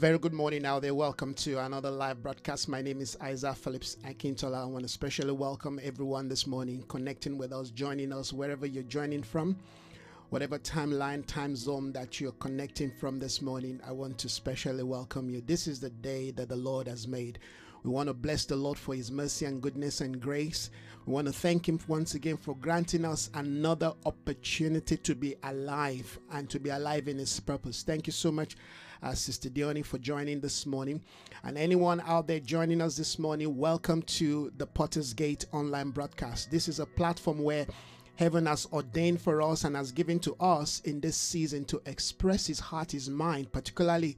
very good morning out there. Welcome to another live broadcast. My name is Isaac Phillips Akintola. I want to especially welcome everyone this morning connecting with us, joining us wherever you're joining from, whatever timeline, time zone that you're connecting from this morning. I want to specially welcome you. This is the day that the Lord has made. We want to bless the Lord for his mercy and goodness and grace. We want to thank him once again for granting us another opportunity to be alive and to be alive in his purpose. Thank you so much uh, Sister Dione, for joining this morning. And anyone out there joining us this morning, welcome to the Potter's Gate online broadcast. This is a platform where heaven has ordained for us and has given to us in this season to express his heart, his mind, particularly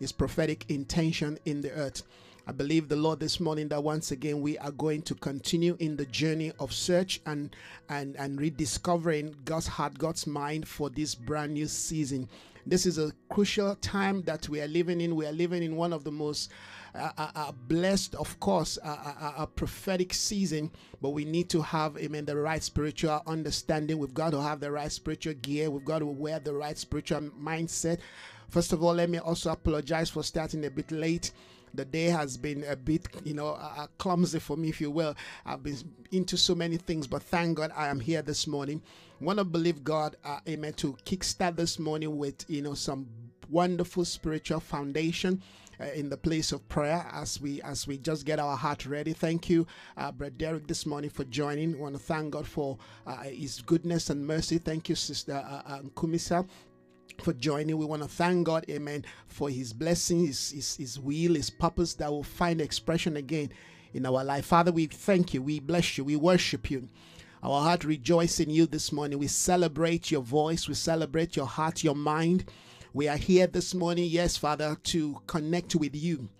his prophetic intention in the earth. I believe the Lord this morning that once again we are going to continue in the journey of search and and and rediscovering God's heart, God's mind for this brand new season. This is a crucial time that we are living in. We are living in one of the most uh, uh, uh blessed, of course, a uh, uh, prophetic season, but we need to have, amen, the right spiritual understanding. We've got to have the right spiritual gear. We've got to wear the right spiritual mindset. First of all, let me also apologize for starting a bit late the day has been a bit, you know, uh, clumsy for me, if you will. I've been into so many things, but thank God I am here this morning want to believe God, uh, amen, to kickstart this morning with, you know, some wonderful spiritual foundation. Uh, in the place of prayer as we as we just get our heart ready. Thank you, uh, Brother Derek, this morning for joining. Want to thank God for uh, His goodness and mercy. Thank you, Sister uh, uh Kumisa for joining. We want to thank God, amen, for his blessing, his, his, his will, his purpose that will find expression again in our life. Father, we thank you, we bless you, we worship you. Our heart rejoice in you this morning. We celebrate your voice. We celebrate your heart, your mind. We are here this morning, yes, Father, to connect with you.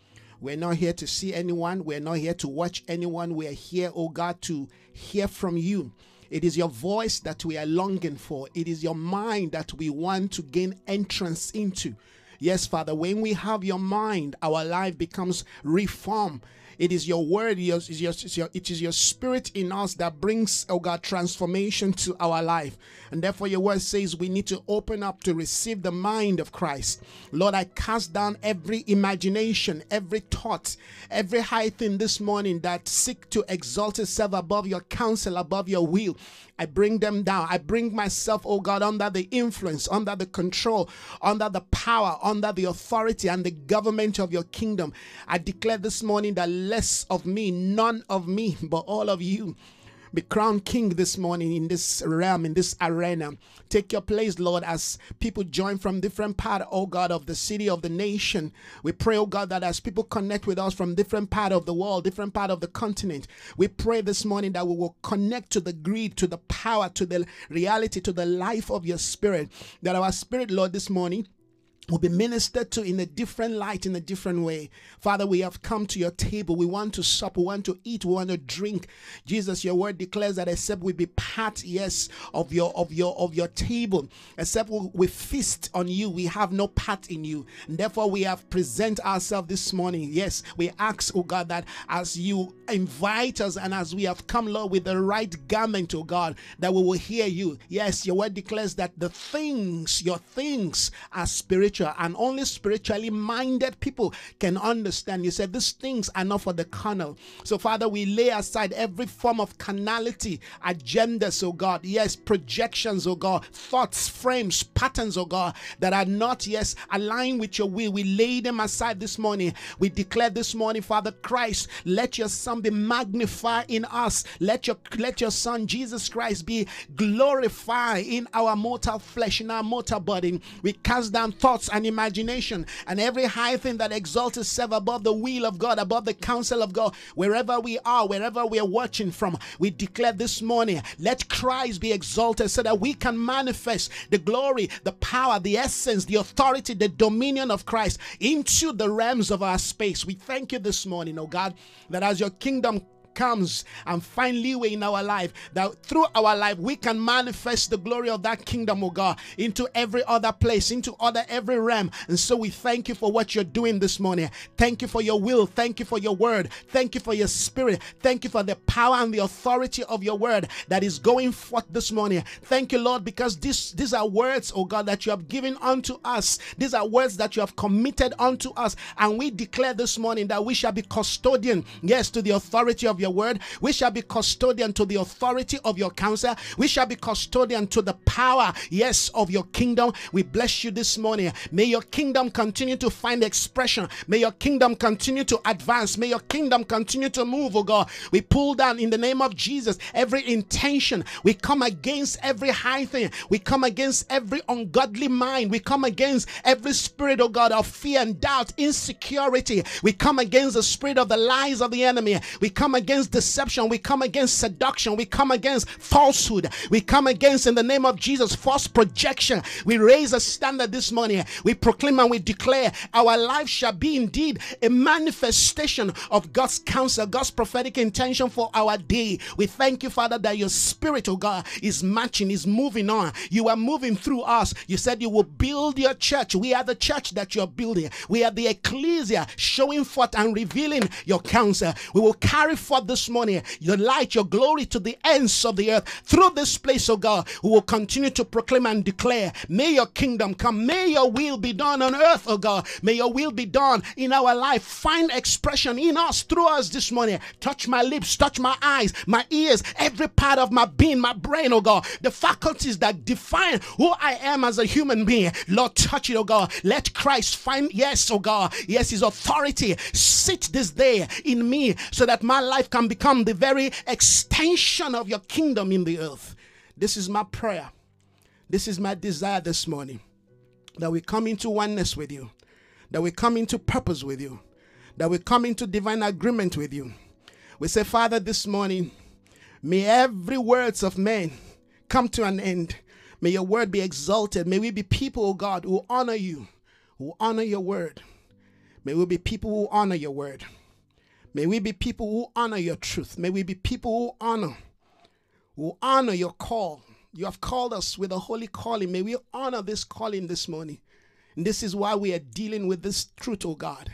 We're not here to see anyone. We're not here to watch anyone. We're here, oh God, to hear from you. It is your voice that we are longing for. It is your mind that we want to gain entrance into. Yes, Father, when we have your mind, our life becomes reformed. It is your word, it is your, it is your spirit in us that brings, oh God, transformation to our life. And therefore, your word says we need to open up to receive the mind of Christ. Lord, I cast down every imagination, every thought, every high thing this morning that seek to exalt itself above your counsel, above your will. I bring them down. I bring myself, oh God, under the influence, under the control, under the power, under the authority and the government of your kingdom. I declare this morning that less of me, none of me, but all of you be crowned king this morning in this realm, in this arena. Take your place, Lord, as people join from different part, oh God, of the city, of the nation. We pray, oh God, that as people connect with us from different part of the world, different part of the continent, we pray this morning that we will connect to the greed, to the power, to the reality, to the life of your spirit. That our spirit, Lord, this morning will be ministered to in a different light, in a different way. Father, we have come to your table. We want to sup, we want to eat, we want to drink. Jesus, your word declares that except we be part, yes, of your of your of your table, except we, feast on you, we have no part in you. And therefore, we have present ourselves this morning. Yes, we ask, oh God, that as you invite us and as we have come, Lord, with the right garment, oh God, that we will hear you. Yes, your word declares that the things, your things are spiritual and only spiritually minded people can understand. You said these things are not for the carnal. So, Father, we lay aside every form of carnality, agendas, oh God, yes, projections, oh God, thoughts, frames, patterns, oh God, that are not, yes, aligned with your will. We lay them aside this morning. We declare this morning, Father Christ, let your Son be magnified in us. Let your let your Son Jesus Christ be glorified in our mortal flesh, in our mortal body. We cast down thoughts thoughts and imagination and every high thing that exalts itself above the will of God, above the counsel of God, wherever we are, wherever we are watching from, we declare this morning, let Christ be exalted so that we can manifest the glory, the power, the essence, the authority, the dominion of Christ into the realms of our space. We thank you this morning, oh God, that as your kingdom comes and find leeway in our life, that through our life we can manifest the glory of that kingdom, oh God, into every other place, into other every realm. And so we thank you for what you're doing this morning. Thank you for your will. Thank you for your word. Thank you for your spirit. Thank you for the power and the authority of your word that is going forth this morning. Thank you, Lord, because this, these are words, oh God, that you have given unto us. These are words that you have committed unto us. And we declare this morning that we shall be custodian, yes, to the authority of your word. We shall be custodian to the authority of your counsel. We shall be custodian to the power, yes, of your kingdom. We bless you this morning. May your kingdom continue to find expression. May your kingdom continue to advance. May your kingdom continue to move, oh God. We pull down in the name of Jesus every intention. We come against every high thing. We come against every ungodly mind. We come against every spirit, oh God, of fear and doubt, insecurity. We come against the spirit of the lies of the enemy. We come against deception. We come against seduction. We come against falsehood. We come against, in the name of Jesus, false projection. We raise a standard this morning. We proclaim and we declare our life shall be indeed a manifestation of God's counsel, God's prophetic intention for our day. We thank you, Father, that your spirit, oh God, is matching, is moving on. You are moving through us. You said you will build your church. We are the church that you're building. We are the ecclesia showing forth and revealing your counsel. We will carry forth this morning your light, your glory to the ends of the earth. Through this place, oh God, we will continue to proclaim and declare, may your kingdom come. May your will be done on earth, oh God. May your will be done in our life. Find expression in us, through us this morning. Touch my lips, touch my eyes, my ears, every part of my being, my brain, oh God. The faculties that define who I am as a human being. Lord, touch it, oh God. Let Christ find, yes, oh God, yes, his authority sit this day in me so that my life can become the very extension of your kingdom in the earth. This is my prayer. This is my desire this morning that we come into oneness with you, that we come into purpose with you, that we come into divine agreement with you. We say, Father, this morning, may every words of men come to an end. May your word be exalted. May we be people, oh God, who honor you, who honor your word. May we be people who honor your word. May we be people who honor your truth. May we be people who honor, who honor your call. You have called us with a holy calling. May we honor this calling this morning. And this is why we are dealing with this truth, oh God,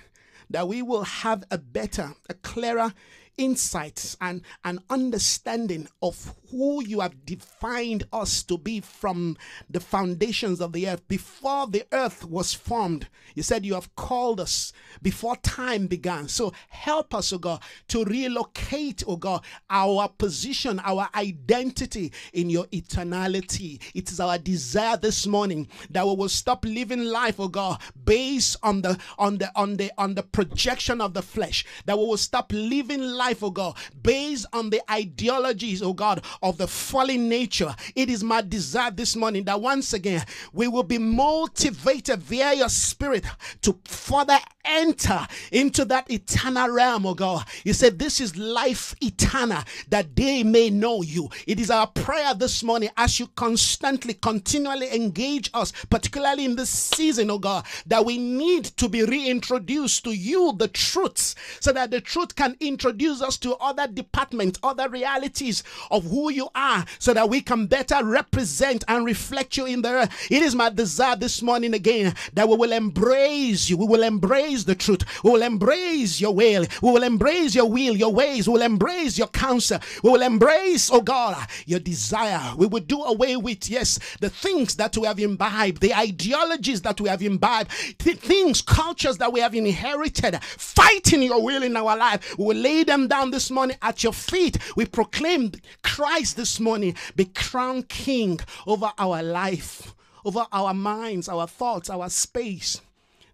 that we will have a better, a clearer insights and an understanding of who you have defined us to be from the foundations of the earth before the earth was formed. You said you have called us before time began. So help us oh god to relocate oh god our position our identity in your eternality. It is our desire this morning that we will stop living life oh god based on the on the on the on the projection of the flesh. That we will stop living life, oh God, based on the ideologies, oh God, of the fallen nature. It is my desire this morning that once again we will be motivated via your spirit to further enter into that eternal realm, oh God. You said, This is life eternal, that they may know you. It is our prayer this morning as you constantly, continually engage us, particularly in this season, oh God, that we need to be reintroduced to you, the truths, so that the truth can introduce us to other departments, other realities of who you are, so that we can better represent and reflect you in the earth. It is my desire this morning again that we will embrace you. We will embrace the truth. We will embrace your will. We will embrace your will, your ways. We will embrace your counsel. We will embrace, oh God, your desire. We will do away with, yes, the things that we have imbibed, the ideologies that we have imbibed, the things, cultures that we have inherited, fighting your will in our life. We will lay them down this morning at your feet. We proclaim Christ this morning, be crowned King over our life, over our minds, our thoughts, our space.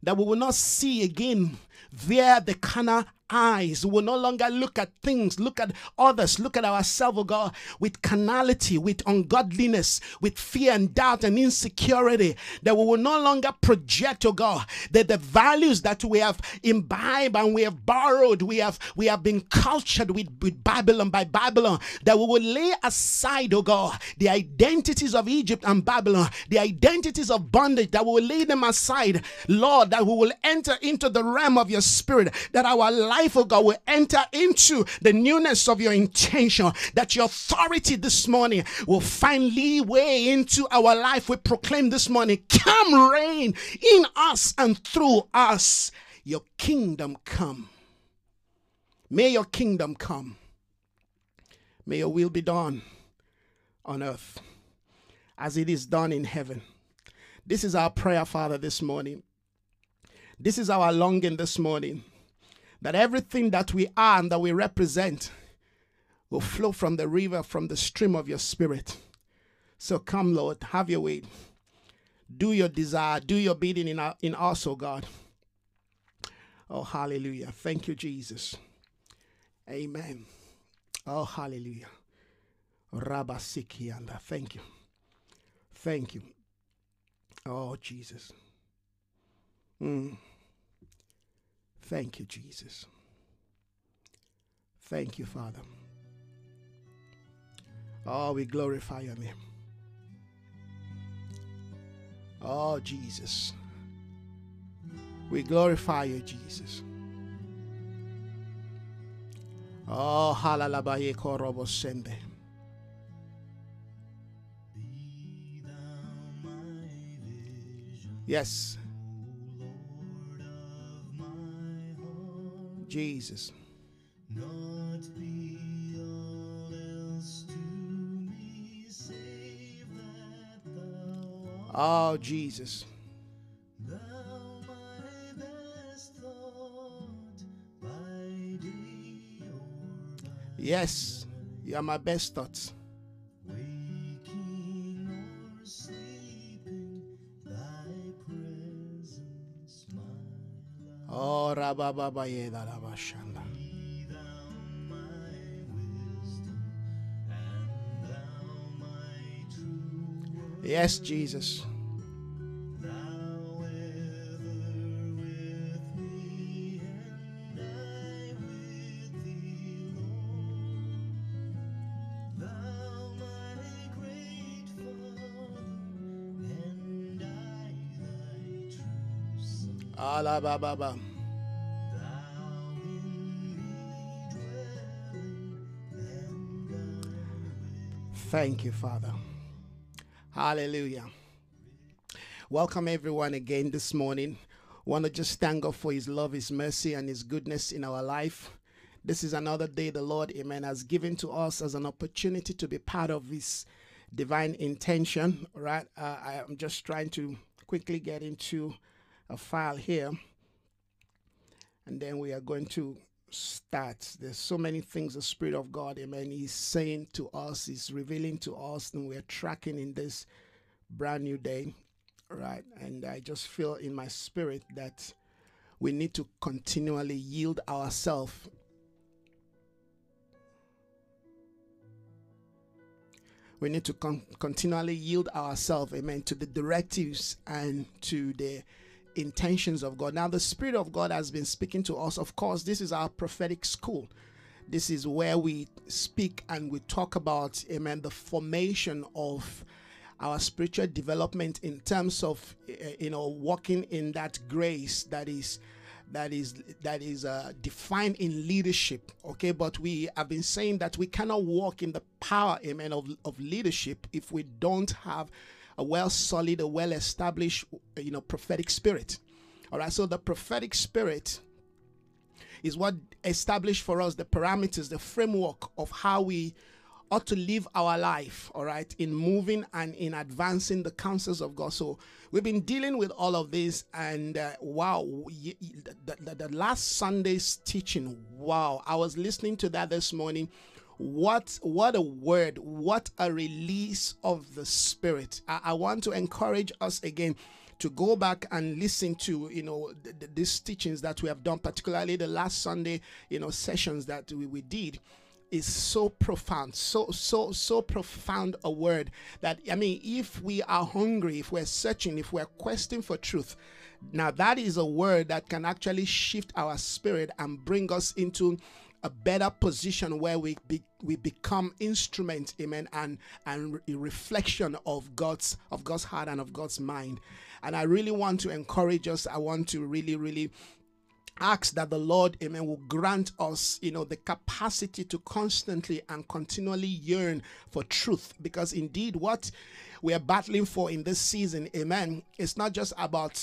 That we will not see again there the carnal eyes. We will no longer look at things, look at others, look at ourselves, oh God, with carnality, with ungodliness, with fear and doubt and insecurity. That we will no longer project, oh God, that the values that we have imbibed and we have borrowed, we have we have been cultured with, with Babylon by Babylon, that we will lay aside, oh God, the identities of Egypt and Babylon, the identities of bondage, that we will lay them aside, Lord, that we will enter into the realm of your spirit, that our life, oh God, will enter into the newness of your intention, that your authority this morning will find leeway into our life. We proclaim this morning, come reign in us and through us. Your kingdom come. May your kingdom come. May your will be done on earth as it is done in heaven. This is our prayer, Father, this morning. This is our longing this morning that everything that we are and that we represent will flow from the river, from the stream of your spirit. So come, Lord, have your way. Do your desire, do your bidding in, in us, oh God. Oh, hallelujah. Thank you, Jesus. Amen. Oh, hallelujah. Rabasikianda. Thank you. Thank you. Oh, Jesus. Mm. Thank you, Jesus. Thank you, Father. Oh, we glorify your name. Oh, Jesus. We glorify you, Jesus. Oh, halalabaye korobo sende. Yes. Day Oh, Jesus. Yes, you are my best thoughts. Oh, Rabababa Rabashanda. Yes, Jesus. Alababa. Thank you, Father. Hallelujah. Welcome everyone again this morning. Want to just thank God for His love, His mercy, and His goodness in our life. This is another day the Lord, Amen, has given to us as an opportunity to be part of His divine intention. Right? Uh, I am just trying to quickly get into a file here, and then we are going to start. There's so many things the Spirit of God, amen, He's saying to us, He's revealing to us, and we're tracking in this brand new day, right? And I just feel in my spirit that we need to continually yield ourselves. We need to con- continually yield ourselves, amen, to the directives and to the intentions of God. Now, the Spirit of God has been speaking to us. Of course, this is our prophetic school. This is where we speak and we talk about, amen, the formation of our spiritual development in terms of, eh, you know, walking in that grace that is that is that is uh, defined in leadership okay but we have been saying that we cannot walk in the power amen of, of leadership if we don't have a well solid, a well established, you know, prophetic spirit. All right. So the prophetic spirit is what established for us the parameters, the framework of how we ought to live our life, all right, in moving and in advancing the counsels of God. So we've been dealing with all of this, and uh, wow, the, the, the last Sunday's teaching, wow, I was listening to that this morning what what a word what a release of the spirit. I, I want to encourage us again to go back and listen to you know th- th- these teachings that we have done particularly the last sunday you know sessions that we, we did. Is so profound so so so profound a word that i mean if we are hungry if we're searching if we're questing for truth now that is a word that can actually shift our spirit and bring us into a better position where we be, we become instruments amen and and a reflection of god's of god's heart and of god's mind. And i really want to encourage us. I want to really really ask that the Lord, amen, will grant us, you know, the capacity to constantly and continually yearn for truth. Because indeed, what we are battling for in this season, amen, it's not just about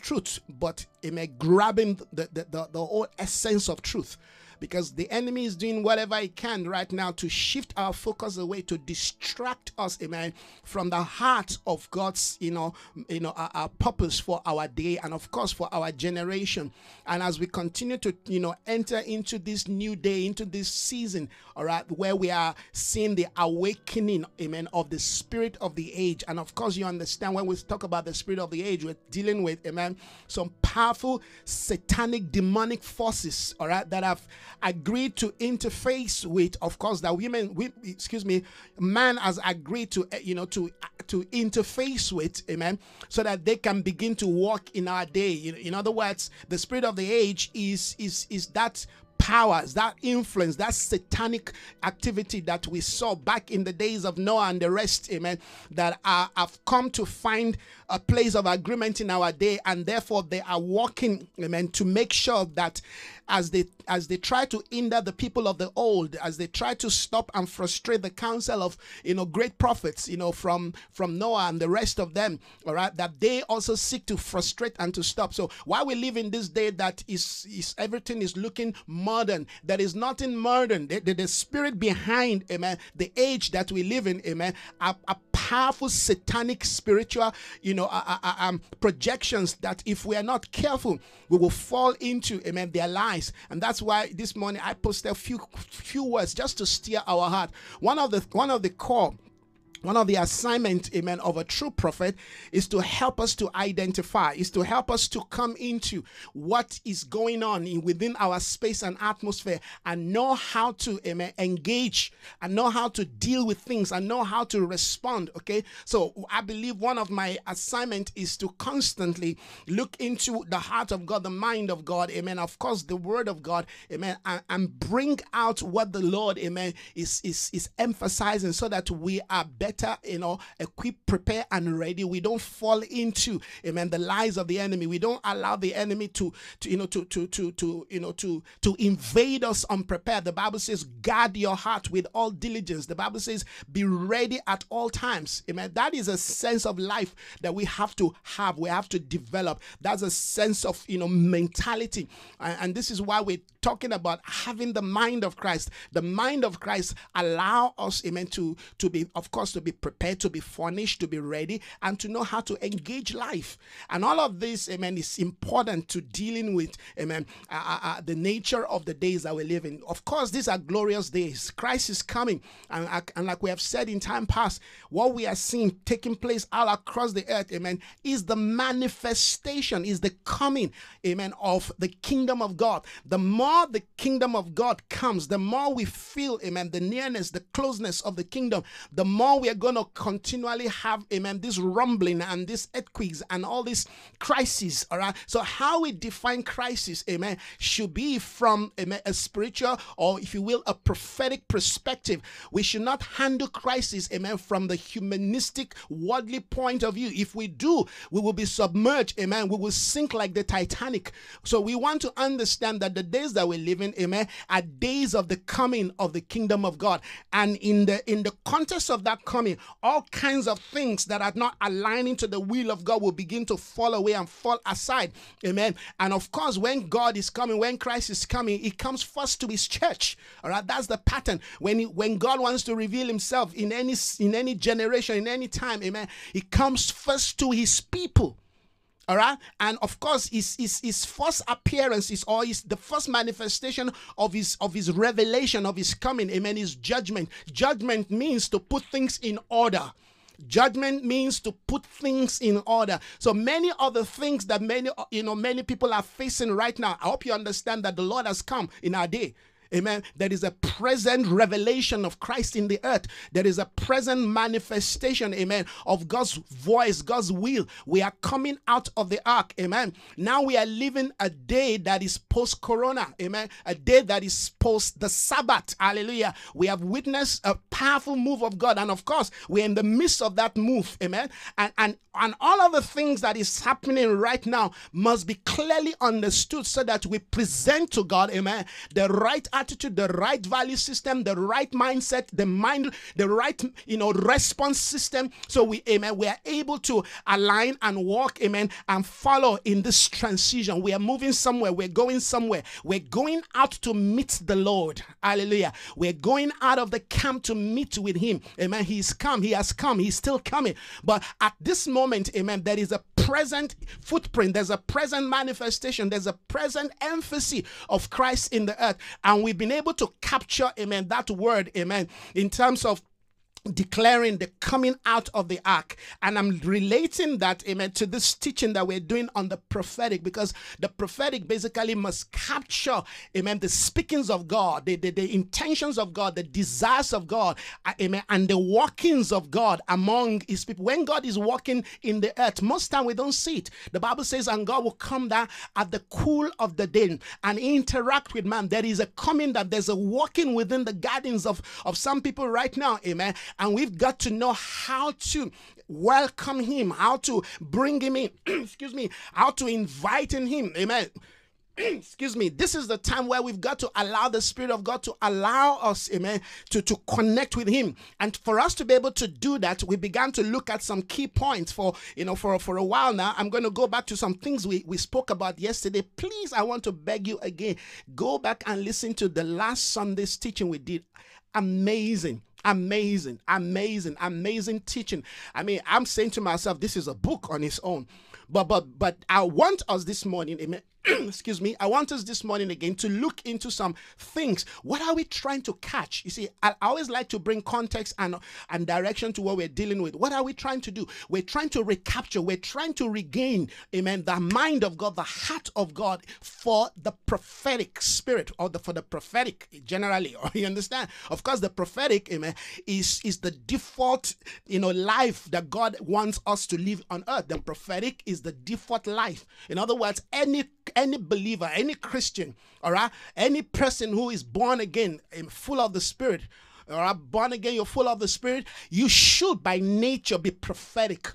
truth, but amen, grabbing the, the, the, the whole essence of truth because the enemy is doing whatever he can right now to shift our focus away to distract us amen from the heart of god's you know you know our, our, purpose for our day and of course for our generation. And as we continue to you know enter into this new day into this season all right where we are seeing the awakening amen of the spirit of the age. And of course you understand when we talk about the spirit of the age we're dealing with amen some powerful satanic demonic forces all right that have agreed to interface with, of course, that women, we, excuse me, man has agreed to, eh, you know, to to interface with, amen, so that they can begin to walk in our day. In other words, the spirit of the age is is is that powers, that influence, that satanic activity that we saw back in the days of Noah and the rest, amen, that are, have come to find a place of agreement in our day, and therefore they are working, amen, to make sure that as they as they try to hinder the people of the old, as they try to stop and frustrate the counsel of you know great prophets, you know, from from Noah and the rest of them, all right, that they also seek to frustrate and to stop. So why we live in this day that is is everything is looking modern, there is nothing modern. The, the, the spirit behind, amen, the age that we live in, amen, a, a powerful satanic spiritual, you know, uh, uh, um, projections that if we are not careful, we will fall into, amen, their lies. And that's why this morning I posted a few few words just to steer our heart. One of the one of the core one of the assignments amen of a true prophet is to help us to identify is to help us to come into what is going on in, within our space and atmosphere and know how to amen engage and know how to deal with things and know how to respond okay? So i believe one of my assignment is to constantly look into the heart of god the mind of god amen of course the word of god amen and, and bring out what the lord amen is is is emphasizing so that we are better better, you know, equip, prepare, and ready. We don't fall into, amen, the lies of the enemy. We don't allow the enemy to, to you know, to, to, to, to, you know, to, to invade us unprepared. The Bible says, guard your heart with all diligence. The Bible says, be ready at all times. Amen. That is a sense of life that we have to have. We have to develop. That's a sense of, you know, mentality. And, and this is why we're talking about having the mind of Christ. The mind of Christ allow us, amen, to, to be, of course, to be prepared, to be furnished, to be ready, and to know how to engage life. And all of this, amen, is important to dealing with, amen, uh, uh, uh, the nature of the days that we live in. Of course, these are glorious days. Christ is coming. And, uh, and like we have said in time past, what we are seeing taking place all across the earth, amen, is the manifestation, is the coming, amen, of the kingdom of God. The more the kingdom of God comes, the more we feel, amen, the nearness, the closeness of the kingdom, the more we we are going to continually have, amen, this rumbling and this earthquakes and all these crises, all right? So, how we define crisis, amen, should be from amen, a spiritual or, if you will, a prophetic perspective. We should not handle crisis, amen, from the humanistic, worldly point of view. If we do, we will be submerged, amen. We will sink like the Titanic. So, we want to understand that the days that we live in, amen, are days of the coming of the kingdom of God. And in the in the context of that coming, all kinds of things that are not aligning to the will of God will begin to fall away and fall aside. Amen. And of course, when God is coming, when Christ is coming, He comes first to His church. All right, that's the pattern. When he, when God wants to reveal Himself in any in any generation, in any time, Amen. He comes first to His people all right? And of course his, his his first appearance is or the first manifestation of his of his revelation of his coming amen is judgment. Judgment means to put things in order. Judgment means to put things in order. So many of the things that many you know many people are facing right now i hope you understand that the lord has come in our day Amen. There is a present revelation of Christ in the earth. There is a present manifestation, amen, of God's voice, God's will. We are coming out of the ark, amen. Now we are living a day that is post corona, amen. A day that is post the Sabbath, hallelujah. We have witnessed a powerful move of God, and of course, we're in the midst of that move, amen. And and and all of the things that is happening right now must be clearly understood so that we present to God, amen, the right attitude, the right value system, the right mindset, the mind, the right, you know, response system. So we, amen, we are able to align and walk, amen, and follow in this transition. We are moving somewhere, we're going somewhere. We're going out to meet the Lord. Hallelujah. We're going out of the camp to meet with Him. Amen. He's come, He has come, He's still coming. But at this moment, amen, there is a present footprint, there's a present manifestation, there's a present emphasis of Christ in the earth. And we've been able to capture, amen, that word, amen, in terms of declaring the coming out of the ark. And I'm relating that, amen, to this teaching that we're doing on the prophetic because the prophetic basically must capture, amen, the speakings of God, the, the, the intentions of God, the desires of God, uh, amen, and the workings of God among his people. When God is walking in the earth, most time we don't see it. The Bible says, and God will come down at the cool of the day and interact with man. There is a coming that there's a walking within the gardens of, of some people right now, amen and we've got to know how to welcome him, how to bring him in, excuse me, how to invite in him. Amen. excuse me. This is the time where we've got to allow the spirit of god to allow us amen to to connect with him. And for us to be able to do that we began to look at some key points for you know for for a while now. I'm going to go back to some things we we spoke about yesterday. Please i want to beg you again go back and listen to the last sunday's teaching we did. Amazing Amazing, amazing, amazing teaching. I mean, I'm saying to myself, this is a book on its own. But but but I want us this morning, amen, excuse me, I want us this morning again to look into some things. What are we trying to catch? You see, I always like to bring context and, and direction to what we're dealing with. What are we trying to do? We're trying to recapture, we're trying to regain, amen, the mind of God, the heart of God for the prophetic spirit or the, for the prophetic generally. Or you understand? Of course, the prophetic, amen, is, is the default, you know, life that God wants us to live on earth. The prophetic is the default life. In other words, any any believer, any Christian, all right, any person who is born again, eh, full of the Spirit, all right, born again, you're full of the Spirit, you should by nature be prophetic.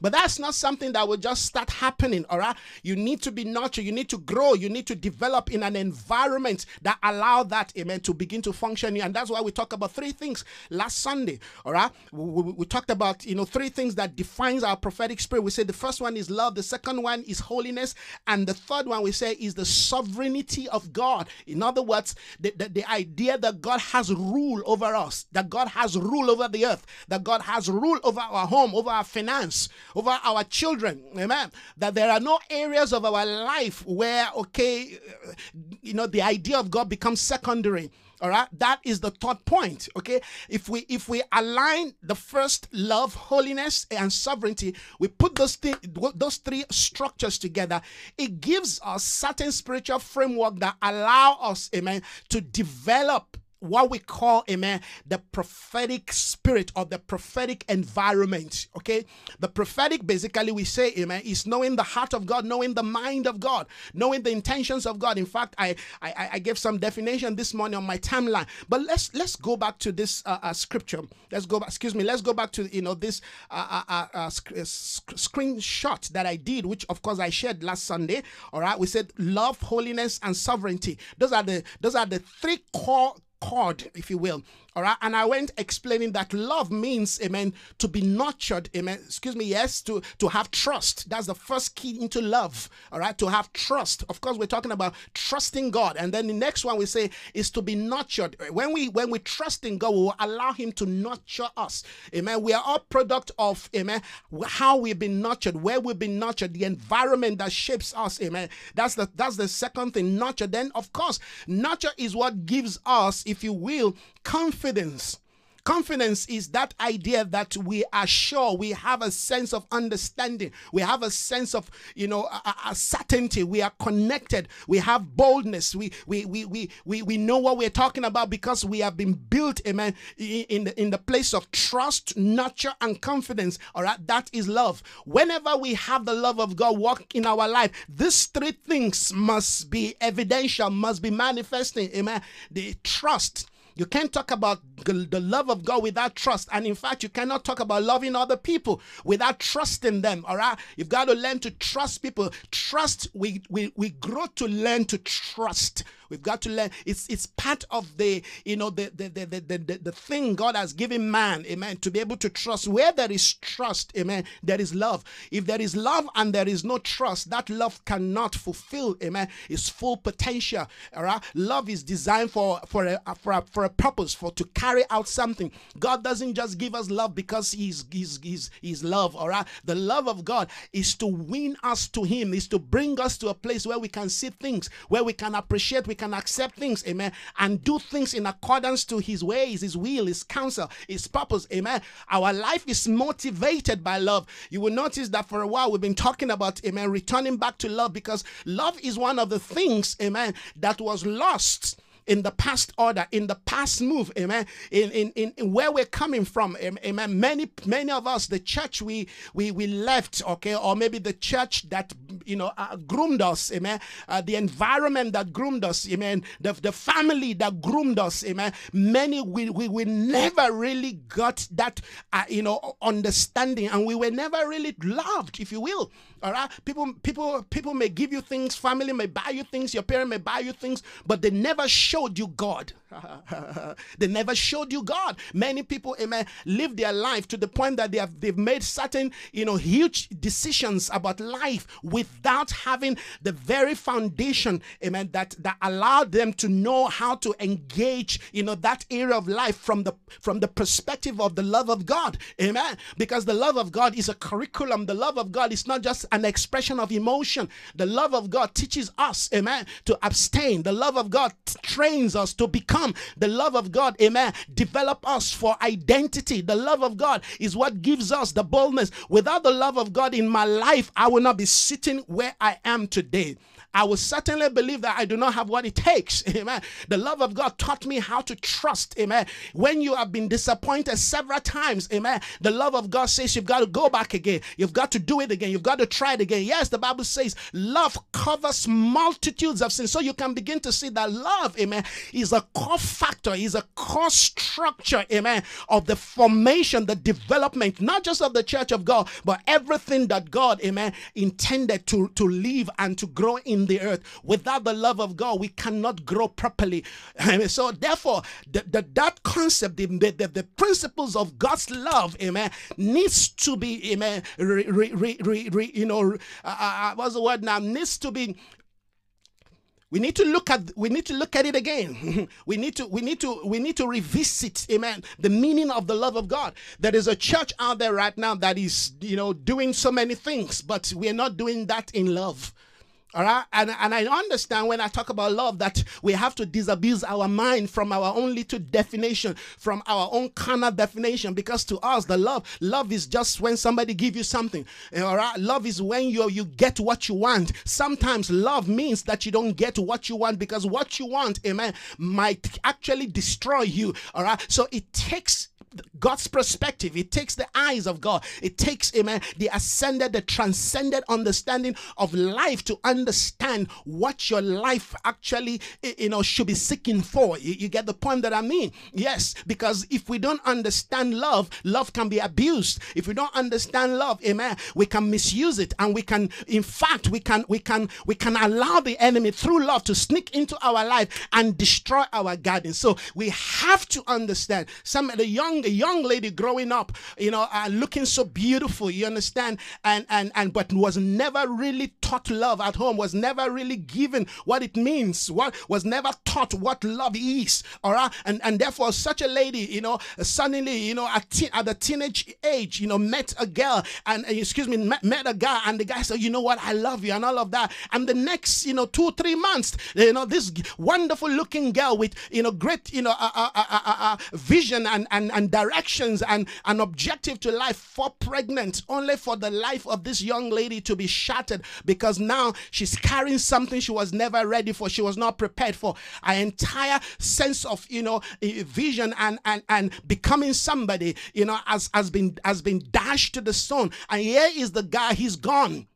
But that's not something that will just start happening, all right? You need to be nurtured, you need to grow, you need to develop in an environment that allow that, amen, to begin to function. And that's why we talk about three things last Sunday, all right? We, we, we talked about, you know, three things that defines our prophetic spirit. We said the first one is love, the second one is holiness, and the third one we say is the sovereignty of God. In other words, the, the, the idea that God has rule over us, that God has rule over the earth, that God has rule over our home, over our finance, over our children. Amen. That there are no areas of our life where, okay, uh, you know, the idea of God becomes secondary all right that is the third point okay if we if we align the first love holiness and sovereignty we put those things those three structures together it gives us certain spiritual framework that allow us amen to develop what we call, amen, the prophetic spirit or the prophetic environment. Okay. The prophetic, basically, we say, amen, is knowing the heart of God, knowing the mind of God, knowing the intentions of God. In fact, I I, I gave some definition this morning on my timeline. But let's let's go back to this uh, uh, scripture. Let's go back, excuse me, let's go back to, you know, this uh, uh, uh, uh sc- screenshot that I did, which of course I shared last Sunday. All right. We said love, holiness, and sovereignty. Those are the those are the three core chord, if you will, all right. And I went explaining that love means, amen, to be nurtured, amen. Excuse me, yes, to, to have trust. That's the first key into love. All right. To have trust. Of course, we're talking about trusting God. And then the next one we say is to be nurtured. When we when we trust in God, we will allow Him to nurture us. Amen. We are all product of amen, how we've been nurtured, where we've been nurtured, the environment that shapes us. Amen. That's the that's the second thing. Nurture. Then, of course, nurture is what gives us, if you will, confidence confidence Confidence is that idea that we are sure, we have a sense of understanding, we have a sense of, you know, a, a certainty, we are connected, we have boldness, we, we, we, we, we, we know what we're talking about because we have been built, amen, in the, in the place of trust, nurture, and confidence. All right, that is love. Whenever we have the love of God walk in our life, these three things must be evidential, must be manifesting, amen. The trust, you can't talk about the love of God without trust. And in fact, you cannot talk about loving other people without trusting them. All right. You've got to learn to trust people. Trust, we, we, we grow to learn to trust. We've got to learn. It's it's part of the you know the the the, the, the, the thing God has given man, amen, to be able to trust. Where there is trust, amen, there is love. If there is love and there is no trust, that love cannot fulfill, amen, its full potential. All right. Love is designed for for a for a, for a purpose, for to carry out something. God doesn't just give us love because He's He's He's, he's love. All right. The love of God is to win us to Him, is to bring us to a place where we can see things, where we can appreciate, we can accept things, amen, and do things in accordance to his ways, his will, his counsel, his purpose, amen. Our life is motivated by love. You will notice that for a while we've been talking about, amen, returning back to love because love is one of the things, amen, that was lost in the past order, in the past move, amen. In, in, in, where we're coming from, amen. Many, many of us, the church we we we left, okay, or maybe the church that you know uh, groomed us, amen. Uh, the environment that groomed us, amen. The, the family that groomed us, amen. Many we we, we never really got that uh, you know understanding, and we were never really loved, if you will. All right, people people people may give you things, family may buy you things, your parent may buy you things, but they never showed you God. they never showed you God. Many people, amen, live their life to the point that they have they've made certain, you know, huge decisions about life without having the very foundation, amen, that that allowed them to know how to engage, you know, that area of life from the from the perspective of the love of God. Amen. Because the love of God is a curriculum. The love of God is not just an expression of emotion. The love of God teaches us, amen, to abstain. The love of God trains us to become become the love of God, amen, develop us for identity. The love of God is what gives us the boldness. Without the love of God in my life, I will not be sitting where I am today. I will certainly believe that I do not have what it takes. Amen. The love of God taught me how to trust. Amen. When you have been disappointed several times, amen. The love of God says you've got to go back again. You've got to do it again. You've got to try it again. Yes, the Bible says love covers multitudes of sins. So you can begin to see that love, amen, is a core factor, is a core structure, amen, of the formation, the development, not just of the church of God, but everything that God, amen, intended to, to live and to grow in the earth. Without the love of God, we cannot grow properly. so, therefore, the, the, that concept, the, the, the principles of God's love, amen, needs to be, amen, re, re, re, you know, uh, uh, uh, what's the word now? Needs to be we need to look at we need to look at it again we need to we need to we need to revisit amen the meaning of the love of god there is a church out there right now that is you know doing so many things but we're not doing that in love all right. And, and I understand when I talk about love that we have to disabuse our mind from our own little definition, from our own carnal definition, because to us, the love, love is just when somebody give you something. All right. Love is when you you get what you want. Sometimes love means that you don't get what you want because what you want, amen, might actually destroy you. All right. So it takes God's perspective. It takes the eyes of God. It takes, amen, the ascended, the transcended understanding of life to understand what your life actually, you know, should be seeking for. You, you get the point that I mean? Yes, because if we don't understand love, love can be abused. If we don't understand love, amen, we can misuse it, and we can, in fact, we can, we can, we can allow the enemy through love to sneak into our life and destroy our garden. So we have to understand. Some of the young a young lady growing up, you know, uh, looking so beautiful, you understand, and and and but was never really taught love at home, was never really given what it means, what was never taught what love is. All right. And and therefore such a lady, you know, suddenly, you know, at, teen, at the teenage age, you know, met a girl and, excuse me, met, met a guy, and the guy said, you know what, I love you, and all of that. And the next, you know, two, three months, you know, this wonderful looking girl with, you know, great, you know, uh, uh, uh, vision and, and, and directions and an objective to life for pregnant, only for the life of this young lady to be shattered because now she's carrying something she was never ready for, she was not prepared for. An entire sense of, you know, vision and, and, and becoming somebody, you know, has, has been has been dashed to the stone. And here is the guy, he's gone.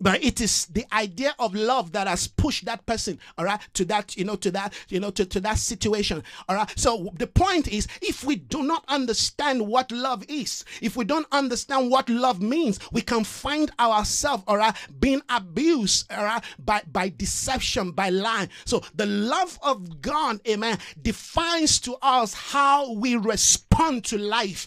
But it is the idea of love that has pushed that person, all right, to that, you know, to that, you know, to, to that situation. All right. So the point is, if we do not understand what love is, if we don't understand what love means, we can find ourselves, all right, being abused, all right, by, by deception, by lying. So the love of God, amen, defines to us how we respond to life.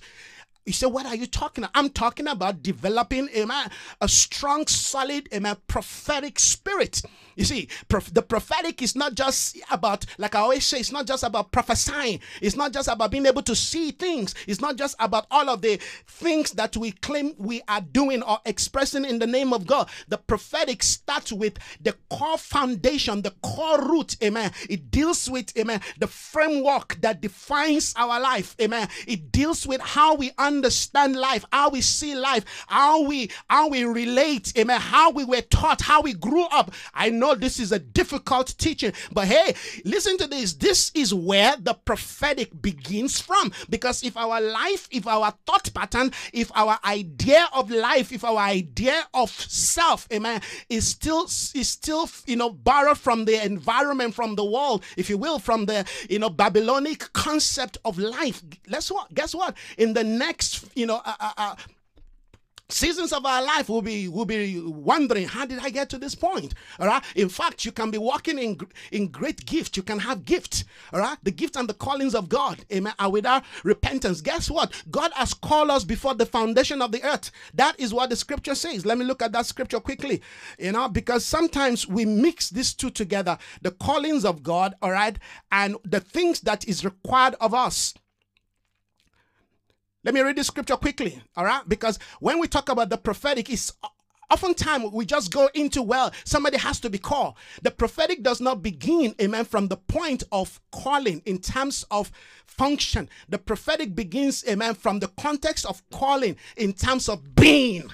You say, what are you talking about? I'm talking about developing amen, a strong, solid, amen, prophetic spirit. You see, prof- the prophetic is not just about, like I always say, it's not just about prophesying. It's not just about being able to see things. It's not just about all of the things that we claim we are doing or expressing in the name of God. The prophetic starts with the core foundation, the core root, amen. It deals with, amen, the framework that defines our life, amen. It deals with how we understand life, how we see life, how we how we relate, amen, how we were taught, how we grew up. I know this is a difficult teaching, but hey, listen to this. This is where the prophetic begins from. Because if our life, if our thought pattern, if our idea of life, if our idea of self, amen, is still is still you know borrowed from the environment, from the world, if you will, from the you know Babylonic concept of life. Guess what? Guess what? In the next you know uh, uh, uh seasons of our life will be will be wondering how did i get to this point? All right? In fact you can be walking in in great gift. You can have gift. All right? The gift and the callings of god. Amen. Are without repentance guess what? God has called us before the foundation of the earth. That is what the scripture says. Let me look at that scripture quickly. You know because sometimes we mix these two together the callings of god all right and the things that is required of us let me read the scripture quickly, all right? Because when we talk about the prophetic, it's oftentimes we just go into well somebody has to be called. The prophetic does not begin amen from the point of calling in terms of function. The prophetic begins amen from the context of calling in terms of being.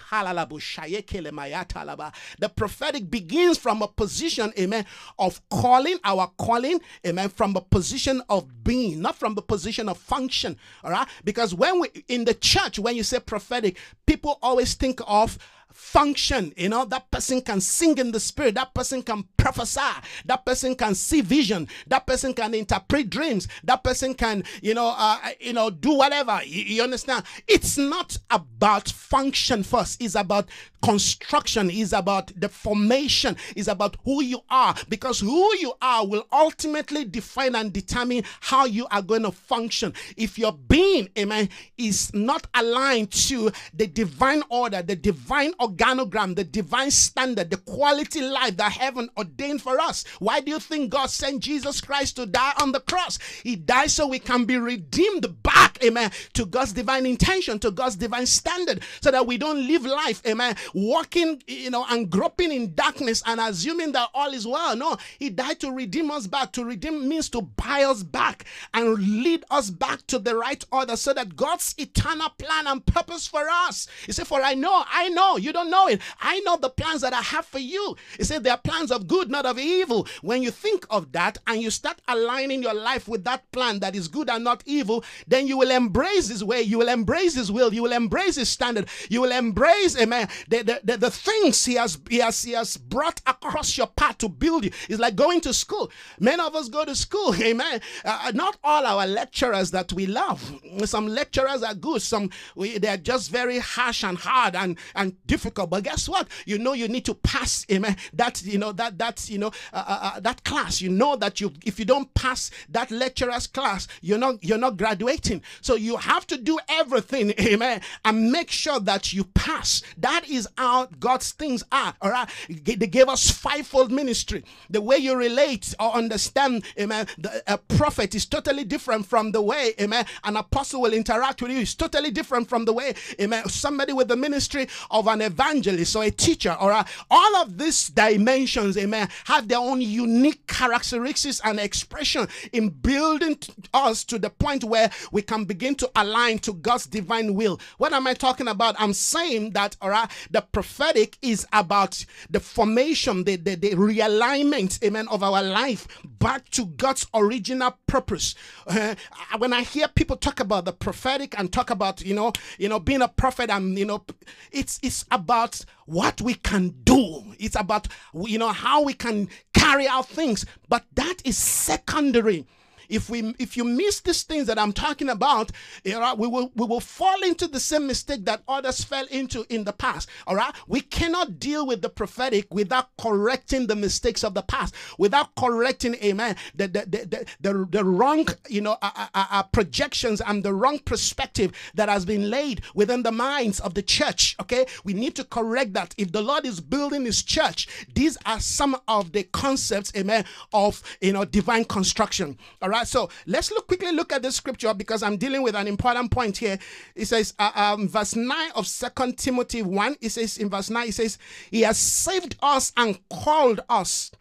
The prophetic begins from a position amen of calling our calling amen from a position of being not from the position of function all right? Because when we in the church when you say prophetic people always think of function. You know, that person can sing in the spirit, that person can prophesy, that person can see vision, that person can interpret dreams, that person can, you know, uh, you know, do whatever. You, you understand? It's not about function first, it's about construction, it's about the formation, it's about who you are, because who you are will ultimately define and determine how you are going to function. If your being, amen, is not aligned to the divine order, the divine organogram, the divine standard, the quality life that heaven ordained for us. Why do you think God sent Jesus Christ to die on the cross? He died so we can be redeemed back, amen, to God's divine intention, to God's divine standard, so that we don't live life, amen, walking, you know, and groping in darkness and assuming that all is well. No, He died to redeem us back. To redeem means to buy us back and lead us back to the right order so that God's eternal plan and purpose for us. He said, For I know, I know, you don't know it. I know the plans that I have for you. He said, They are plans of good, not of evil. When you think of that and you start aligning your life with that plan that is good and not evil, then you will embrace His way, you will embrace His will, you will embrace His standard, you will embrace, amen, the, the, the, the things He has, he, has, he has brought across your path to build you. It's like going to school. Many of us go to school, amen. Uh, not all our lecturers that we love. Some lecturers are good, some we, they're just very harsh and hard and, and difficult. But guess what? You know you need to pass, amen. That you know that that you know uh, uh, uh, that class. You know that you if you don't pass that lecturer's class, you're not you're not graduating. So you have to do everything, amen, and make sure that you pass. That is how God's things are. All right, they gave us fivefold ministry. The way you relate or understand, amen. The, a prophet is totally different from the way, amen, an apostle will interact with you. It's totally different from the way, amen, somebody with the ministry of an evangelist or a teacher or a, all of these dimensions, amen, have their own unique characteristics and expression in building us to the point where we can begin to align to God's divine will. What am I talking about? I'm saying that, all right, the prophetic is about the formation, the, the, the realignment, amen, of our life back to God's original purpose. Uh, when I hear people talk about the prophetic and talk about, you know, you know, being a prophet and, you know, it's, it's about what we can do. It's about, you know, how we can carry out things. But that is secondary if we if you miss these things that I'm talking about, you know, we will we will fall into the same mistake that others fell into in the past. All right, we cannot deal with the prophetic without correcting the mistakes of the past, without correcting, amen, the the the, the, the wrong you know uh, uh, uh, projections and the wrong perspective that has been laid within the minds of the church. Okay, we need to correct that. If the Lord is building His church, these are some of the concepts, amen, of you know divine construction. All right right, so let's look quickly look at the scripture because I'm dealing with an important point here. It says, uh, um, verse 9 of Second Timothy 1, it says in verse 9, it says, He has saved us and called us,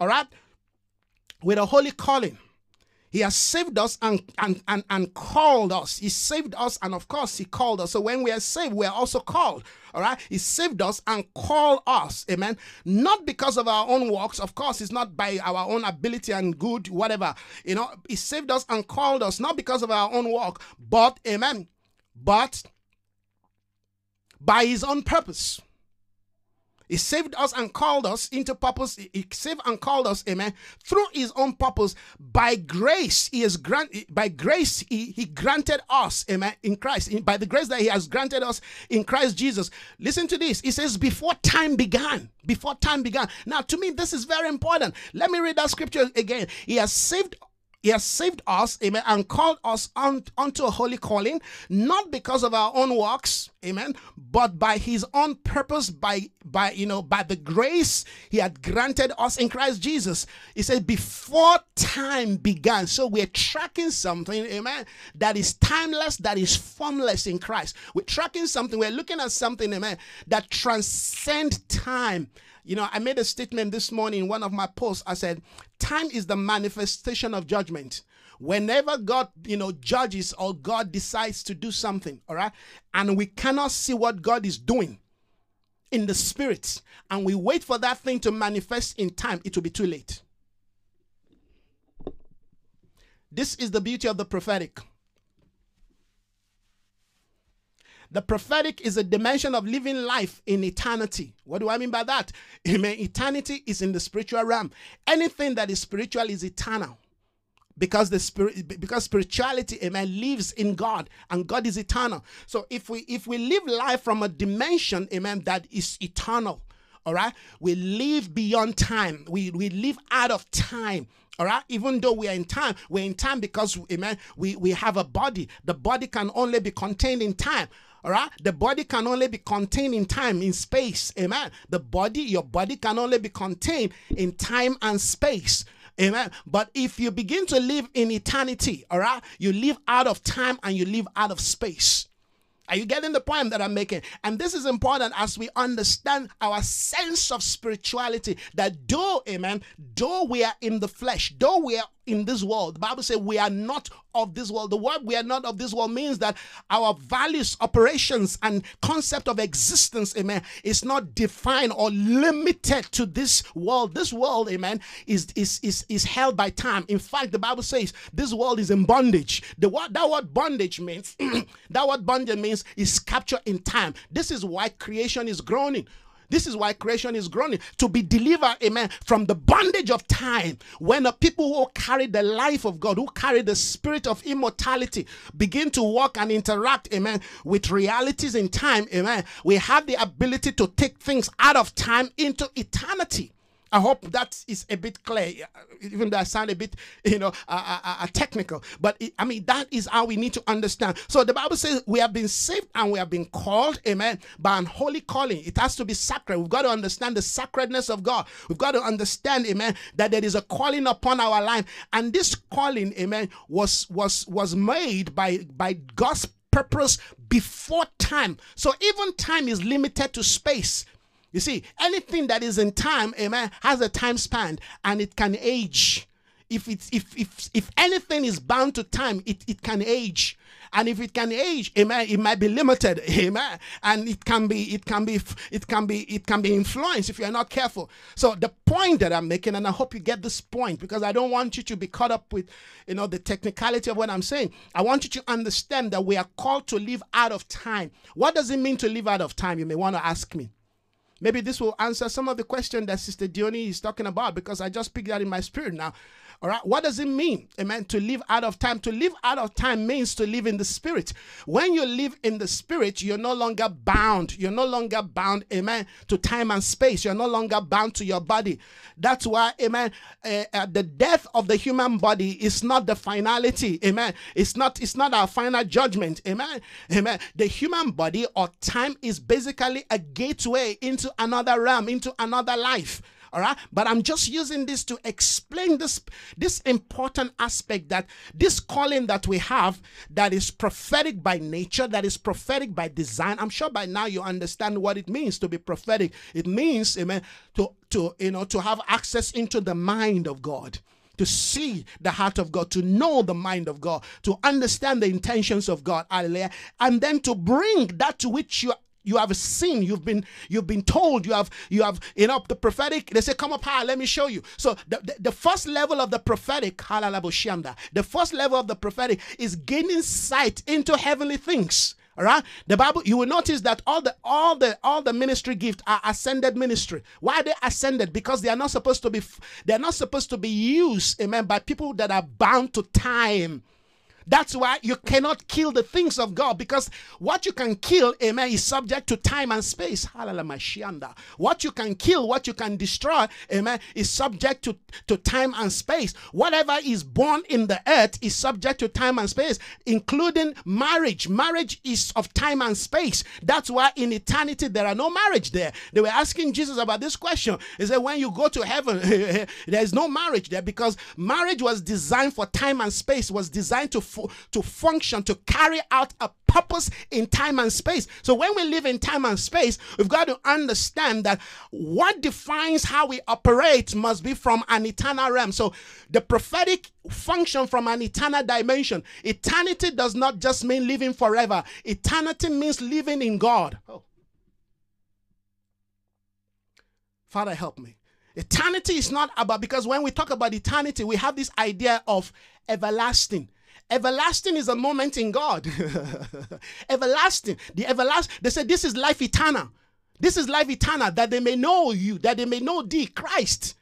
all right, with a holy calling he has saved us and, and, and, and called us. He saved us and, of course, He called us. So when we are saved, we are also called. All right. He saved us and called us. Amen. Not because of our own works. Of course, it's not by our own ability and good, whatever. You know, He saved us and called us, not because of our own work, but, amen, but by His own purpose. He saved us and called us into purpose. He saved and called us, amen, through his own purpose. By grace, he has granted by grace, he, he granted us, amen, in Christ. By the grace that he has granted us in Christ Jesus. Listen to this. He says, before time began. Before time began. Now, to me, this is very important. Let me read that scripture again. He has saved he has saved us, amen, and called us on, unto a holy calling, not because of our own works, amen, but by his own purpose, by by you know, by the grace he had granted us in Christ Jesus. He said, before time began. So we're tracking something, amen, that is timeless, that is formless in Christ. We're tracking something, we're looking at something, amen, that transcends time you know, I made a statement this morning in one of my posts. I said, time is the manifestation of judgment. Whenever God, you know, judges or God decides to do something, all right, and we cannot see what God is doing in the spirit, and we wait for that thing to manifest in time, it will be too late. This is the beauty of the prophetic. The prophetic is a dimension of living life in eternity. What do I mean by that? I mean, eternity is in the spiritual realm. Anything that is spiritual is eternal. Because the spirit because spirituality, amen, lives in God and God is eternal. So if we if we live life from a dimension, amen, that is eternal, all right, we live beyond time. We we live out of time. All right, even though we are in time, we're in time because amen, we, we have a body. The body can only be contained in time. All right. The body can only be contained in time, in space. Amen. The body, your body can only be contained in time and space. Amen. But if you begin to live in eternity, all right, you live out of time and you live out of space. Are you getting the point that I'm making? And this is important as we understand our sense of spirituality that though, amen, though we are in the flesh, though we are in this world. The Bible says we are not of this world. The word we are not of this world means that our values, operations, and concept of existence, amen, is not defined or limited to this world. This world, amen, is is is, is held by time. In fact, the Bible says this world is in bondage. The word that word bondage means that word bondage means is captured in time. This is why creation is groaning This is why creation is groaning to be delivered, amen, from the bondage of time. When the people who carry the life of God, who carry the spirit of immortality, begin to walk and interact, amen, with realities in time, amen, we have the ability to take things out of time into eternity. I hope that is a bit clear, even though I sound a bit, you know, uh, uh, uh, technical. But it, I mean, that is how we need to understand. So the Bible says we have been saved and we have been called, amen, by an holy calling. It has to be sacred. We've got to understand the sacredness of God. We've got to understand, amen, that there is a calling upon our life, and this calling, amen, was was was made by by God's purpose before time. So even time is limited to space. You see, anything that is in time, amen, has a time span and it can age. If it's if if if anything is bound to time, it, it can age. And if it can age, amen, it might be limited, amen. And it can be, it can be, it can be, it can be influenced if you're not careful. So the point that I'm making, and I hope you get this point, because I don't want you to be caught up with, you know, the technicality of what I'm saying. I want you to understand that we are called to live out of time. What does it mean to live out of time? You may want to ask me. Maybe this will answer some of the question that Sister Diony is talking about because I just picked that in my spirit now. All right. What does it mean? Amen. To live out of time. To live out of time means to live in the spirit. When you live in the spirit, you're no longer bound. You're no longer bound, amen, to time and space. You're no longer bound to your body. That's why, amen, uh, uh, the death of the human body is not the finality. Amen. It's not, it's not our final judgment. Amen. Amen. The human body or time is basically a gateway into another realm, into another life all right? But i'm just using this to explain this this important aspect that this calling that we have that is prophetic by nature that is prophetic by design. I'm sure by now you understand what it means to be prophetic. It means amen to to you know to have access into the mind of god to see the heart of God, to know the mind of God, to understand the intentions of God, hallelujah, and then to bring that to which you you have seen you've been you've been told you have you have you know the prophetic they say come up high let me show you. So the, the, the first level of the prophetic the first level of the prophetic is gaining sight into heavenly things all right? The bible you will notice that all the all the all the ministry gifts are ascended ministry. Why they ascended? Because they are not supposed to be they're not supposed to be used amen by people that are bound to time that's why you cannot kill the things of God because what you can kill, amen, is subject to time and space. What you can kill, what you can destroy, amen, is subject to, to time and space. Whatever is born in the earth is subject to time and space, including marriage. Marriage is of time and space. That's why in eternity there are no marriage there. They were asking Jesus about this question. He said, When you go to heaven, there is no marriage there because marriage was designed for time and space, was designed to to function, to carry out a purpose in time and space. So when we live in time and space, we've got to understand that what defines how we operate must be from an eternal realm. So the prophetic function from an eternal dimension. Eternity does not just mean living forever. Eternity means living in God. Oh. Father, help me. Eternity is not about, because when we talk about eternity, we have this idea of everlasting. Everlasting is a moment in God. everlasting. The everlasting. They said this is life eternal. This is life eternal, that they may know you, that they may know thee, Christ.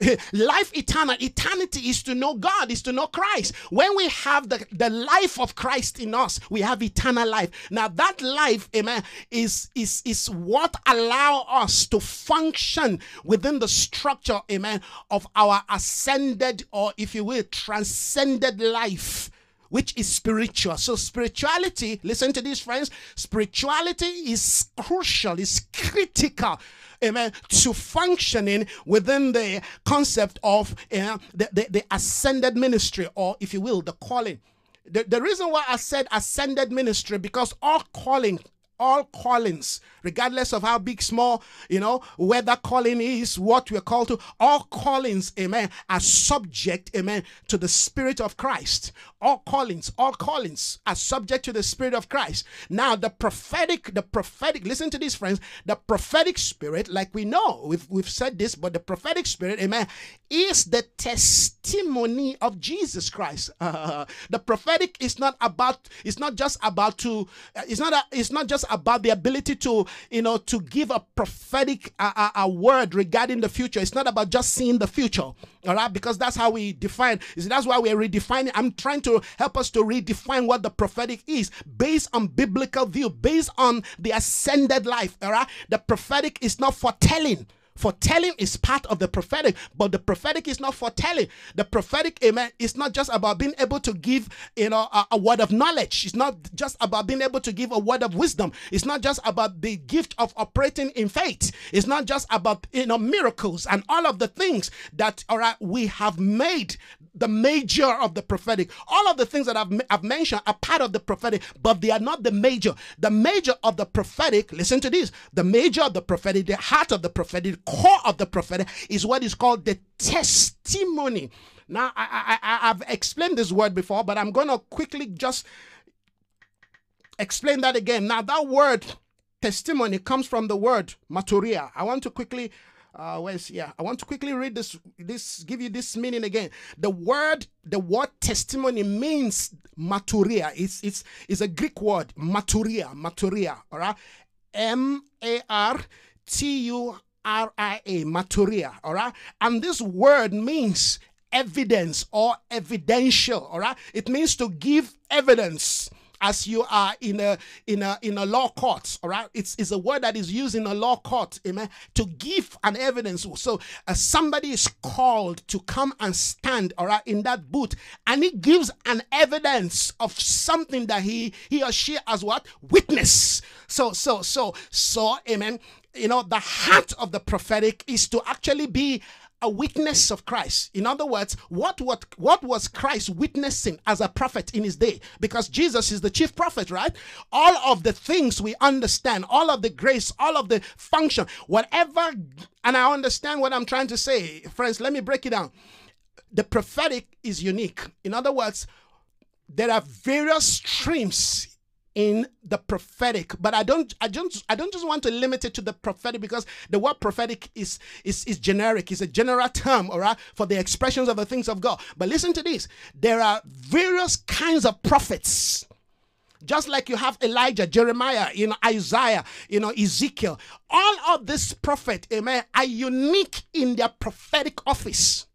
life eternal eternity is to know god is to know christ when we have the, the life of christ in us we have eternal life now that life amen is is is what allow us to function within the structure amen of our ascended or if you will transcended life which is spiritual. So, spirituality, listen to this, friends, spirituality is crucial, is critical amen, to functioning within the concept of uh, the, the, the ascended ministry, or if you will, the calling. The, the reason why I said ascended ministry because all calling all callings, regardless of how big, small, you know, whether calling is what we're called to, all callings, amen, are subject, amen, to the Spirit of Christ. All callings, all callings are subject to the Spirit of Christ. Now, the prophetic, the prophetic, listen to this, friends, the prophetic spirit, like we know, we've, we've said this, but the prophetic spirit, amen, is the testimony of Jesus Christ. Uh, the prophetic is not about, it's not just about to, uh, it's not, a, it's not just about the ability to, you know, to give a prophetic a, a, word regarding the future. It's not about just seeing the future, all right? Because that's how we define. Is that's why we're redefining. I'm trying to help us to redefine what the prophetic is based on biblical view, based on the ascended life, all right? The prophetic is not foretelling. Foretelling is part of the prophetic, but the prophetic is not foretelling. The prophetic, amen, is not just about being able to give, you know, a, a, word of knowledge. It's not just about being able to give a word of wisdom. It's not just about the gift of operating in faith. It's not just about, you know, miracles and all of the things that, all right, we have made the major of the prophetic. All of the things that I've, I've mentioned are part of the prophetic, but they are not the major. The major of the prophetic, listen to this, the major of the prophetic, the heart of the prophetic, core of the prophetic is what is called the testimony. Now, I, I, I've explained this word before, but I'm going to quickly just explain that again. Now, that word testimony comes from the word marturia. I want to quickly uh, where's yeah? I want to quickly read this. This give you this meaning again. The word, the word testimony means marturia. It's it's it's a Greek word, marturia, marturia. All right, M A R T U R I A, marturia. All right, and this word means evidence or evidential. All right, it means to give evidence as you are in a in a in a law court all right? It's, it's a word that is used in a law court amen to give an evidence. So uh, somebody is called to come and stand all right in that booth and he gives an evidence of something that he he or she has what? Witness. So so so so amen you know the heart of the prophetic is to actually be a witness of Christ. In other words, what, what, what was Christ witnessing as a prophet in his day? Because Jesus is the chief prophet, right? All of the things we understand, all of the grace, all of the function, whatever, and I understand what I'm trying to say. Friends, let me break it down. The prophetic is unique. In other words, there are various streams in the prophetic but i don't i don't i don't just want to limit it to the prophetic because the word prophetic is is is generic. It's a general term all right for the expressions of the things of god. But listen to this. There are various kinds of prophets. Just like you have Elijah, Jeremiah, you know, Isaiah, you know, Ezekiel, all of these prophets, amen, are unique in their prophetic office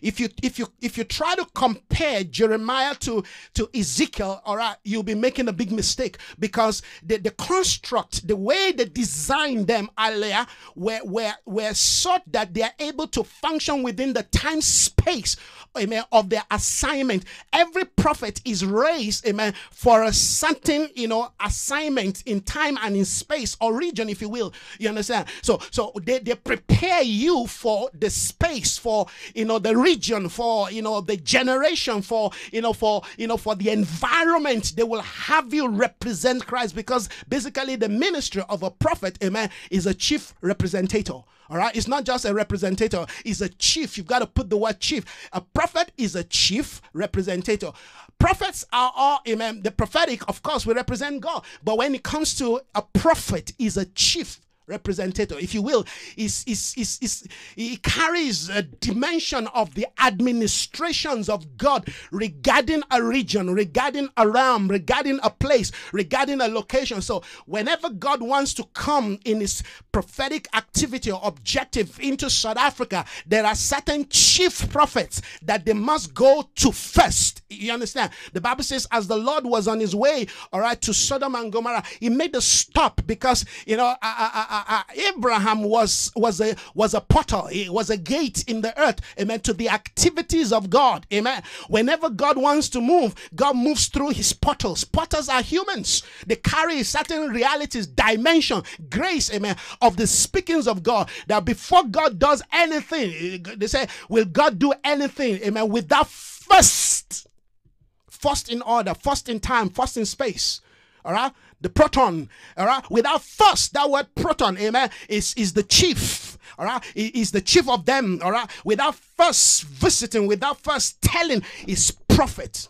if you if you if you try to compare Jeremiah to to Ezekiel, all right, you'll be making a big mistake because the, the construct, the way they designed them earlier, were were were such that they are able to function within the time space amen, of their assignment. Every prophet is raised, amen, for a certain, you know, assignment in time and in space or region, if you will. You understand? So, so they, they prepare you for the space, for, you know, the region, for, you know, the generation, for, you know, for, you know, for the environment. They will have you represent Christ because basically the ministry of a prophet, amen, is a chief representative. All right, it's not just a representative, it's a chief. You've got to put the word chief. A prophet is a chief representative. Prophets are all, amen. The prophetic, of course, we represent God. But when it comes to a prophet, is a chief representative, if you will, is, is, is, is he carries a dimension of the administrations of God regarding a region, regarding a realm, regarding a place, regarding a location. So whenever God wants to come in his prophetic activity or objective into South Africa, there are certain chief prophets that they must go to first. You understand? The Bible says, as the Lord was on his way, all right, to Sodom and Gomorrah, he made a stop because, you know, I, I, uh, Abraham was was a was a portal. It was a gate in the earth. Amen. To the activities of God. Amen. Whenever God wants to move, God moves through His portals. Portals are humans. They carry certain realities, dimension, grace. Amen. Of the speakings of God. That before God does anything, they say, "Will God do anything?" Amen. Without first, first in order, first in time, first in space. All right the proton, all right? Without first, that word proton, amen, is, is the chief, all right? Is the chief of them, all right? Without first visiting, without first telling, is prophet.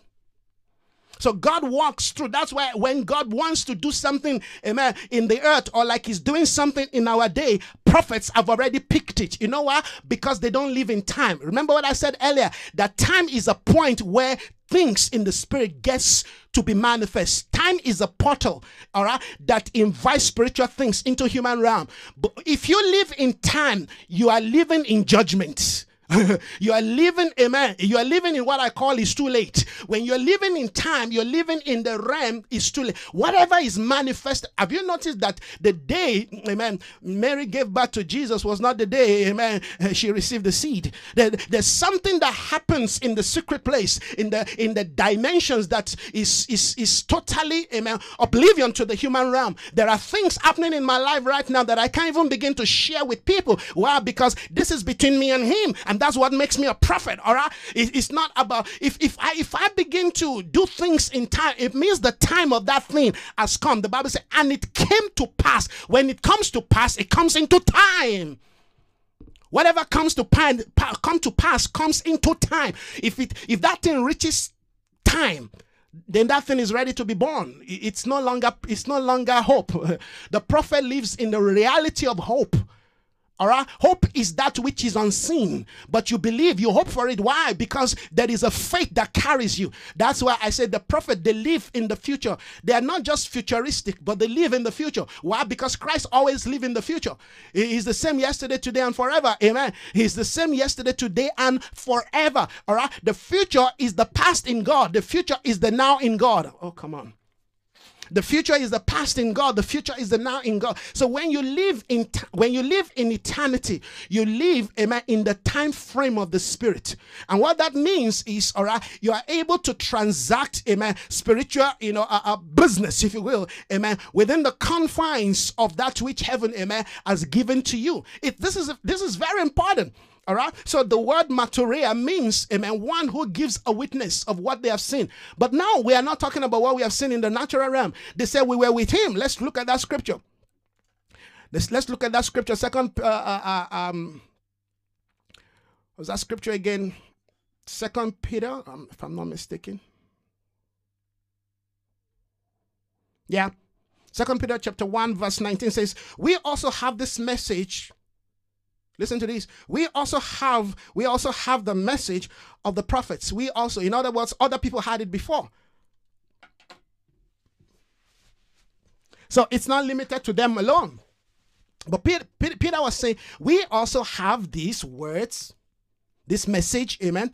So God walks through. That's why when God wants to do something, amen, in the earth or like He's doing something in our day, prophets have already picked it. You know why? Because they don't live in time. Remember what I said earlier? That time is a point where things in the spirit gets to be manifest. Time is a portal, all right, that invites spiritual things into human realm. But if you live in time, you are living in judgment. you are living, amen. You are living in what I call is too late. When you're living in time, you're living in the realm is too late. Whatever is manifest. Have you noticed that the day, amen, Mary gave birth to Jesus was not the day, amen, eh, she received the seed. There, there's something that happens in the secret place, in the in the dimensions that is is is totally, amen, oblivion to the human realm. There are things happening in my life right now that I can't even begin to share with people. Why? Because this is between me and him. And that's what makes me a prophet. All right. It, it's not about if if I if I begin to do things in time, it means the time of that thing has come. The Bible says, and it came to pass. When it comes to pass, it comes into time. Whatever comes to pan, come to pass comes into time. If it if that thing reaches time, then that thing is ready to be born. It's no longer it's no longer hope. The prophet lives in the reality of hope. All right. Hope is that which is unseen, but you believe, you hope for it. Why? Because there is a faith that carries you. That's why I said the prophet, they live in the future. They are not just futuristic, but they live in the future. Why? Because Christ always live in the future. He's the same yesterday, today, and forever. Amen. He's the same yesterday, today, and forever. All right. The future is the past in God. The future is the now in God. Oh, come on. The future is the past in God. The future is the now in God. So when you live in when you live in eternity, you live amen, in the time frame of the spirit. And what that means is, all right, you are able to transact, amen, spiritual, you know, a, a business, if you will, amen, within the confines of that which heaven, amen, has given to you. It this is this is very important. All right. So the word marturia means, amen, one who gives a witness of what they have seen. But now we are not talking about what we have seen in the natural realm. They said we were with him. Let's look at that scripture. Let's let's look at that scripture. Second, uh, uh, uh um, was that scripture again? Second Peter, um, if I'm not mistaken. Yeah. Second Peter chapter 1, verse 19 says, We also have this message Listen to this. We also have we also have the message of the prophets. We also, in other words, other people had it before. So it's not limited to them alone. But Peter, Peter, was saying, we also have these words, this message, amen,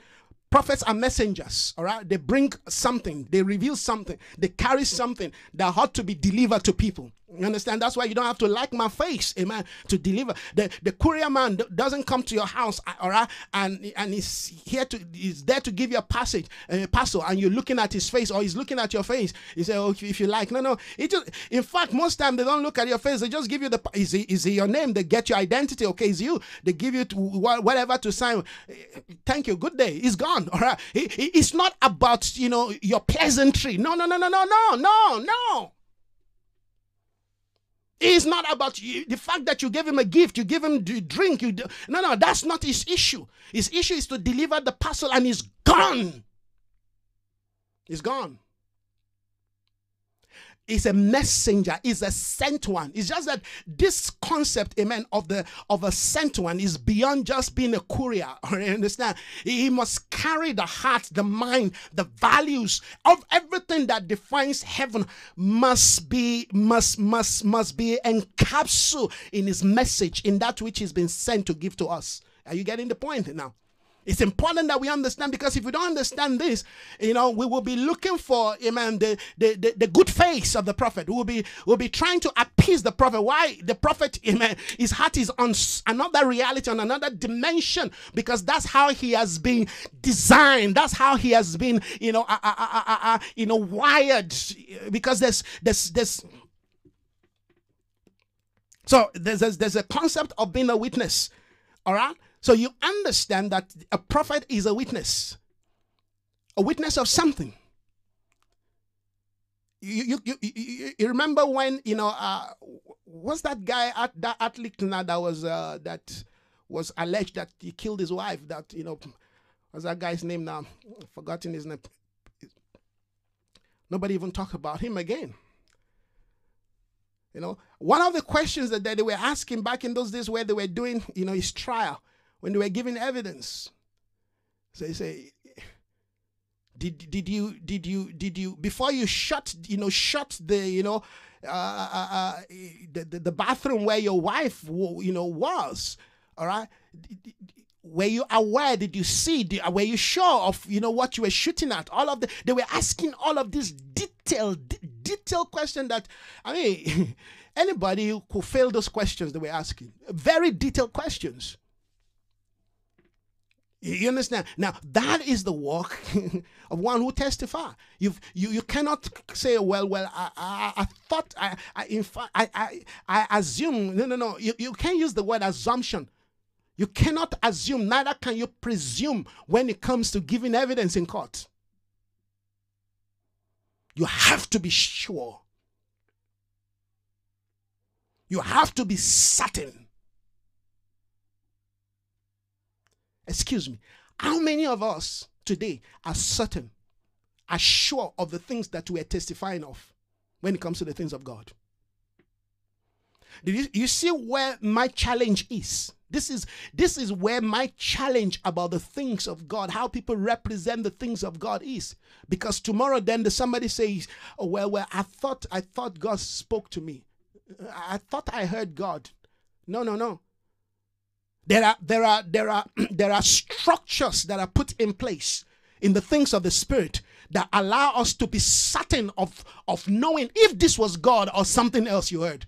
Prophets are messengers, all right? They bring something, they reveal something, they carry something that ought to be delivered to people. You understand? That's why you don't have to like my face, amen, to deliver. The the courier man doesn't come to your house, all right, and and he's here to he's there to give you a passage, a parcel, and you're looking at his face or he's looking at your face. He say, "Oh, if you like." No, no. It just, in fact, most time they don't look at your face. They just give you the is it, is it your name? They get your identity. Okay, is you. They give you whatever to sign. Eh, thank you. Good day. It's gone. All right. it's not about you know your pleasantry. No, no, no, no, no, no, no, no. It's not about you, the fact that you gave him a gift, you give him the drink. You do, no, no, that's not his issue. His issue is to deliver the parcel, and he's gone. He's gone is a messenger, is a sent one. It's just that this concept, amen, of the of a sent one is beyond just being a courier. You understand? He must carry the heart, the mind, the values of everything that defines heaven must be must must must be encapsulated in his message, in that which he's been sent to give to us. Are you getting the point now? It's important that we understand because if we don't understand this, you know, we will be looking for, amen, the, the, the, the good face of the prophet. We'll be, we'll be trying to appease the prophet. Why? The prophet, amen, his heart is on another reality, on another dimension because that's how he has been designed. That's how he has been, you know, uh, uh, uh, you know, wired because there's, there's, there's, so there's, there's, there's a concept of being a witness. All right. So you understand that a prophet is a witness, a witness of something. You, you, you, you remember when, you know, uh, was that guy at that athlete that was, uh, that was alleged that he killed his wife, that, you know, was that guy's name now? I've forgotten his name. Nobody even talk about him again. You know, one of the questions that, that they were asking back in those days where they were doing, you know, his trial, when they were giving evidence, so they say, did, did you did you did you before you shut you know shut the you know uh, uh, uh, the, the, the bathroom where your wife you know was all right? Were you aware? Did you see? Were you sure of you know what you were shooting at? All of the they were asking all of these detailed detailed question that i mean anybody who could fail those questions they were asking. Very detailed questions you understand? Now that is the work of one who testify. You've, you you cannot say, well, well, I I, I thought I, I in fact I, I I assume. No, no, no. You, you can't use the word assumption. You cannot assume, neither can you presume when it comes to giving evidence in court. You have to be sure. You have to be certain. Excuse me. How many of us today are certain, are sure of the things that we are testifying of when it comes to the things of God? Did you, you see where my challenge is? This is this is where my challenge about the things of God, how people represent the things of God is. Because tomorrow then the somebody says, Oh well, well, I thought I thought God spoke to me. I thought I heard God. No, no, no. There are there are there are there are structures that are put in place in the things of the spirit that allow us to be certain of of knowing if this was God or something else you heard.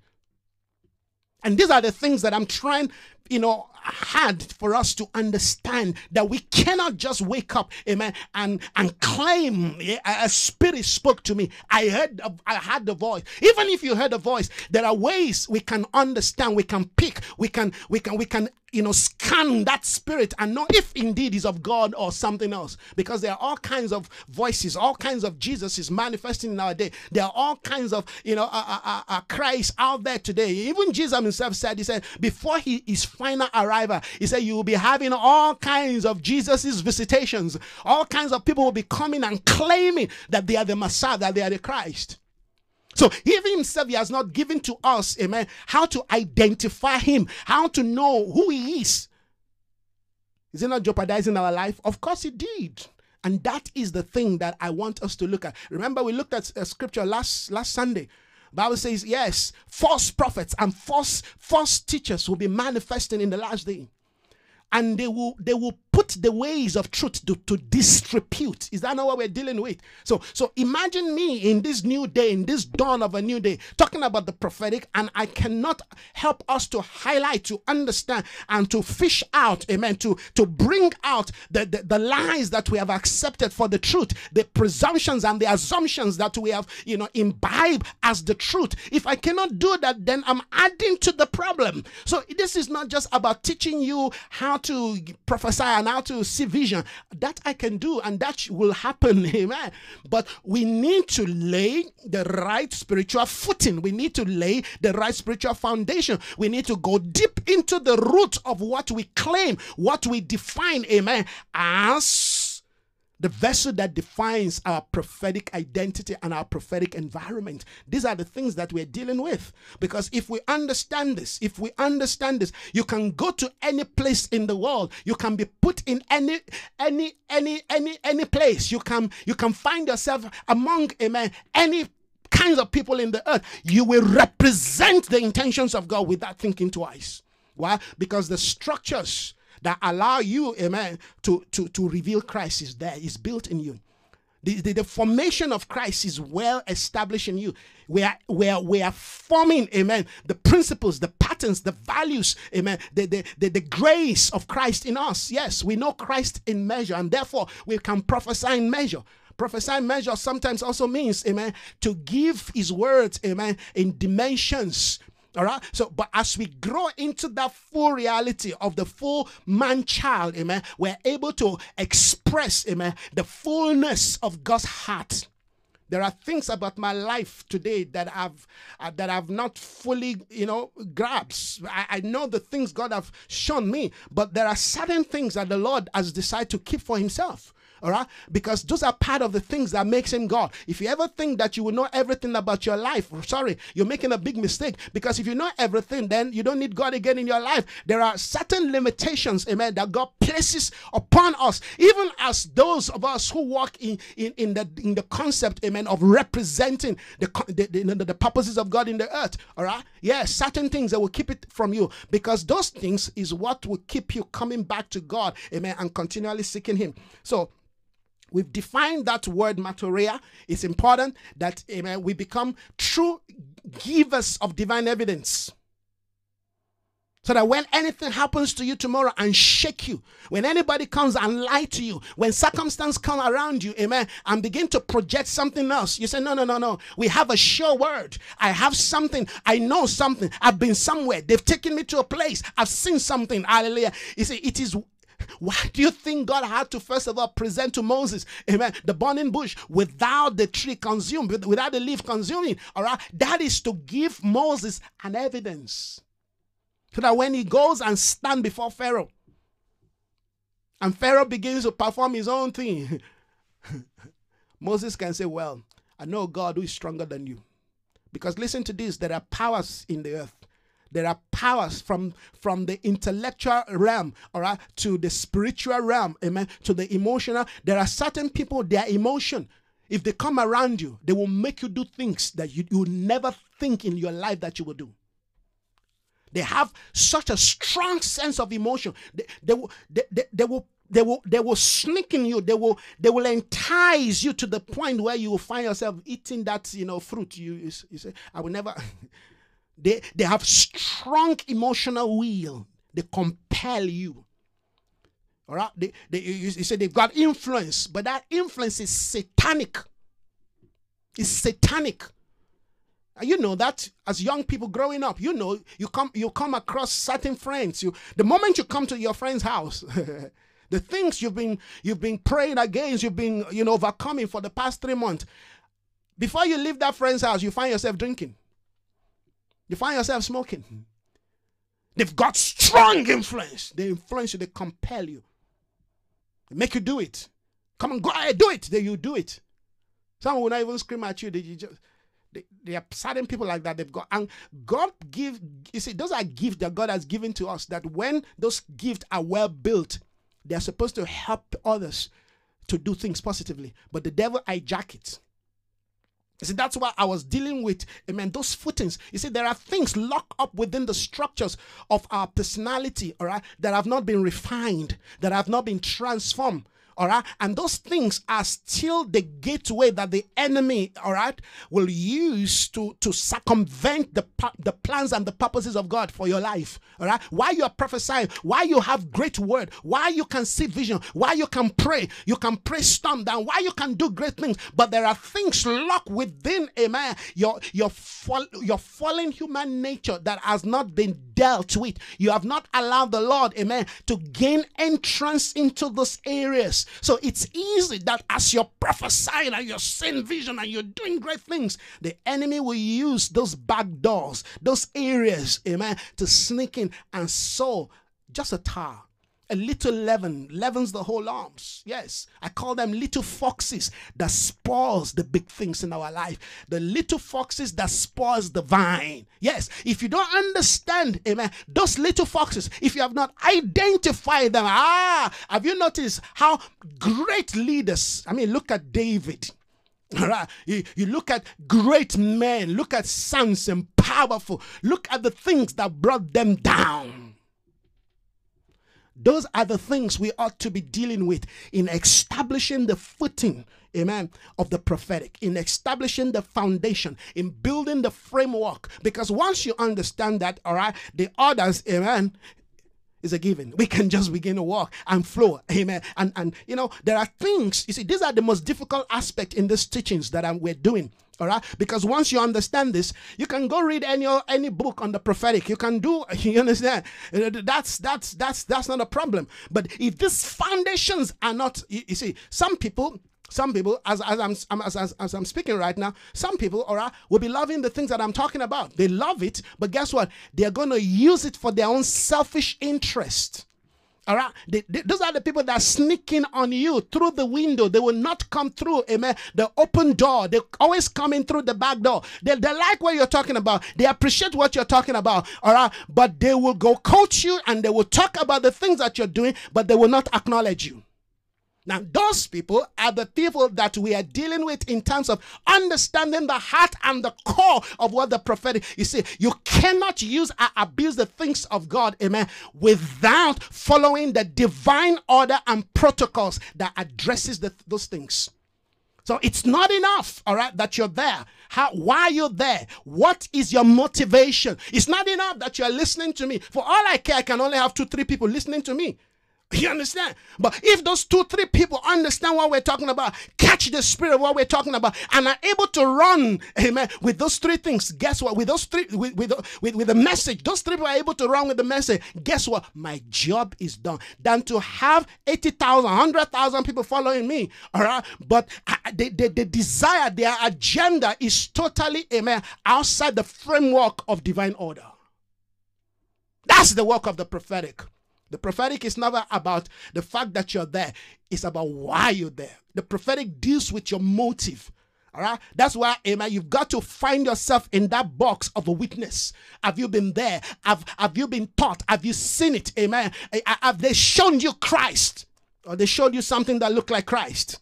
And these are the things that I'm trying, you know, hard for us to understand that we cannot just wake up, amen, and and claim a spirit spoke to me. I heard, I had the voice. Even if you heard the voice, there are ways we can understand, we can pick, we can, we can, we can you know, scan that spirit and know if indeed is of God or something else. Because there are all kinds of voices, all kinds of Jesus is manifesting in our day. There are all kinds of, you know, uh, uh, uh, Christ out there today. Even Jesus himself said, he said, before he, his final arrival, he said, you will be having all kinds of Jesus's visitations. All kinds of people will be coming and claiming that they are the Messiah, that they are the Christ. So even himself, he has not given to us, amen, how to identify him, how to know who he is. Is it not jeopardizing our life? Of course it did. And that is the thing that I want us to look at. Remember, we looked at a scripture last last Sunday. Bible says, yes, false prophets and false false teachers will be manifesting in the last day. And they will they will put the ways of truth to, to distribute. Is that not what we're dealing with? So, so imagine me in this new day, in this dawn of a new day, talking about the prophetic, and I cannot help us to highlight, to understand, and to fish out, amen, to, to bring out the, the, the lies that we have accepted for the truth, the presumptions and the assumptions that we have, you know, imbibed as the truth. If I cannot do that, then I'm adding to the problem. So this is not just about teaching you how to prophesy and how to see vision. That I can do, and that will happen. Amen. But we need to lay the right spiritual footing. We need to lay the right spiritual foundation. We need to go deep into the root of what we claim, what we define, amen, as the vessel that defines our prophetic identity and our prophetic environment. These are the things that we're dealing with. Because if we understand this, if we understand this, you can go to any place in the world. You can be put in any any any any any place. You can you can find yourself among amen any kinds of people in the earth. You will represent the intentions of God without thinking twice. Why? Because the structures that allow you, amen, to, to, to reveal Christ is there, is built in you. The, the, the, formation of Christ is well established in you. We are, we are, we are forming, amen, the principles, the patterns, the values, amen, the, the, the, the grace of Christ in us. Yes, we know Christ in measure, and therefore we can prophesy in measure. Prophesy in measure sometimes also means, amen, to give his words, amen, in dimensions all right. So, but as we grow into that full reality of the full man child, amen, we're able to express, amen, the fullness of God's heart. There are things about my life today that I've uh, that I've not fully, you know, grasped. I, I know the things God have shown me, but there are certain things that the Lord has decided to keep for Himself. All right? Because those are part of the things that makes him God. If you ever think that you will know everything about your life, sorry, you're making a big mistake. Because if you know everything, then you don't need God again in your life. There are certain limitations, amen, that God places upon us, even as those of us who walk in, in, in the in the concept, amen, of representing the, the, the, the purposes of God in the earth. All right? Yes, certain things that will keep it from you because those things is what will keep you coming back to God, amen, and continually seeking Him. So We've defined that word marturia. It's important that amen, we become true givers of divine evidence. So that when anything happens to you tomorrow and shake you, when anybody comes and lie to you, when circumstances come around you, amen, and begin to project something else, you say, No, no, no, no. We have a sure word. I have something. I know something. I've been somewhere. They've taken me to a place. I've seen something. Hallelujah. You see, it is why do you think God had to first of all present to Moses, amen, the burning bush without the tree consumed, without the leaf consuming? All right, that is to give Moses an evidence so that when he goes and stand before Pharaoh, and Pharaoh begins to perform his own thing, Moses can say, Well, I know God who is stronger than you. Because listen to this there are powers in the earth there are powers from from the intellectual realm all right to the spiritual realm amen to the emotional. There are certain people their emotion if they come around you they will make you do things that you, you never think in your life that you will do. They have such a strong sense of emotion. They, they, will, they, they, they will they will they will sneak in you. They will they will entice you to the point where you will find yourself eating that you know fruit. You you, you say i will never They, they have strong emotional will. They compel you. All right? They, they, you, you say they've got influence, but that influence is satanic. It's satanic. You know that as young people growing up, you know you come you come across certain friends. You the moment you come to your friend's house, the things you've been you've been praying against, you've been you know overcoming for the past three months. Before you leave that friend's house, you find yourself drinking. You find yourself smoking. They've got strong influence. They influence you, they compel you. They make you do it. Come on, go ahead, do it. Then you do it. Some will not even scream at you. They, you just, they, they are certain people like that. They've got and God give. You see, those are gifts that God has given to us. That when those gifts are well built, they are supposed to help others to do things positively. But the devil hijack it. You see, that's why I was dealing with, amen, those footings. You see, there are things locked up within the structures of our personality, all right, that have not been refined, that have not been transformed. All right. And those things are still the gateway that the enemy, all right, will use to, to circumvent the, the plans and the purposes of God for your life. All right. Why you are prophesying, why you have great word, why you can see vision, why you can pray, you can pray storm down, why you can do great things. But there are things locked within, amen, your, your, fall, your fallen human nature that has not been dealt with. You have not allowed the Lord, amen, to gain entrance into those areas. So it's easy that as you're prophesying and you're seeing vision and you're doing great things, the enemy will use those back doors, those areas, amen, to sneak in and sow just a tar a little leaven leavens the whole lumps. Yes, I call them little foxes that spoils the big things in our life. The little foxes that spoils the vine. Yes, if you don't understand, amen, those little foxes, if you have not identified them, ah, have you noticed how great leaders? I mean, look at David. Right. You, you look at great men, look at sons and powerful, look at the things that brought them down. Those are the things we ought to be dealing with in establishing the footing, amen, of the prophetic, in establishing the foundation, in building the framework. Because once you understand that, all right, the others, amen, is a given. We can just begin to walk and flow. Amen. And and you know, there are things, you see, these are the most difficult aspect in these teachings that I'm, we're doing. All right, because once you understand this, you can go read any any book on the prophetic. You can do, you understand? Uh, that's that's that's that's not a problem. But if these foundations are not, you, you see, some people some people, as, as, I'm, as, as, as I'm speaking right now, some people all right, will be loving the things that I'm talking about. They love it, but guess what? They're going to use it for their own selfish interest. All right. They, they, those are the people that are sneaking on you through the window. They will not come through, amen, the open door. They always come in through the back door. They, they like what you're talking about. They appreciate what you're talking about. All right. But they will go coach you and they will talk about the things that you're doing, but they will not acknowledge you. Now, those people are the people that we are dealing with in terms of understanding the heart and the core of what the prophetic. You see, you cannot use or abuse the things of God, amen, without following the divine order and protocols that addresses the, those things. So it's not enough, all right, that you're there. How why are you there? What is your motivation? It's not enough that you're listening to me. For all I care, I can only have two, three people listening to me. You understand? But if those two, three people understand what we're talking about, catch the spirit of what we're talking about, and are able to run, amen, with those three things, guess what? With those three, with, with, with, with the message, those three people are able to run with the message. Guess what? My job is done. Than to have 80,000, 100,000 people following me, all right? But uh, the, the, the desire, their agenda is totally, amen, outside the framework of divine order. That's the work of the prophetic. The prophetic is never about the fact that you're there, it's about why you're there. The prophetic deals with your motive. All right. That's why, amen. You've got to find yourself in that box of a witness. Have you been there? Have, have you been taught? Have you seen it? Amen. Have they shown you Christ? Or they showed you something that looked like Christ?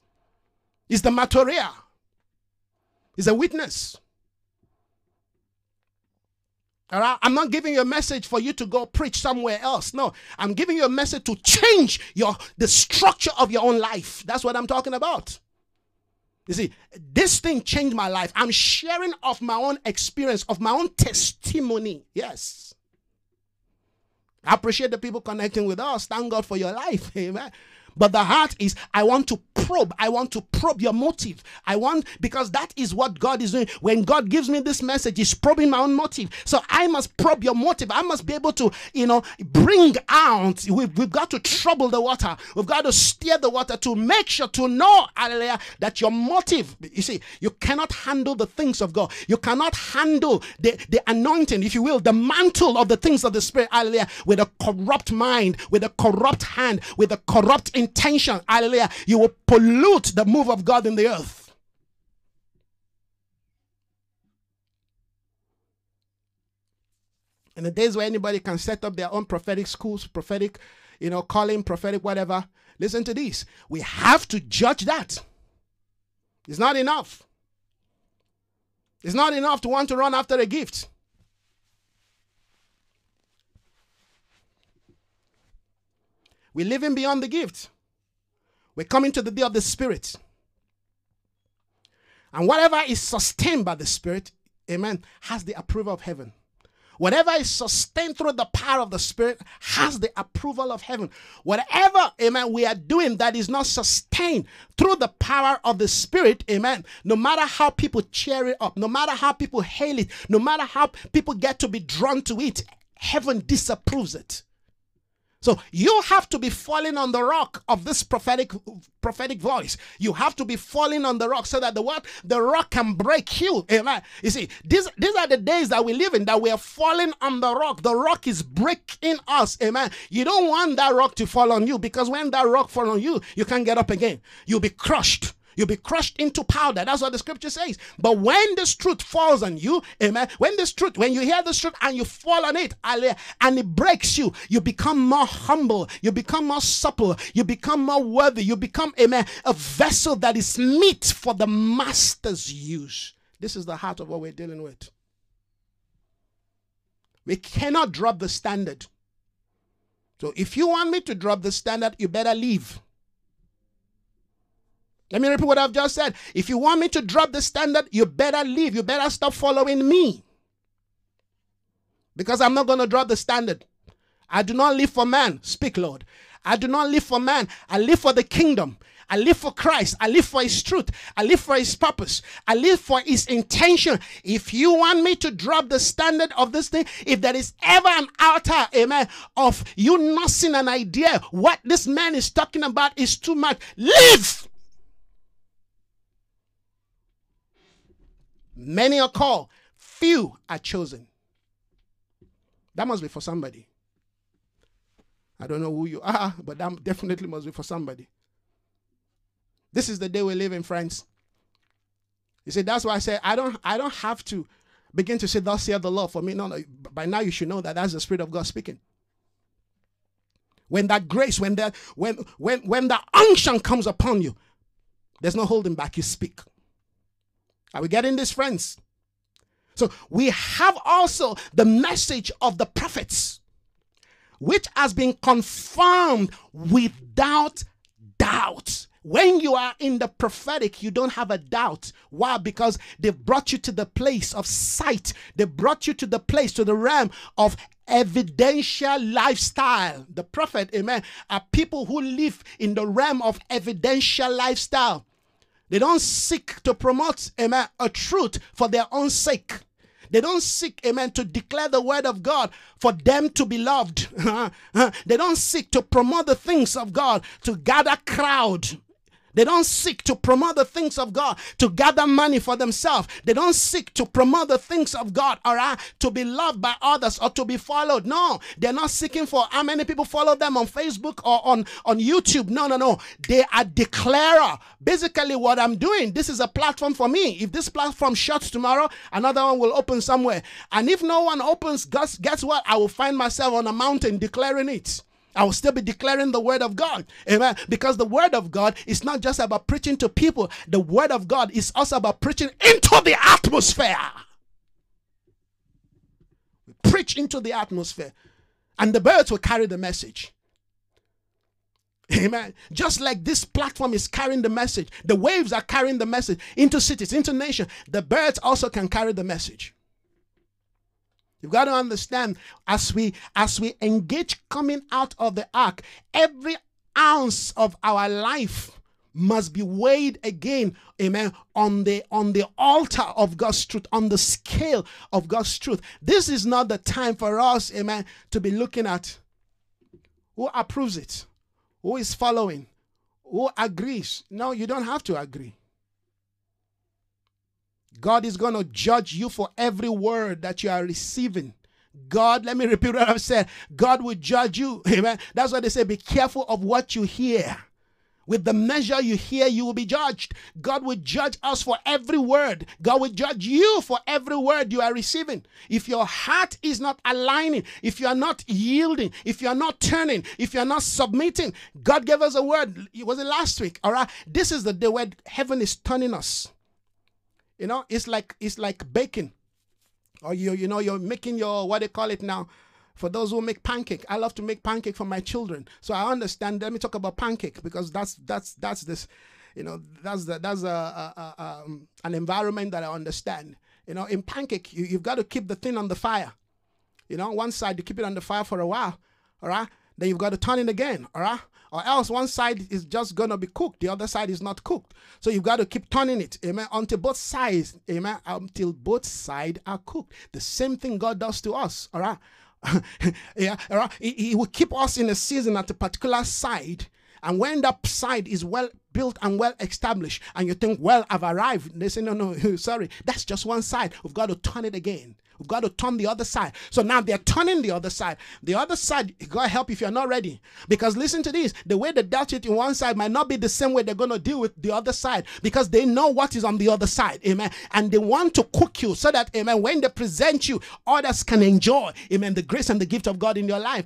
Is the marturia. Is a witness. All right? I'm not giving you a message for you to go preach somewhere else. No, I'm giving you a message to change your the structure of your own life. That's what I'm talking about. You see, this thing changed my life. I'm sharing of my own experience, of my own testimony. Yes. I appreciate the people connecting with us. Thank God for your life. Amen. But the heart is, I want to probe. I want to probe your motive. I want, because that is what God is doing. When God gives me this message, He's probing my own motive. So I must probe your motive. I must be able to, you know, bring out, we've, we've got to trouble the water. We've got to steer the water to make sure to know, hallelujah, that your motive, you see, you cannot handle the things of God. You cannot handle the, the anointing, if you will, the mantle of the things of the Spirit, hallelujah, with a corrupt mind, with a corrupt hand, with a corrupt intention, hallelujah, you will pollute the move of God in the earth. In the days where anybody can set up their own prophetic schools, prophetic, you know, calling, prophetic, whatever, listen to this. We have to judge that. It's not enough. It's not enough to want to run after a gift. We're living beyond the gift. We're coming to the day of the Spirit. And whatever is sustained by the Spirit, amen, has the approval of heaven. Whatever is sustained through the power of the Spirit has the approval of heaven. Whatever, amen, we are doing that is not sustained through the power of the Spirit, amen, no matter how people cheer it up, no matter how people hail it, no matter how people get to be drawn to it, heaven disapproves it. So you have to be falling on the rock of this prophetic prophetic voice. You have to be falling on the rock so that the what the rock can break you. Eh, Amen. You see, these these are the days that we live in that we are falling on the rock. The rock is breaking us. Amen. You don't want that rock to fall on you because when that rock fall on you, you can't get up again. You'll be crushed. You'll be crushed into powder. That's what the scripture says. But when this truth falls on you, amen, when this truth, when you hear this truth and you fall on it, and it breaks you, you become more humble, you become more supple, you become more worthy, you become, amen, a vessel that is meet for the master's use. This is the heart of what we're dealing with. We cannot drop the standard. So if you want me to drop the standard, you better leave. Let me repeat what I've just said. If you want me to drop the standard, you better leave. You better stop following me. Because I'm not going to drop the standard. I do not live for man. Speak, Lord. I do not live for man. I live for the kingdom. I live for Christ. I live for His truth. I live for His purpose. I live for His intention. If you want me to drop the standard of this thing, if there is ever an altar, amen, of you not seeing an idea, what this man is talking about is too much, leave. Many are called, few are chosen. That must be for somebody. I don't know who you are, but that definitely must be for somebody. This is the day we live in, friends. You see, that's why I say I don't I don't have to begin to say, Thus saith the Lord for me. No, no. By now you should know that that's the Spirit of God speaking. When that grace, when that when when when the unction comes upon you, there's no holding back. You speak. Are we getting this, friends? So we have also the message of the prophets, which has been confirmed without doubt. When you are in the prophetic, you don't have a doubt. Why? Because they brought you to the place of sight. They brought you to the place, to the realm of evidential lifestyle. The prophet, amen, are people who live in the realm of evidential lifestyle. They don't seek to promote, amen, a truth for their own sake. They don't seek, amen, to declare the word of God for them to be loved. they don't seek to promote the things of God to gather crowd. They don't seek to promote the things of God to gather money for themselves. They don't seek to promote the things of God or uh, to be loved by others or to be followed. No, they're not seeking for how many people follow them on Facebook or on, on YouTube. No, no, no. They are declarer. Basically, what I'm doing, this is a platform for me. If this platform shuts tomorrow, another one will open somewhere. And if no one opens, guess, guess what? I will find myself on a mountain declaring it. I will still be declaring the word of God. Amen. Because the word of God is not just about preaching to people, the word of God is also about preaching into the atmosphere. We preach into the atmosphere, and the birds will carry the message. Amen. Just like this platform is carrying the message, the waves are carrying the message into cities, into nations. The birds also can carry the message. You've got to understand as we as we engage coming out of the ark, every ounce of our life must be weighed again amen on the on the altar of god's truth on the scale of god's truth. This is not the time for us amen to be looking at who approves it who is following who agrees. No you don't have to agree God is going to judge you for every word that you are receiving. God, let me repeat what I've said. God will judge you. Amen. That's why they say, be careful of what you hear. With the measure you hear, you will be judged. God will judge us for every word. God will judge you for every word you are receiving. If your heart is not aligning, if you are not yielding, if you are not turning, if you are not submitting, God gave us a word. It was it last week? All right. This is the day where heaven is turning us. You know, it's like it's like baking. Or you you know, you're making your what they call it now. For those who make pancake, I love to make pancake for my children. So I understand. Let me talk about pancake because that's that's that's this, you know, that's the, that's a, a, a um, an environment that I understand. You know, in pancake, you, you've got to keep the thing on the fire. You know, one side you keep it on the fire for a while, all right. Then you've got to turn it again, all right or else one side is just gonna be cooked, the other side is not cooked. So you've got to keep turning it, amen, until both sides, amen, until both sides are cooked. The same thing God does to us, all right. yeah, all right. He, he will keep us in a season at a particular side, and when that side is well built and well established, and you think, well, I've arrived, they say, no, no, sorry, that's just one side. We've got to turn it again. We've got to turn the other side. So now they're turning the other side. The other side, God help if you're not ready. Because listen to this the way they dealt it in one side might not be the same way they're going to deal with the other side because they know what is on the other side. Amen. And they want to cook you so that, amen, when they present you, others can enjoy, amen, the grace and the gift of God in your life.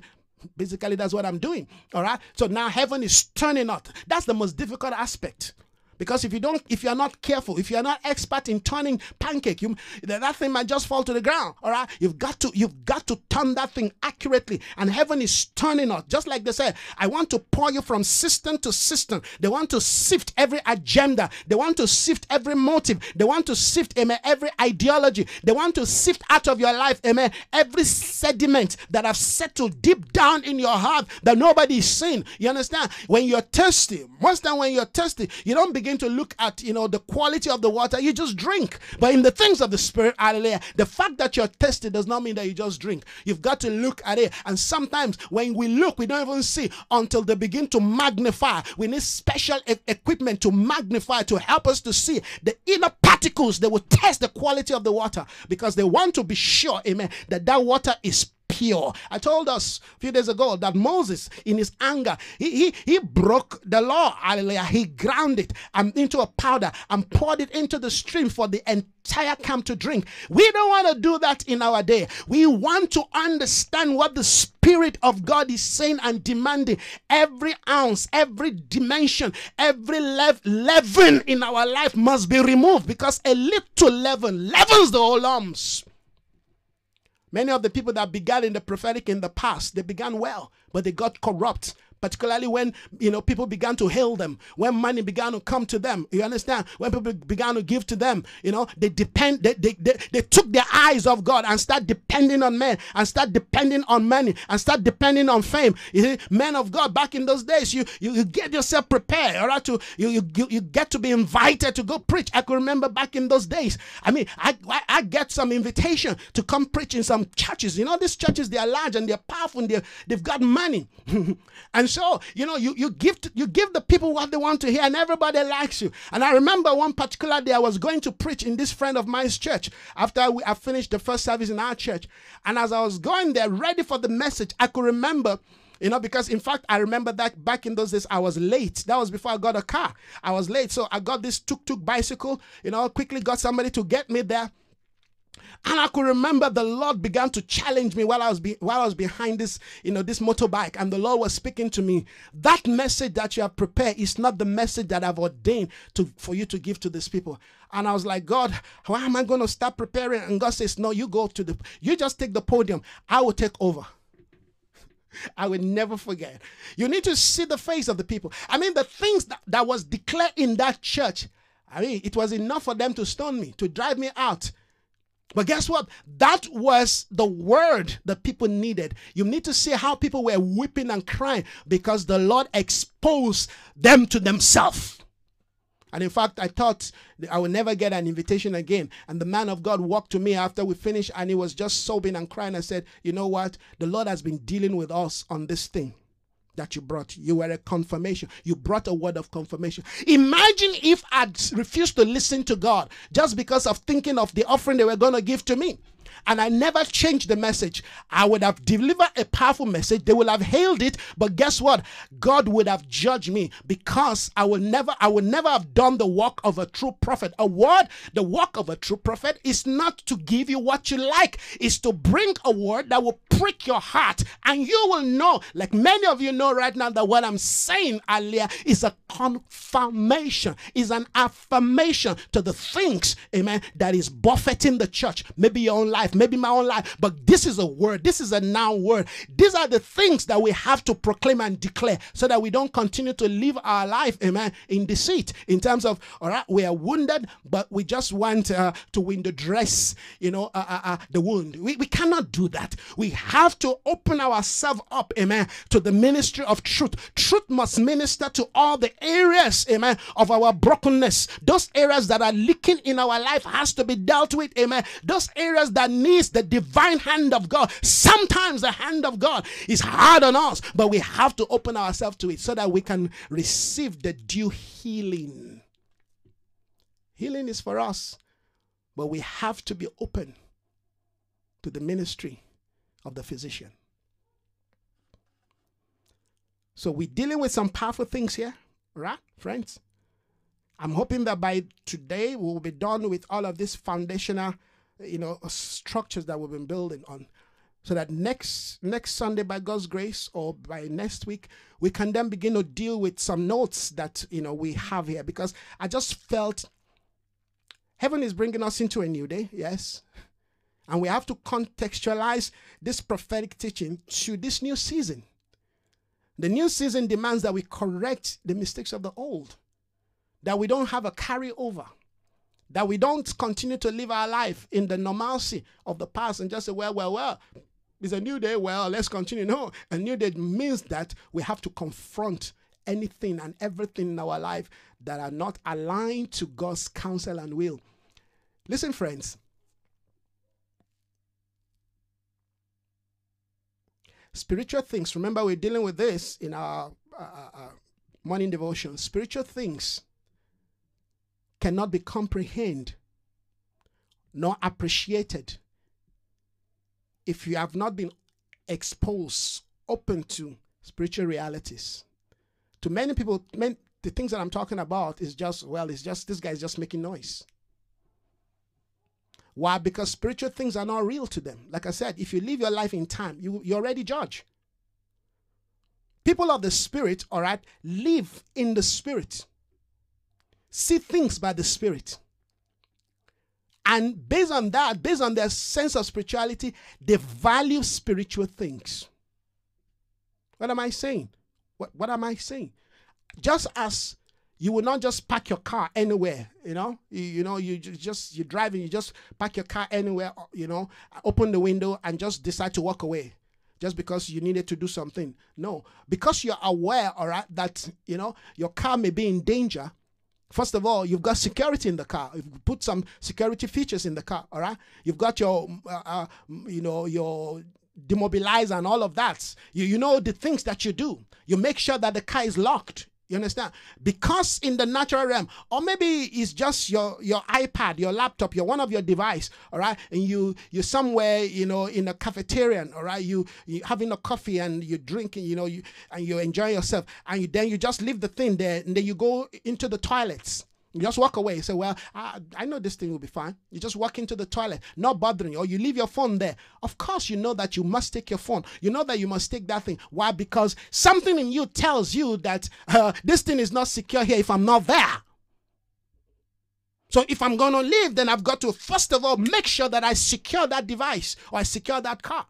Basically, that's what I'm doing. All right. So now heaven is turning out. That's the most difficult aspect. Because if you don't, if you're not careful, if you're not expert in turning pancake, you that thing might just fall to the ground. All right, you've got to you've got to turn that thing accurately, and heaven is turning us. Just like they said, I want to pour you from system to system. They want to sift every agenda. They want to sift every motive. They want to sift, amen, every ideology. They want to sift out of your life, amen, every sediment that have settled deep down in your heart that nobody is seeing. You understand? When you're thirsty, most time when you're thirsty, you don't begin begin to look at, you know, the quality of the water, you just drink. But in the things of the Spirit, hallelujah, the fact that you're tested does not mean that you just drink. You've got to look at it. And sometimes when we look, we don't even see until they begin to magnify. We need special e- equipment to magnify to help us to see the inner particles that will test the quality of the water because they want to be sure, amen, that that water is pure. I told us a few days ago that Moses, in his anger, he, he, he broke the law. Hallelujah. He ground it um, into a powder and poured it into the stream for the entire camp to drink. We don't want to do that in our day. We want to understand what the Spirit of God is saying and demanding. Every ounce, every dimension, every lev- leaven in our life must be removed because a little leaven leavens the whole lumps. Many of the people that began in the prophetic in the past, they began well, but they got corrupt particularly when you know people began to hail them when money began to come to them you understand? When people began to give to them you know they depend they, they, they, they took their eyes off god and start depending on men and start depending on money and start depending on fame. You see men of god back in those days you you, you get yourself prepared all right to you, you you get to be invited to go preach. I could remember back in those days i mean i i, I get some invitation to come preach in some churches. You know these churches they are large and they're powerful and they're, they've got money. And so oh, you know you you give to, you give the people what they want to hear and everybody likes you and i remember one particular day i was going to preach in this friend of mine's church after we, i finished the first service in our church and as i was going there ready for the message i could remember you know, because in fact, I remember that back in those days, I was late. That was before I got a car. I was late. So I got this tuk tuk bicycle, you know, quickly got somebody to get me there. And I could remember the Lord began to challenge me while I was be, while I was behind this, you know, this motorbike, and the Lord was speaking to me. That message that you have prepared is not the message that I've ordained to for you to give to these people. And I was like, God, why am I going to start preparing? And God says, No, you go to the, you just take the podium. I will take over. I will never forget. You need to see the face of the people. I mean, the things that, that was declared in that church. I mean, it was enough for them to stone me, to drive me out. But guess what? That was the word that people needed. You need to see how people were weeping and crying because the Lord exposed them to themselves. And in fact, I thought I would never get an invitation again. And the man of God walked to me after we finished and he was just sobbing and crying. I said, You know what? The Lord has been dealing with us on this thing that you brought. You were a confirmation. You brought a word of confirmation. Imagine if I'd refused to listen to God just because of thinking of the offering they were going to give to me and I never changed the message. I would have delivered a powerful message. They would have hailed it, but guess what? God would have judged me because I will never, I would never have done the work of a true prophet. A word, the work of a true prophet is not to give you what you like, is to bring a word that will prick your heart, and you will know, like many of you know right now, that what I'm saying earlier is a confirmation, is an affirmation to the things, amen, that is buffeting the church. Maybe your own life, maybe my own life, but this is a word. This is a noun word. These are the things that we have to proclaim and declare so that we don't continue to live our life, amen, in deceit. In terms of, all right, we are wounded, but we just want uh, to win the dress, you know, uh, uh, uh, the wound. We, we cannot do that. We have to open ourselves up, amen, to the ministry of truth. Truth must minister to all the areas, amen, of our brokenness. Those areas that are leaking in our life has to be dealt with, amen. Those areas that needs the divine hand of God. Sometimes the hand of God is hard on us, but we have to open ourselves to it so that we can receive the due healing. Healing is for us, but we have to be open to the ministry of the physician. So we're dealing with some powerful things here, right, friends? I'm hoping that by today we'll be done with all of this foundational you know structures that we've been building on. So that next next sunday by god's grace or by next week we can then begin to deal with some notes that you know we have here. Because i just felt heaven is bringing us into a new day yes? And we have to contextualize this prophetic teaching to this new season. The new season demands that we correct the mistakes of the old that we don't have a carryover that we don't continue to live our life in the normalcy of the past and just say, well, well, well, it's a new day. Well, let's continue. No, a new day means that we have to confront anything and everything in our life that are not aligned to God's counsel and will. Listen, friends. Spiritual things, remember, we're dealing with this in our uh, uh, uh morning devotion. Spiritual things cannot be comprehended nor appreciated if you have not been exposed, open to spiritual realities. To many people, the things that I'm talking about is just, well, it's just, this guy is just making noise. Why? Because spiritual things are not real to them. Like I said, if you live your life in time, you, you already judge. People of the Spirit, all right, live in the Spirit, see things by the Spirit. And based on that, based on their sense of spirituality, they value spiritual things. What am I saying? What, what am I saying? Just as you will not just park your car anywhere, you know, you, you know, you just, you're driving, you just park your car anywhere, uh, you know, open the window and just decide to walk away just because you needed to do something. No, because you're aware, all right, that, you know, your car may be in danger. First of all, you've got security in the car. You've put some security features in the car, all right? You've got your, uh, uh, you know, your demobilize and all of that. You, you know the things that you do. You make sure that the car is locked. You understand? Because in the natural realm, or maybe it's just your your iPad, your laptop, your one of your device, all right, and you you're somewhere, you know, in a cafeteria, all right, you you having a coffee and you're drinking, you know, you and you enjoy yourself, and you, then you just leave the thing there, and then you go into the toilets you just walk away. You say, well, I, I know this thing will be fine. You just walk into the toilet, not bothering you, or you leave your phone there. Of course, you know that you must take your phone. You know that you must take that thing. Why? Because something in you tells you that uh, this thing is not secure here if I'm not there. So if I'm going to leave, then I've got to, first of all, make sure that I secure that device or I secure that car.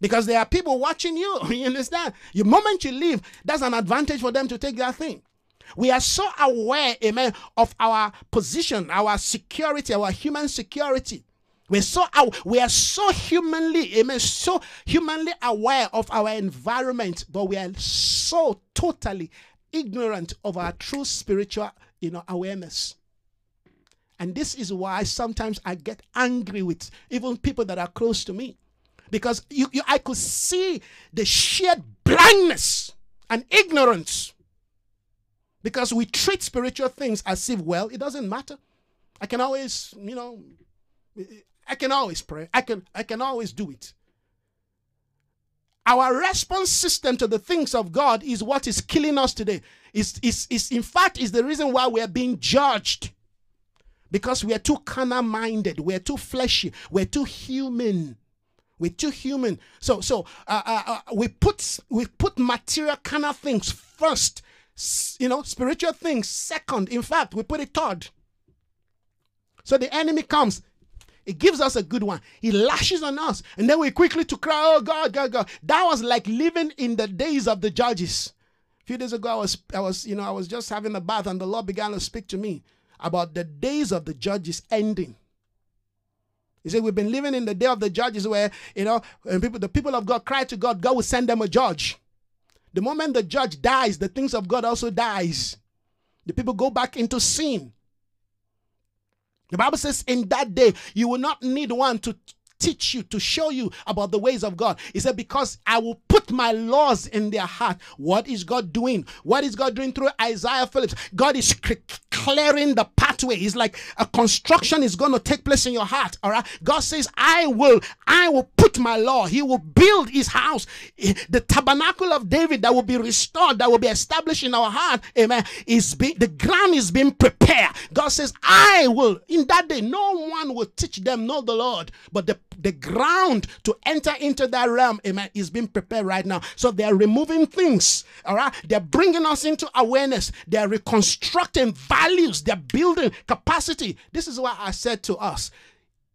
Because there are people watching you. You understand? The moment you leave, that's an advantage for them to take that thing. We are so aware, amen, of our position, our security, our human security. We're so we are so humanly, amen, so humanly aware of our environment, but we are so totally ignorant of our true spiritual, you know, awareness. And this is why sometimes I get angry with even people that are close to me. Because you, you I could see the sheer blindness and ignorance because we treat spiritual things as if, well, it doesn't matter. I can always, you know, I can always pray. I can I can always do it. Our response system to the things of God is what is killing us today. Is is is in fact is the reason why we are being judged. Because we are too carnal minded, we're too fleshy, we're too human. We're too human. So so uh, uh, uh, we put we put material carnal things first you know, spiritual things second. In fact, we put it third. So the enemy comes, he gives us a good one. He lashes on us, and then we quickly to cry, "Oh God, God, God!" That was like living in the days of the judges. A few days ago, I was, I was, you know, I was just having a bath, and the Lord began to speak to me about the days of the judges ending. He said, "We've been living in the day of the judges, where you know, people, the people of God cry to God, God will send them a judge." The moment the judge dies, the things of God also dies. The people go back into sin. The Bible says, in that day, you will not need one to teach you, to show you about the ways of God. He said, Because I will put my laws in their heart. What is God doing? What is God doing through Isaiah Phillips? God is clearing the pathway. It's like a construction is going to take place in your heart. All right. God says, I will, I will put my law. He will build his house. The tabernacle of David that will be restored, that will be established in our heart. Amen. Is being the ground is being prepared. God says, I will. In that day, no one will teach them, know the Lord, but the the ground to enter into that realm, amen, is being prepared right now. So they're removing things, all right? They're bringing us into awareness. They're reconstructing values. They're building capacity. This is why I said to us,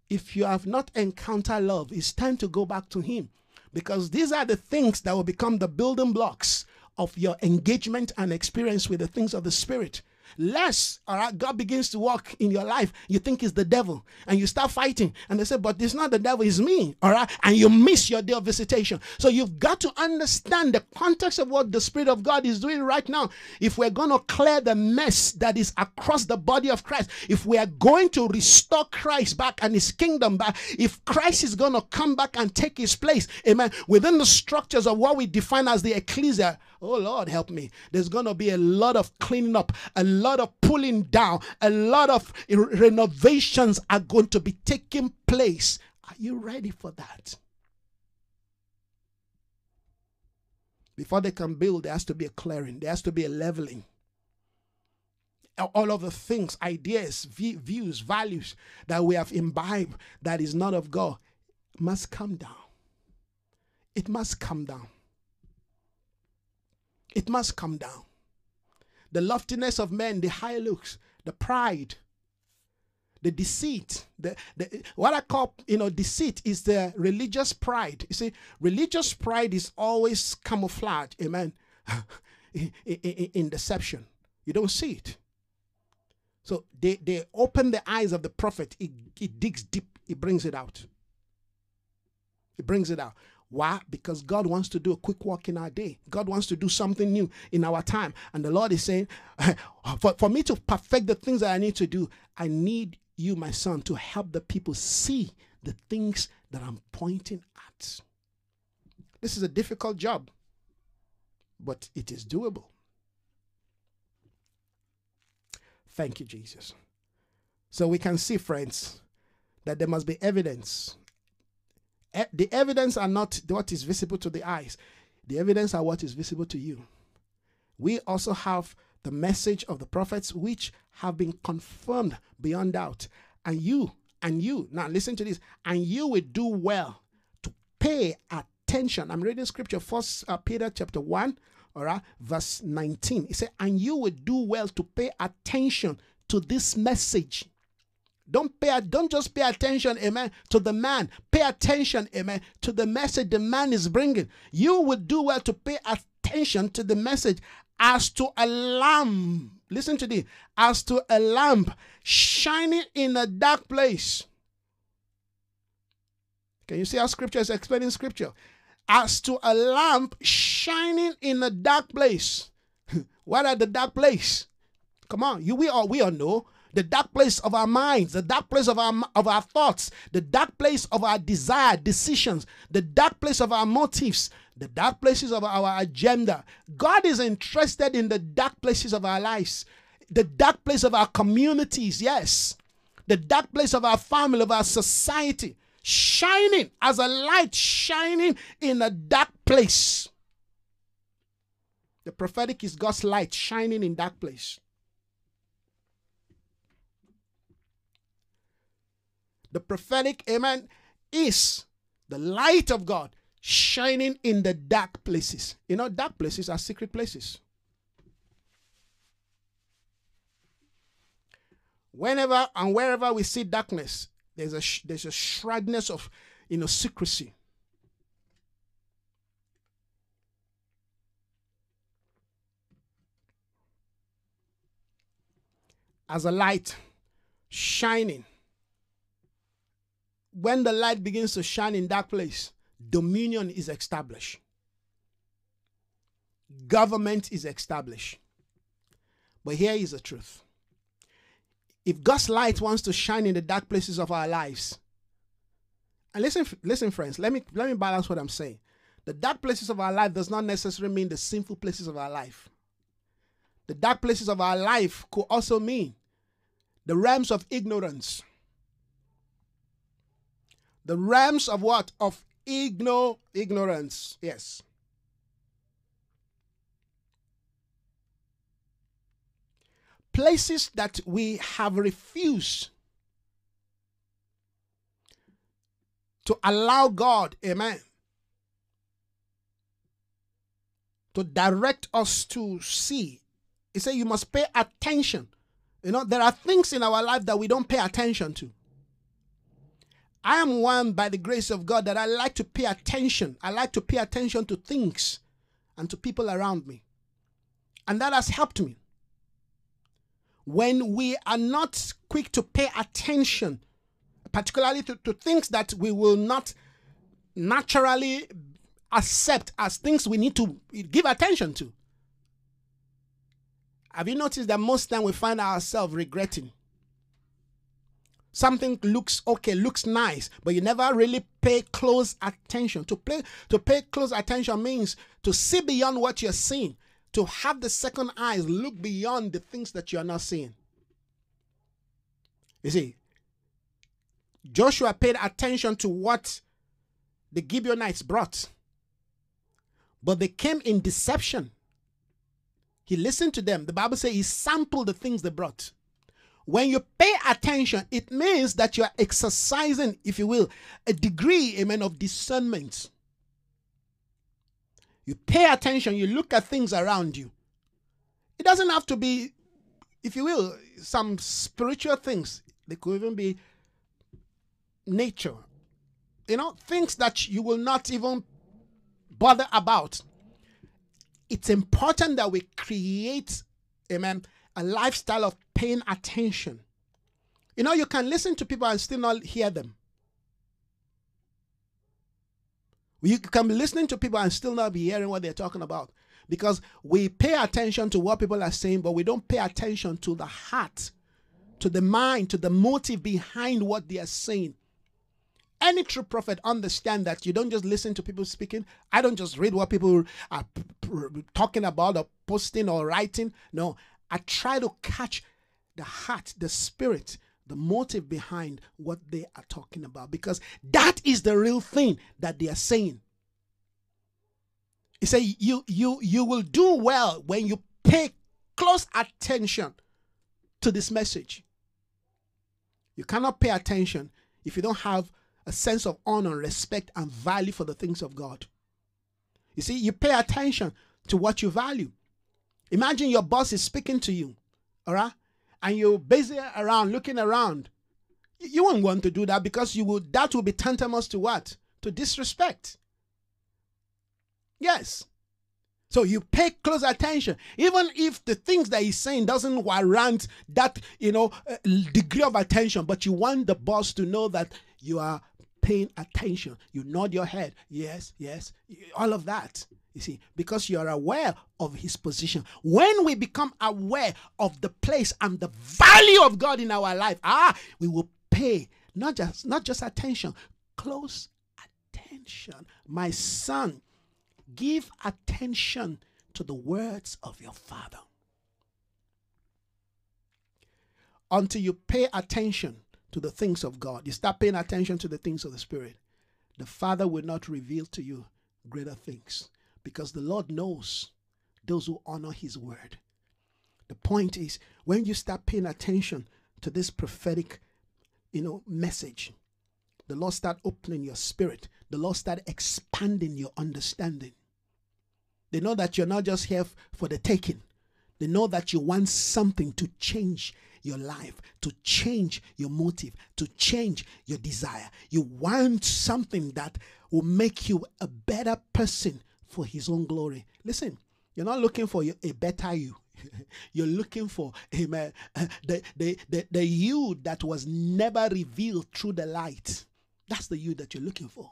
if you have not encountered love, it's time to go back to Him because these are the things that will become the building blocks of your engagement and experience with the things of the Spirit less all right god begins to work in your life you think it's the devil and you start fighting and they say but it's not the devil it's me all right and you miss your day of visitation. So you've got to understand the context of what the spirit of god is doing right now. If we're going to clear the mess that is across the body of christ if we are going to restore christ back and his kingdom back if christ is going to come back and take his place amen within the structures of what we define as the ecclesia oh lord help me there's going to be a lot of cleaning up a lot of pulling down, a lot of renovations are going to be taking place. Are you ready for that? Before they can build, there has to be a clearing, there has to be a leveling. All of the things, ideas, views, values that we have imbibed that is not of God must come down. It must come down. It must come down. The loftiness of men, the high looks, the pride, the deceit, the, the what I call you know deceit is the religious pride. You see, religious pride is always camouflaged, amen, in, in, in deception. You don't see it. So they, they open the eyes of the prophet, it, it digs deep, it brings it out. It brings it out. Why? Because God wants to do a quick walk in our day. God wants to do something new in our time. And the Lord is saying, for, for me to perfect the things that I need to do, I need you, my son, to help the people see the things that I'm pointing at. This is a difficult job, but it is doable. Thank you, Jesus. So we can see, friends, that there must be evidence the evidence are not what is visible to the eyes, the evidence are what is visible to you. We also have the message of the prophets, which have been confirmed beyond doubt. And you, and you, now listen to this, and you will do well to pay attention. I'm reading scripture, First uh, Peter chapter 1, all right, verse 19. It said, and you will do well to pay attention to this message don't pay don't just pay attention, amen, to the man. Pay attention, amen, to the message the man is bringing. You would do well to pay attention to the message as to a lamp. Listen to this. As to a lamp shining in a dark place. Can you see how scripture is explaining scripture? As to a lamp shining in a dark place. what are the dark place? Come on, you we all we all know the dark place of our minds, the dark place of our of our thoughts, the dark place of our desire, decisions, the dark place of our motives, the dark places of our agenda. God is interested in the dark places of our lives, the dark place of our communities, yes, the dark place of our family, of our society, shining as a light shining in a dark place. The prophetic is God's light shining in dark place. The prophetic, amen, is the light of God shining in the dark places. You know, dark places are secret places. Whenever and wherever we see darkness, there's a there's a shroudness of you know secrecy. As a light shining when the light begins to shine in that place, dominion is established, government is established. But here is the truth. If God's light wants to shine in the dark places of our lives, and listen, listen, friends, let me let me balance what I'm saying. The dark places of our life does not necessarily mean the sinful places of our life. The dark places of our life could also mean the realms of ignorance the realms of what? Of igno ignorance. Yes. Places that we have refused to allow God, amen, to direct us to see. He said, You must pay attention. You know, there are things in our life that we don't pay attention to. I am one by the grace of God that I like to pay attention. I like to pay attention to things and to people around me. And that has helped me. When we are not quick to pay attention, particularly to, to things that we will not naturally accept as things we need to give attention to. Have you noticed that most time we find ourselves regretting? Something looks okay looks nice but you never really pay close attention to play to pay close attention means to see beyond what you're seeing to have the second eyes look beyond the things that you're not seeing you see joshua paid attention to what the gibeonites brought but they came in deception. He listened to them. The Bible says he sampled the things they brought. When you pay attention, it means that you are exercising, if you will, a degree, amen, of discernment. You pay attention, you look at things around you. It doesn't have to be, if you will, some spiritual things. They could even be nature. You know, things that you will not even bother about. It's important that we create, amen, a lifestyle of paying attention. You know, you can listen to people and still not hear them. You can be listening to people and still not be hearing what they're talking about because we pay attention to what people are saying, but we don't pay attention to the heart, to the mind, to the motive behind what they are saying. Any true prophet understand that you don't just listen to people speaking. I don't just read what people are talking about or posting or writing. No, I try to catch the heart, the spirit, the motive behind what they are talking about because that is the real thing that they are saying. He said, you, you, you will do well when you pay close attention to this message. You cannot pay attention if you don't have a sense of honor, respect, and value for the things of God. You see, you pay attention to what you value. Imagine your boss is speaking to you, all right? And you're busy around looking around, you won't want to do that because you would that will be tantamount to what? To disrespect. Yes. So you pay close attention, even if the things that he's saying doesn't warrant that you know uh, degree of attention, but you want the boss to know that you are paying attention. You nod your head, yes, yes, all of that. You see, because you are aware of his position. When we become aware of the place and the value of God in our life, ah, we will pay not just not just attention, close attention. My son, give attention to the words of your father. Until you pay attention to the things of God, you start paying attention to the things of the Spirit, the Father will not reveal to you greater things because the Lord knows those who honor His word. The point is, when you start paying attention to this prophetic, you know, message, the Lord start opening your spirit. The Lord start expanding your understanding. They know that you're not just here for the taking. They know that you want something to change your life, to change your motive, to change your desire. You want something that will make you a better person for his own glory. Listen, you're not looking for a better you. You're looking for amen, the, the, the, the you that was never revealed through the light. That's the you that you're looking for.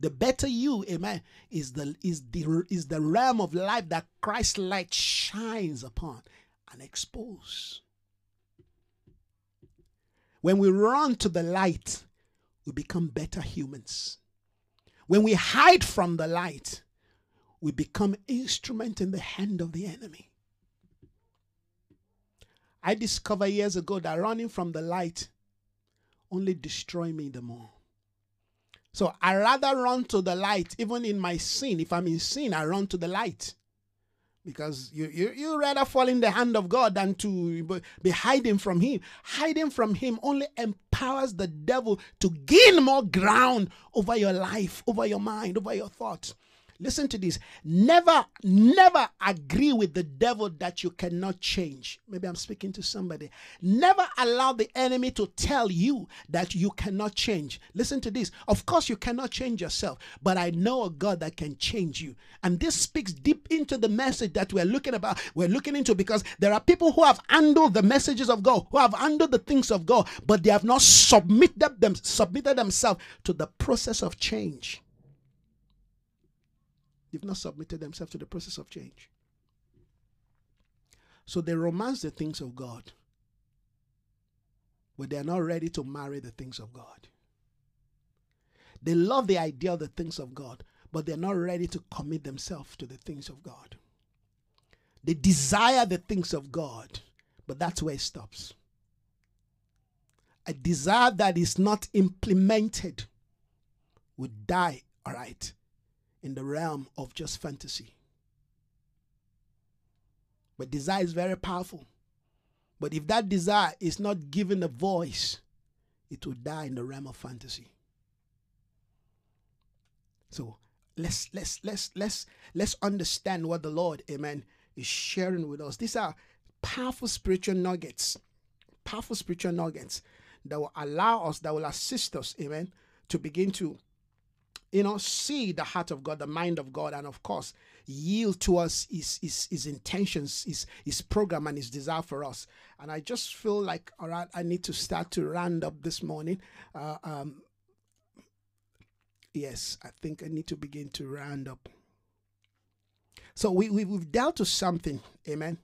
The better you, amen, is the is the is the realm of life that Christ's light shines upon and expose. When we run to the light, we become better humans. When we hide from the light, we become instrument in the hand of the enemy. I discovered years ago that running from the light only destroy me the more. So I rather run to the light, even in my sin. If I'm in sin, I run to the light. Because you, you, you rather fall in the hand of God than to be hiding from Him. Hiding from Him only empowers the devil to gain more ground over your life, over your mind, over your thoughts. Listen to this. Never, never agree with the devil that you cannot change. Maybe I'm speaking to somebody. Never allow the enemy to tell you that you cannot change. Listen to this. Of course, you cannot change yourself, but I know a God that can change you. And this speaks deep into the message that we're looking about, we're looking into because there are people who have handled the messages of God, who have handled the things of God, but they have not submitted them, submitted themselves to the process of change. They've not submitted themselves to the process of change. So they romance the things of God, but they are not ready to marry the things of God. They love the idea of the things of God, but they're not ready to commit themselves to the things of God. They desire the things of God, but that's where it stops. A desire that is not implemented would die, all right, in the realm of just fantasy. But desire is very powerful. But if that desire is not given a voice, it will die in the realm of fantasy. So let's let's let's let's let's understand what the Lord, Amen, is sharing with us. These are powerful spiritual nuggets, powerful spiritual nuggets that will allow us, that will assist us, Amen, to begin to, you know, see the heart of God, the mind of God, and of course, yield to us his, his, his intentions, his, his program, and his desire for us. And I just feel like, all right, I need to start to round up this morning. Uh, um, yes, I think I need to begin to round up. So we, we, we've dealt with something, amen.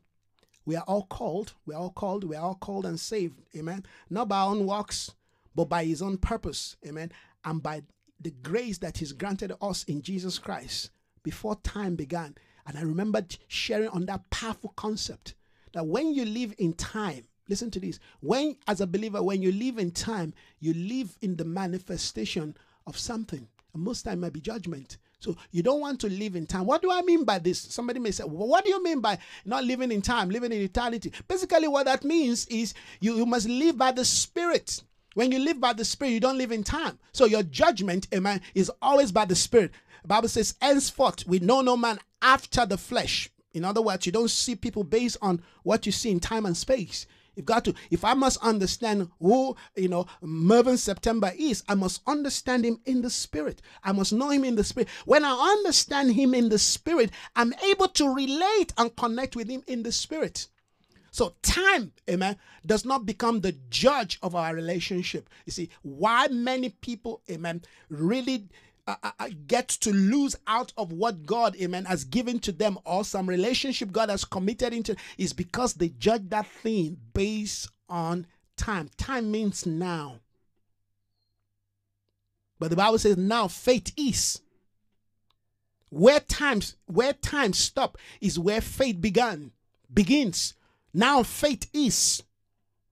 We are all called, we are all called, we are all called and saved, amen. Not by our own works, but by his own purpose, amen. And by the grace that he's granted us in Jesus Christ before time began. And I remember sharing on that powerful concept that when you live in time, listen to this, when, as a believer, when you live in time, you live in the manifestation of something. And most time might be judgment. So you don't want to live in time. What do I mean by this? Somebody may say, well, what do you mean by not living in time, living in eternity? Basically, what that means is you, you must live by the Spirit. When you live by the Spirit, you don't live in time. So your judgment, amen, is always by the Spirit. The Bible says, henceforth, we know no man after the flesh. In other words, you don't see people based on what you see in time and space. You've got to, if I must understand who, you know, Mervyn September is, I must understand him in the spirit. I must know him in the spirit. When I understand him in the spirit, I'm able to relate and connect with him in the spirit. So time, amen, does not become the judge of our relationship. You see, why many people, amen, really uh, uh, uh, get to lose out of what God, amen, has given to them or some relationship God has committed into is because they judge that thing based on time. Time means now. But the Bible says now faith is. Where times where time stop is where faith began, begins. Now faith is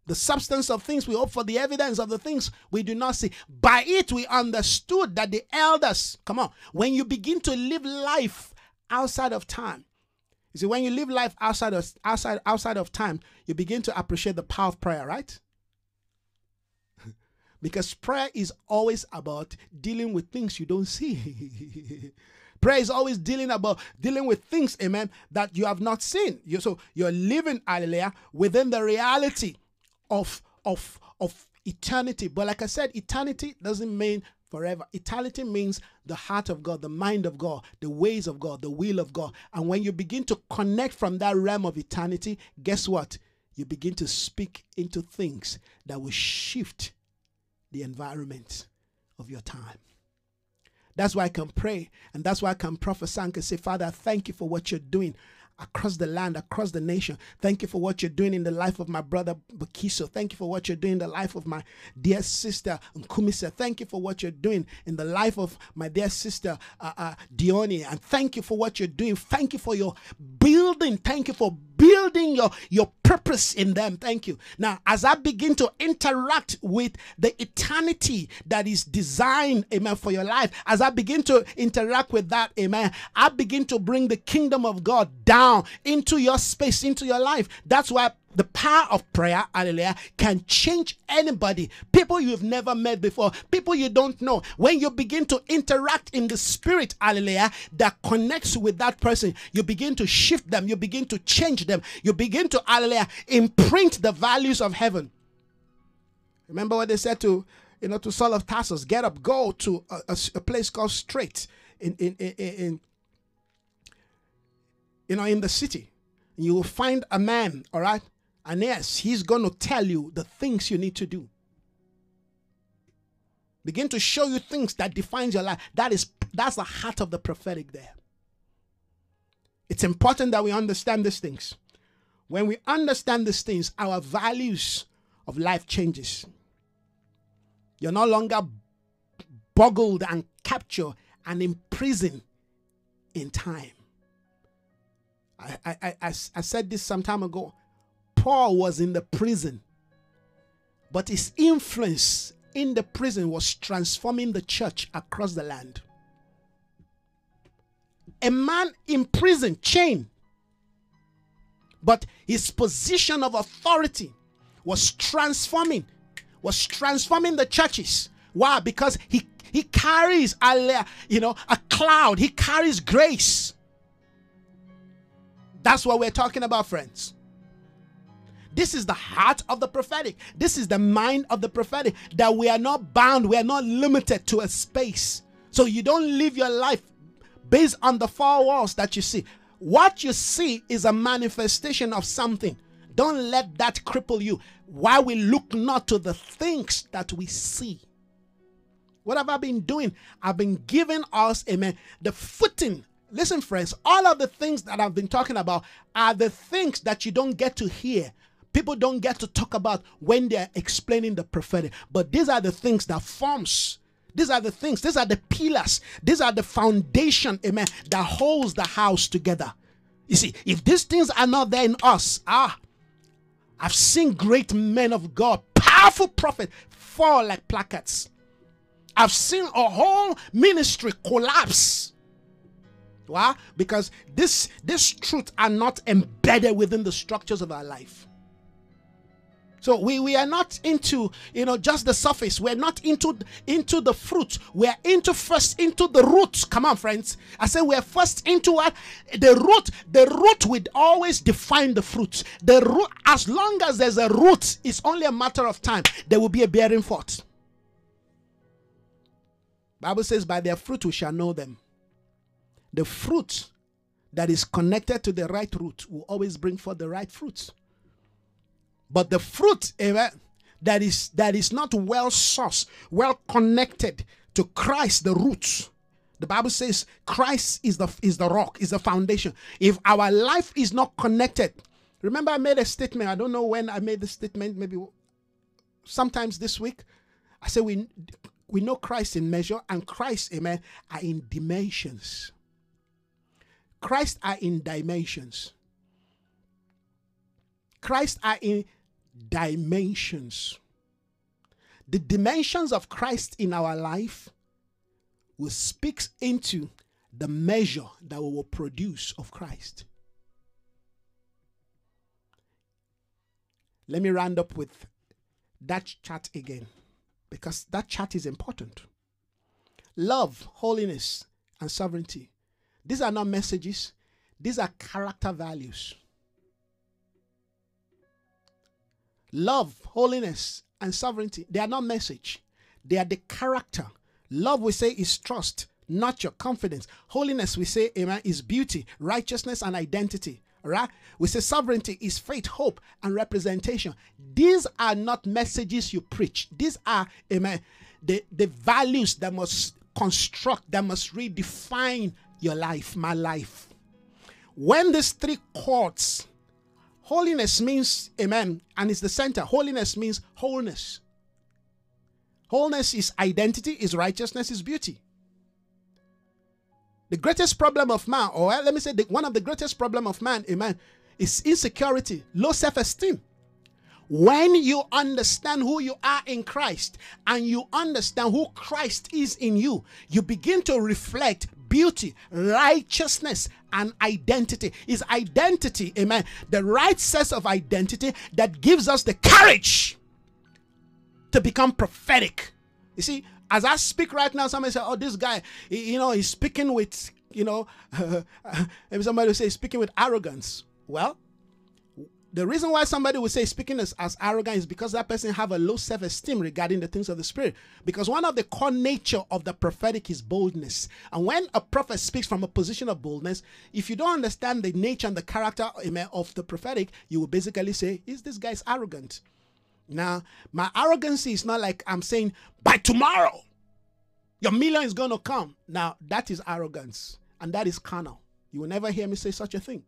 the substance of things we hope for, the evidence of the things we do not see. By it, we understood that the elders, come on, when you begin to live life outside of time, you see, when you live life outside of outside outside of time, you begin to appreciate the power of prayer, right? because prayer is always about dealing with things you don't see. prayer is always dealing about dealing with things, amen, that you have not seen. You so you're living, hallelujah, within the reality of of of eternity. But like I said, eternity doesn't mean forever. Eternity means the heart of God, the mind of God, the ways of God, the will of God. And when you begin to connect from that realm of eternity, guess what? You begin to speak into things that will shift the environment of your time. That's why I can pray and that's why I can prophesy and can say, Father, thank you for what you're doing across the land, across the nation. Thank you for what you're doing in the life of my brother Bakiso. Thank you for what you're doing in the life of my dear sister Nkumisa. Thank you for what you're doing in the life of my dear sister uh, uh, Dione. And thank you for what you're doing. Thank you for your building. Thank you for building your, your purpose in them. Thank you. Now, as I begin to interact with the eternity that is designed, amen, for your life, as I begin to interact with that, amen, I begin to bring the kingdom of God down into your space, into your life. That's why the power of prayer, hallelujah, can change anybody. People you've never met before, people you don't know. When you begin to interact in the spirit, hallelujah, that connects with that person, you begin to shift them, you begin to change them, you begin to, hallelujah, imprint the values of heaven. Remember what they said to, you know, to Saul of Tarsus, get up, go to a, a, a place called Straight in, in, in, in, you know, in the city. You will find a man, all right, and yes, he's going to tell you the things you need to do. Begin to show you things that defines your life. That is that's the heart of the prophetic there. It's important that we understand these things. When we understand these things, our values of life changes. You're no longer boggled and captured and imprisoned in time. I, I, I, I said this some time ago. Paul was in the prison, but his influence in the prison was transforming the church across the land. a man in prison, chained, But his position of authority was transforming, was transforming the churches. Why? Because he he carries a you know a cloud. He carries grace. That's what we're talking about, friends. This is the heart of the prophetic. This is the mind of the prophetic that we are not bound, we are not limited to a space. So you don't live your life based on the four walls that you see. What you see is a manifestation of something. Don't let that cripple you. Why we look not to the things that we see. What have I been doing? I've been giving us, amen, the footing. Listen, friends, all of the things that I've been talking about are the things that you don't get to hear. People don't get to talk about when they're explaining the prophetic. But these are the things that forms these are the things, these are the pillars, these are the foundation, amen, that holds the house together. You see, if these things are not there in us, ah, I've seen great men of God, powerful prophet, fall like placards. I've seen a whole ministry collapse. Why? Because this this truth are not embedded within the structures of our life. So we, we are not into you know just the surface. We're not into into the fruit. We're into first into the roots. Come on, friends. I say we're first into what the root. The root would always define the fruit. The root, as long as there's a root, it's only a matter of time. There will be a bearing forth. Bible says, "By their fruit we shall know them." The fruit that is connected to the right root will always bring forth the right fruits. But the fruit, amen, that is that is not well sourced, well connected to Christ, the roots. The Bible says Christ is the is the rock, is the foundation. If our life is not connected, remember I made a statement. I don't know when I made the statement. Maybe sometimes this week. I said we we know Christ in measure and Christ, amen, are in dimensions. Christ are in dimensions. Christ are in dimensions. The dimensions of Christ in our life will speak into the measure that we will produce of Christ. Let me round up with that chart again because that chart is important. Love, holiness, and sovereignty. These are not messages, these are character values. Love, holiness, and sovereignty, they are not message. They are the character. Love, we say, is trust, not your confidence. Holiness, we say, amen, is beauty, righteousness, and identity. Right? We say sovereignty is faith, hope, and representation. These are not messages you preach. These are, amen, the, the values that must construct, that must redefine your life, my life. When these three cords Holiness means, amen, and it's the center. Holiness means wholeness. Wholeness is identity, is righteousness, is beauty. The greatest problem of man, or let me say, the, one of the greatest problem of man, amen, is insecurity, low self-esteem. When you understand who you are in Christ and you understand who Christ is in you, you begin to reflect beauty, righteousness, and identity. Is identity, amen, the right sense of identity that gives us the courage to become prophetic. You see, as I speak right now, somebody say, "Oh, this guy, you know, he's speaking with, you know, uh, maybe somebody will say speaking with arrogance." Well, the reason why somebody would say speaking as, as arrogant is because that person have a low self-esteem regarding the things of the spirit. Because one of the core nature of the prophetic is boldness. And when a prophet speaks from a position of boldness if you don't understand the nature and the character eh, of the prophetic you will basically say is this guy's arrogant? Now my arrogance is not like i'm saying by tomorrow your million is going to come. Now that is arrogance. And that is carnal. You will never hear me say such a thing.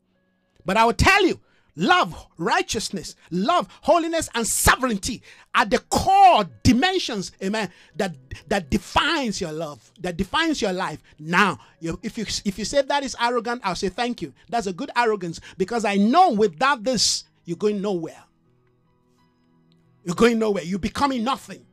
But i will tell you love, righteousness, love, holiness, and sovereignty are the core dimensions, amen, that that defines your love, that defines your life. Now, if you if you say that is arrogant, I'll say thank you. That's a good arrogance because I know without this, you're going nowhere. You're going nowhere. You're becoming nothing.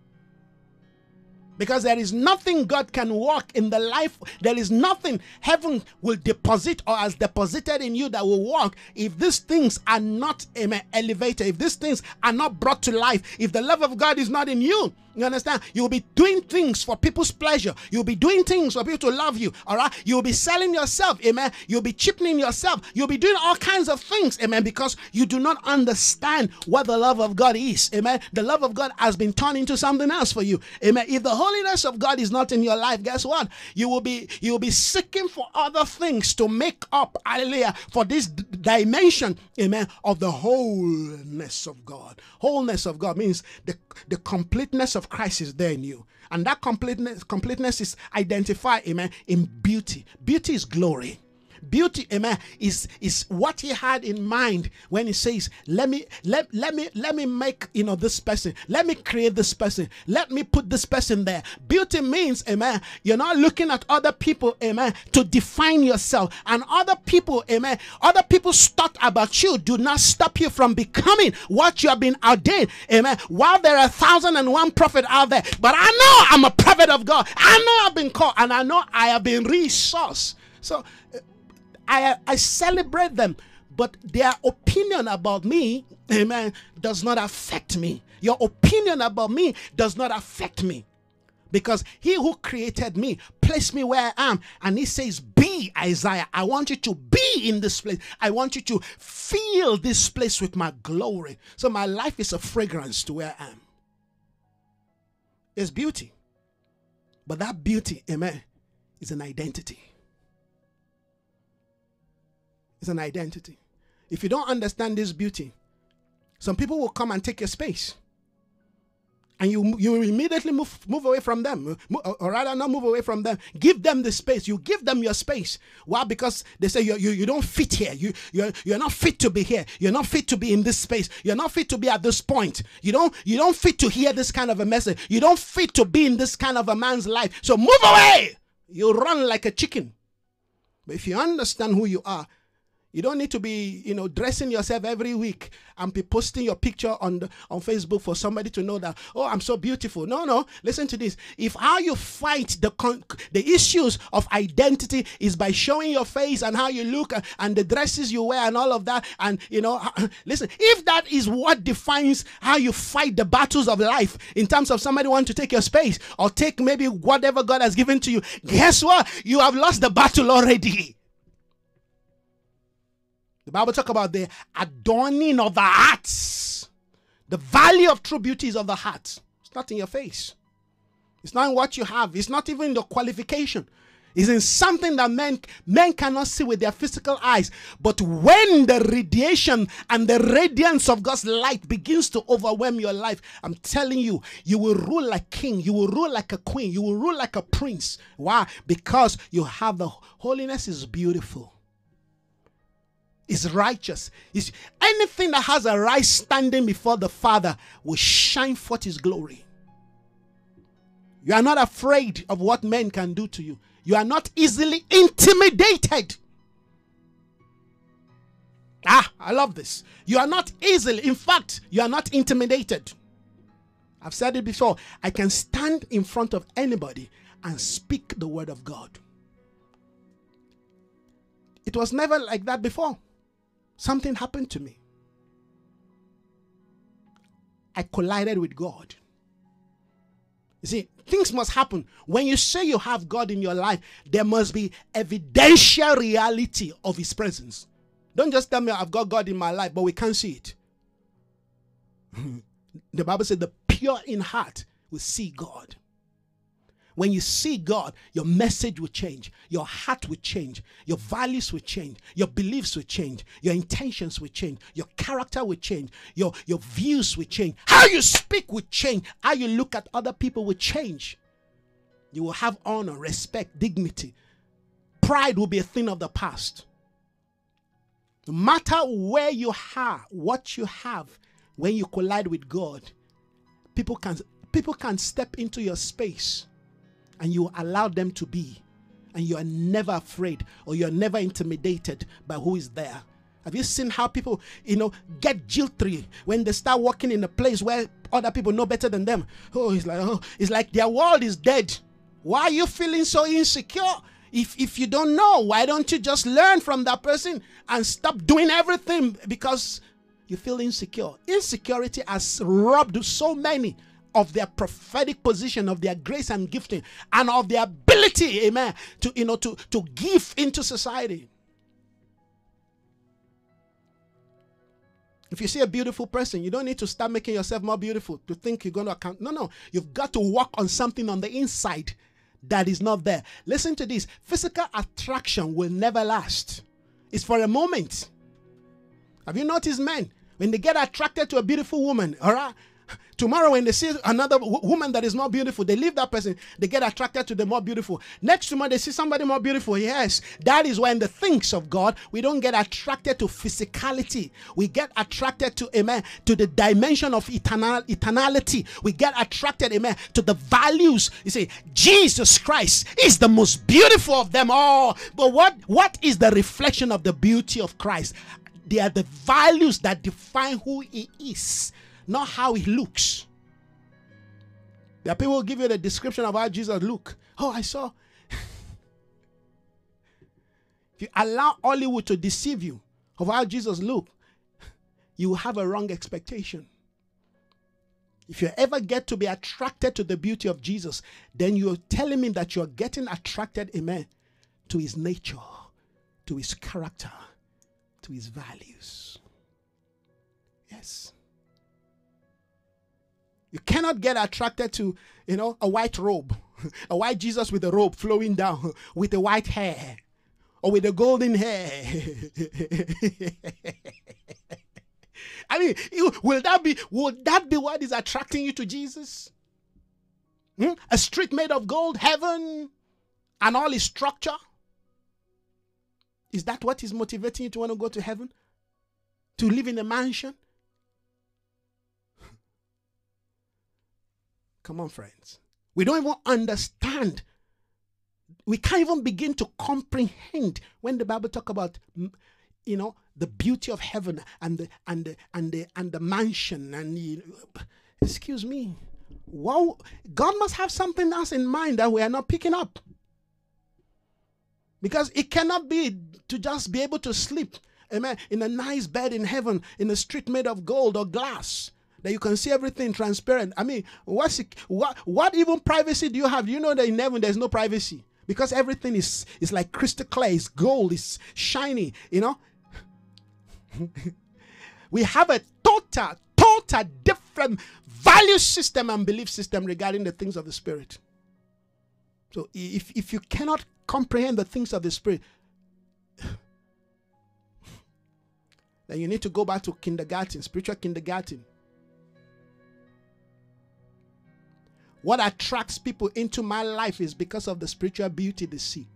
Because there is nothing God can work in the life, there is nothing heaven will deposit or has deposited in you that will work if these things are not elevated, if these things are not brought to life, if the love of God is not in you. You understand? You'll be doing things for people's pleasure. You'll be doing things for people to love you. All right. You'll be selling yourself. Amen. You'll be cheapening yourself. You'll be doing all kinds of things. Amen. Because you do not understand what the love of God is. Amen. The love of God has been turned into something else for you. Amen. If the holiness of God is not in your life, guess what? You will be you will be seeking for other things to make up, hallelujah, for this dimension, amen, of the wholeness of God. Wholeness of God means the, the completeness of Christ is there in you. And that completeness, completeness is identified, amen, in beauty. Beauty is glory. Beauty, amen, is is what he had in mind when he says, Let me let let me let me make you know this person, let me create this person, let me put this person there. Beauty means, amen, you're not looking at other people, amen, to define yourself. And other people, amen, other people's thought about you do not stop you from becoming what you have been ordained. Amen. While there are a thousand and one prophet out there, but I know I'm a prophet of God. I know I've been called and I know I have been resourced. So I, I celebrate them, but their opinion about me, amen, does not affect me. Your opinion about me does not affect me. Because he who created me placed me where I am. And he says, Be Isaiah. I want you to be in this place. I want you to fill this place with my glory. So my life is a fragrance to where I am. It's beauty. But that beauty, amen, is an identity. It's an identity. If you don't understand this beauty, some people will come and take your space. And you you immediately move move away from them, or rather not move away from them. Give them the space. You give them your space. Why? Because they say you, you, you don't fit here. You you're, you're not fit to be here. You're not fit to be in this space. You're not fit to be at this point. You don't you don't fit to hear this kind of a message. You don't fit to be in this kind of a man's life. So move away. You run like a chicken. But if you understand who you are, you don't need to be, you know, dressing yourself every week and be posting your picture on the, on Facebook for somebody to know that, oh, I'm so beautiful. No, no. Listen to this. If how you fight the con- the issues of identity is by showing your face and how you look and the dresses you wear and all of that, and you know, listen, if that is what defines how you fight the battles of life in terms of somebody want to take your space or take maybe whatever God has given to you, guess what? You have lost the battle already. The Bible talk about the adorning of the hearts. The value of true beauty is of the heart. It's not in your face. It's not in what you have. It's not even in the qualification. It's in something that men men cannot see with their physical eyes. But when the radiation and the radiance of God's light begins to overwhelm your life, I'm telling you, you will rule like king. You will rule like a queen. You will rule like a prince. Why? Because you have the holiness is beautiful is righteous. Is anything that has a right standing before the Father will shine forth his glory. You are not afraid of what men can do to you. You are not easily intimidated. Ah, I love this. You are not easily, in fact, you are not intimidated. I've said it before. I can stand in front of anybody and speak the word of God. It was never like that before something happened to me. I collided with God. You see, things must happen. When you say you have God in your life, there must be evidential reality of His presence. Don't just tell me I've got God in my life, but we can't see it. the Bible said the pure in heart will see God. When you see God, your message will change, your heart will change, your values will change, your beliefs will change, your intentions will change, your character will change, your, your views will change, how you speak will change, how you look at other people will change. You will have honor, respect, dignity. Pride will be a thing of the past. No matter where you are, what you have, when you collide with God, people can people can step into your space and you allow them to be and you are never afraid or you're never intimidated by who is there Have you seen how people, you know, get jilty when they start walking in a place where other people know better than them? Oh, it's like, oh, it's like their world is dead. Why are you feeling so insecure? If if you don't know, why don't you just learn from that person and stop doing everything because you feel insecure? Insecurity has robbed so many of their prophetic position, of their grace and gifting, and of their ability, amen, to you know to, to give into society. If you see a beautiful person, you don't need to start making yourself more beautiful to think you're going to account. No, no. You've got to work on something on the inside that is not there. Listen to this physical attraction will never last, it's for a moment. Have you noticed men? When they get attracted to a beautiful woman, all right, Tomorrow, when they see another woman that is more beautiful, they leave that person, they get attracted to the more beautiful. Next tomorrow, they see somebody more beautiful. Yes, that is when the things of God, we don't get attracted to physicality. We get attracted to, amen, to the dimension of eternal eternality. We get attracted, amen, to the values. You see, Jesus Christ is the most beautiful of them all. But what, what is the reflection of the beauty of Christ? They are the values that define who he is not how he looks. There are people give you the description of how Jesus look. Oh, I saw. if you allow Hollywood to deceive you of how Jesus look, you have a wrong expectation. If you ever get to be attracted to the beauty of Jesus, then you're telling me that you're getting attracted, amen, to his nature, to his character, to his values. Yes. You cannot get attracted to, you know, a white robe, a white Jesus with a robe flowing down with the white hair or with the golden hair. I mean, will that be will that be what is attracting you to Jesus? Hmm? A street made of gold, heaven, and all its structure? Is that what is motivating you to want to go to heaven? To live in a mansion? Come on, friends. We don't even understand. We can't even begin to comprehend when the Bible talk about, you know, the beauty of heaven and the and the and the and the mansion and know, excuse me. Wow, God must have something else in mind that we are not picking up. Because it cannot be to just be able to sleep, amen, in a nice bed in heaven, in a street made of gold or glass that you can see everything transparent. I mean, what's what what even privacy do you have? You know that in heaven there's no privacy because everything is is like crystal clear, it's gold, it's shiny. You know, we have a total total different value system and belief system regarding the things of the spirit. So if if you cannot comprehend the things of the spirit. then you need to go back to kindergarten, spiritual kindergarten. What attracts people into my life is because of the spiritual beauty they see.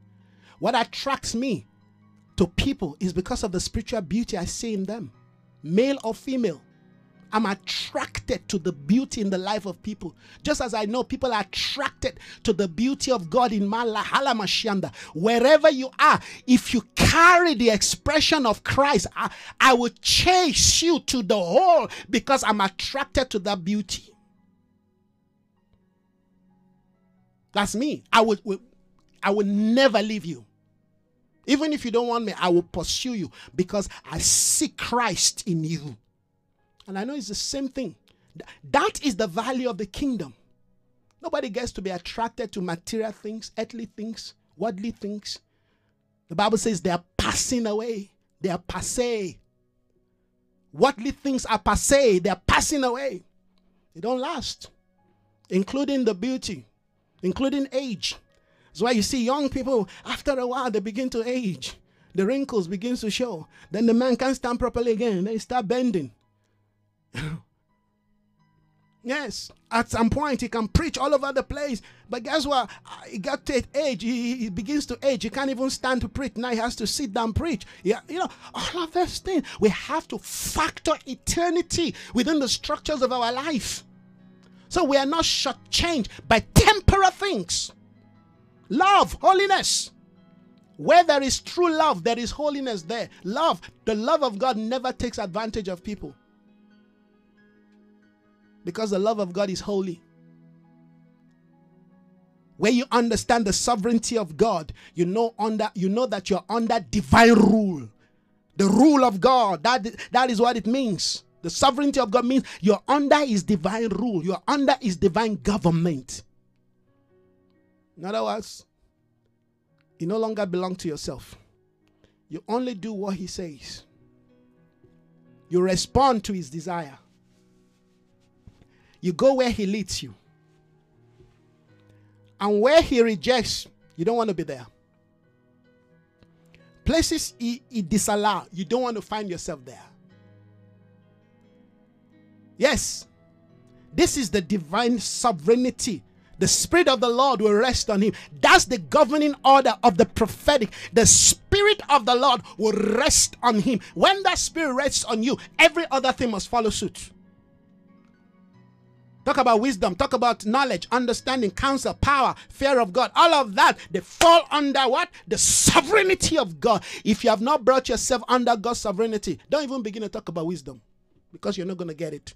What attracts me to people is because of the spiritual beauty I see in them, male or female. I'm attracted to the beauty in the life of people. Just as I know people are attracted to the beauty of God in Malahala life. Wherever you are, if you carry the expression of Christ, I, I will chase you to the whole because I'm attracted to that beauty. That's me. I would, I will never leave you. Even if you don't want me, I will pursue you because I see Christ in you. And I know it's the same thing. That is the value of the kingdom. Nobody gets to be attracted to material things, earthly things, worldly things. The Bible says they are passing away, they are passe. Worldly things are passe, they are passing away. They don't last, including the beauty including age. That's why you see young people, after a while, they begin to age. The wrinkles begin to show. Then the man can't stand properly again. They start bending. yes, at some point he can preach all over the place. But guess what? He got to age. He, he begins to age. He can't even stand to preach. Now he has to sit down preach. Yeah, you know, all of those things. We have to factor eternity within the structures of our life. So we are not shortchanged by temporal things. Love, holiness. Where there is true love, there is holiness there. Love, the love of God never takes advantage of people. Because the love of God is holy. Where you understand the sovereignty of God, you know under you know that you're under divine rule. The rule of God. That, that is what it means. The sovereignty of God means you're under his divine rule. You're under his divine government. In other words, you no longer belong to yourself. You only do what he says. You respond to his desire. You go where he leads you. And where he rejects, you don't want to be there. Places he, he disallow, you don't want to find yourself there. Yes, this is the divine sovereignty. The Spirit of the Lord will rest on him. That's the governing order of the prophetic. The Spirit of the Lord will rest on him. When that Spirit rests on you, every other thing must follow suit. Talk about wisdom, talk about knowledge, understanding, counsel, power, fear of God. All of that, they fall under what? The sovereignty of God. If you have not brought yourself under God's sovereignty, don't even begin to talk about wisdom because you're not going to get it.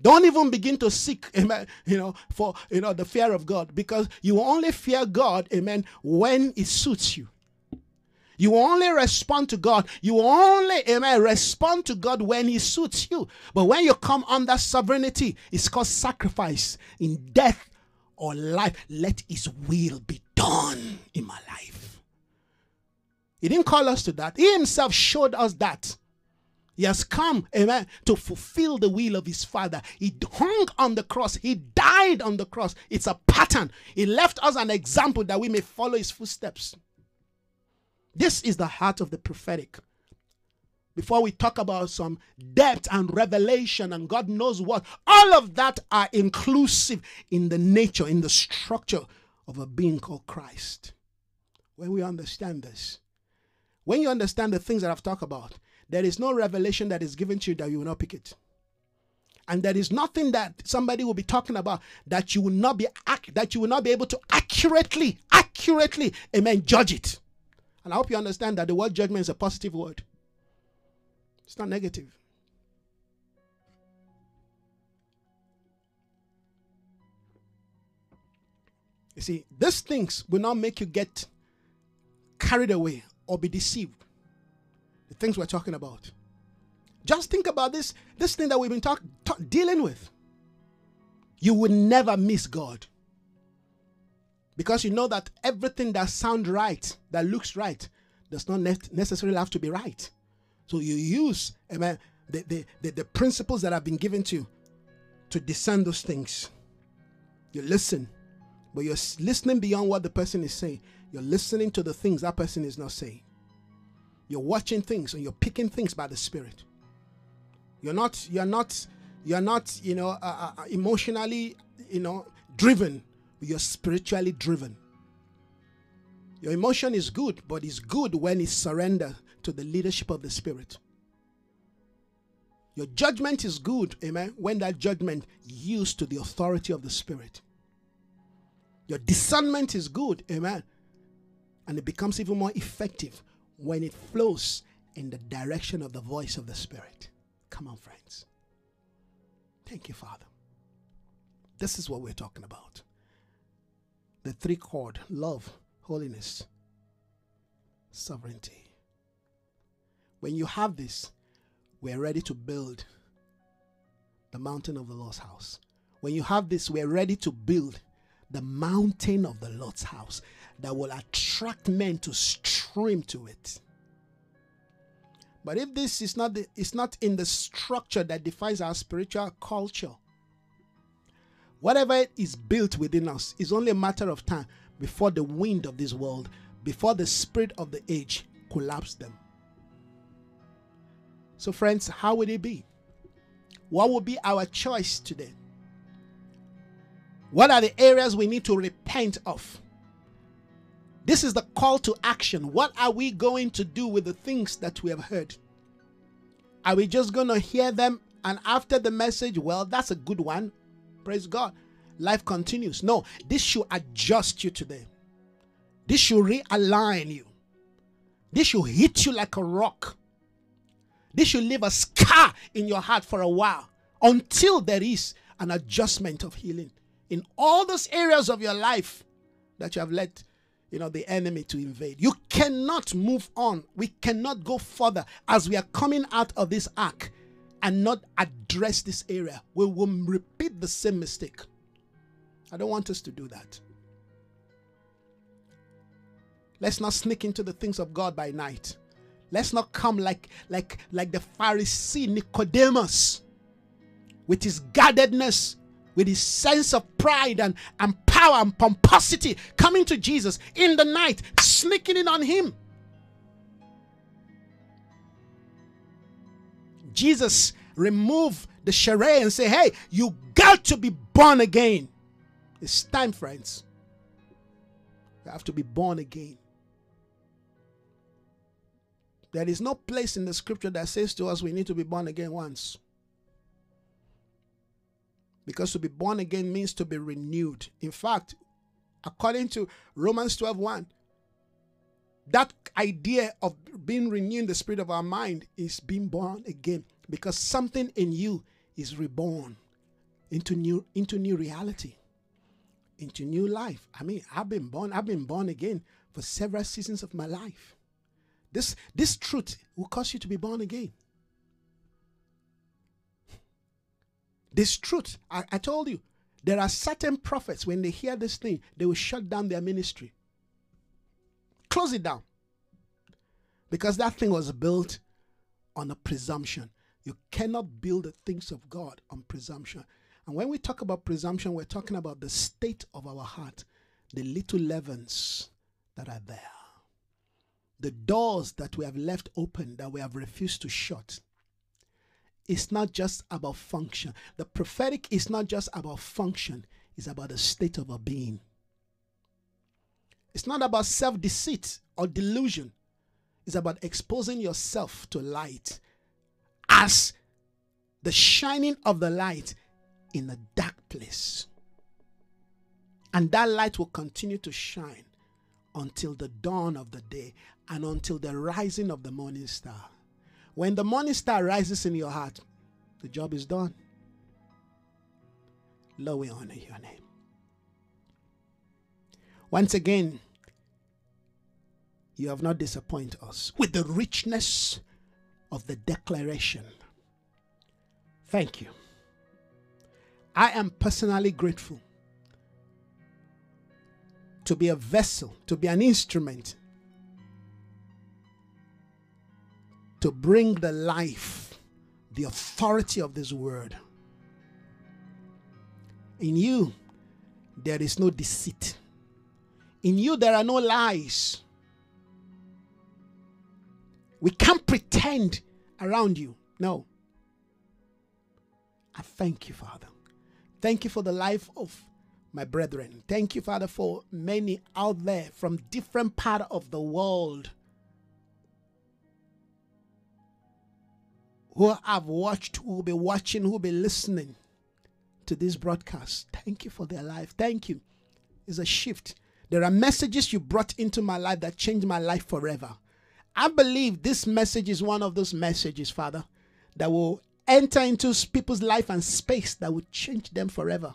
Don't even begin to seek, amen, you know, for, you know, the fear of God because you only fear God, amen, when it suits you. You only respond to God. You only, amen, respond to God when He suits you. But when you come under sovereignty, it's called sacrifice. In death or life, let His will be done in my life. He didn't call us to that. He Himself showed us that. He has come, amen, to fulfill the will of his father. He hung on the cross. He died on the cross. It's a pattern. He left us an example that we may follow his footsteps. This is the heart of the prophetic. Before we talk about some depth and revelation and God knows what, all of that are inclusive in the nature, in the structure of a being called Christ. When we understand this, when you understand the things that I've talked about, there is no revelation that is given to you that you will not pick it. And there is nothing that somebody will be talking about that you will not be that you will not be able to accurately, accurately, amen, judge it. And I hope you understand that the word judgment is a positive word. It's not negative. You see, these things will not make you get carried away or be deceived. The things we're talking about. Just think about this this thing that we've been talk, talk dealing with. You will never miss God. Because you know that everything that sounds right, that looks right, does not necessarily have to be right. So you use amen, the, the, the, the principles that have been given to you to discern those things. You listen, but you're listening beyond what the person is saying. You're listening to the things that person is not saying. You're watching things and you're picking things by the Spirit. You're not, you're not, you're not, you know, uh, uh, uh emotionally, you know, driven you're spiritually driven. Your emotion is good, but it's good when it's surrendered to the leadership of the Spirit. Your judgment is good, amen, when that judgment yields to the authority of the Spirit. Your discernment is good, amen, and it becomes even more effective when it flows in the direction of the voice of the Spirit. Come on, friends. Thank you, Father. This is what we're talking about the three cord love, holiness, sovereignty. When you have this, we're ready to build the mountain of the Lord's house. When you have this, we're ready to build the mountain of the Lord's house that will attract men to stream to it. But if this is not the, it's not in the structure that defines our spiritual culture, Whatever is built within us is only a matter of time before the wind of this world, before the spirit of the age collapse them. So, friends, how would it be? What will be our choice today? What are the areas we need to repent of? This is the call to action. What are we going to do with the things that we have heard? Are we just going to hear them and after the message, well, that's a good one. Praise God. Life continues. No, this should adjust you today. This should realign you. This should hit you like a rock. This should leave a scar in your heart for a while until there is an adjustment of healing in all those areas of your life that you have let you know the enemy to invade. You cannot move on. We cannot go further as we are coming out of this ark and not address this area. We will repeat the same mistake. I don't want us to do that. Let's not sneak into the things of god by night. Let's not come like like like the pharisee nicodemus with his guardedness with his sense of pride and, and power and pomposity coming to Jesus in the night, sneaking in on him. Jesus remove the charade and say, Hey, you got to be born again. It's time, friends. You have to be born again. There is no place in the scripture that says to us we need to be born again once. Because to be born again means to be renewed. In fact, according to Romans 12 1, that idea of being renewed in the spirit of our mind is being born again. Because something in you is reborn into new into new reality into new life. I mean i've been born i've been born again for several seasons of my life. This this truth will cause you to be born again This truth, I, I told you, there are certain prophets, when they hear this thing, they will shut down their ministry. Close it down. Because that thing was built on a presumption. You cannot build the things of God on presumption. And when we talk about presumption, we're talking about the state of our heart, the little leavens that are there, the doors that we have left open that we have refused to shut it's not just about function. The prophetic is not just about function, it's about the state of a being. It's not about self deceit or delusion, it's about exposing yourself to light as the shining of the light in a dark place. And that light will continue to shine until the dawn of the day and until the rising of the morning star. When the morning star rises in your heart, the job is done. Lord, we honor your name. Once again, you have not disappointed us with the richness of the declaration. Thank you. I am personally grateful to be a vessel, to be an instrument to bring the life, the authority of this word. In you, there is no deceit. In you, there are no lies. We can't pretend around you. No. I thank you, Father. Thank you for the life of my brethren. Thank you, Father, for many out there from different part of the world who have watched, who will be watching, who will be listening to this broadcast. Thank you for their life. Thank you. It's a shift. There are messages you brought into my life that changed my life forever. I believe this message is one of those messages, Father, that will enter into people's life and space that will change them forever.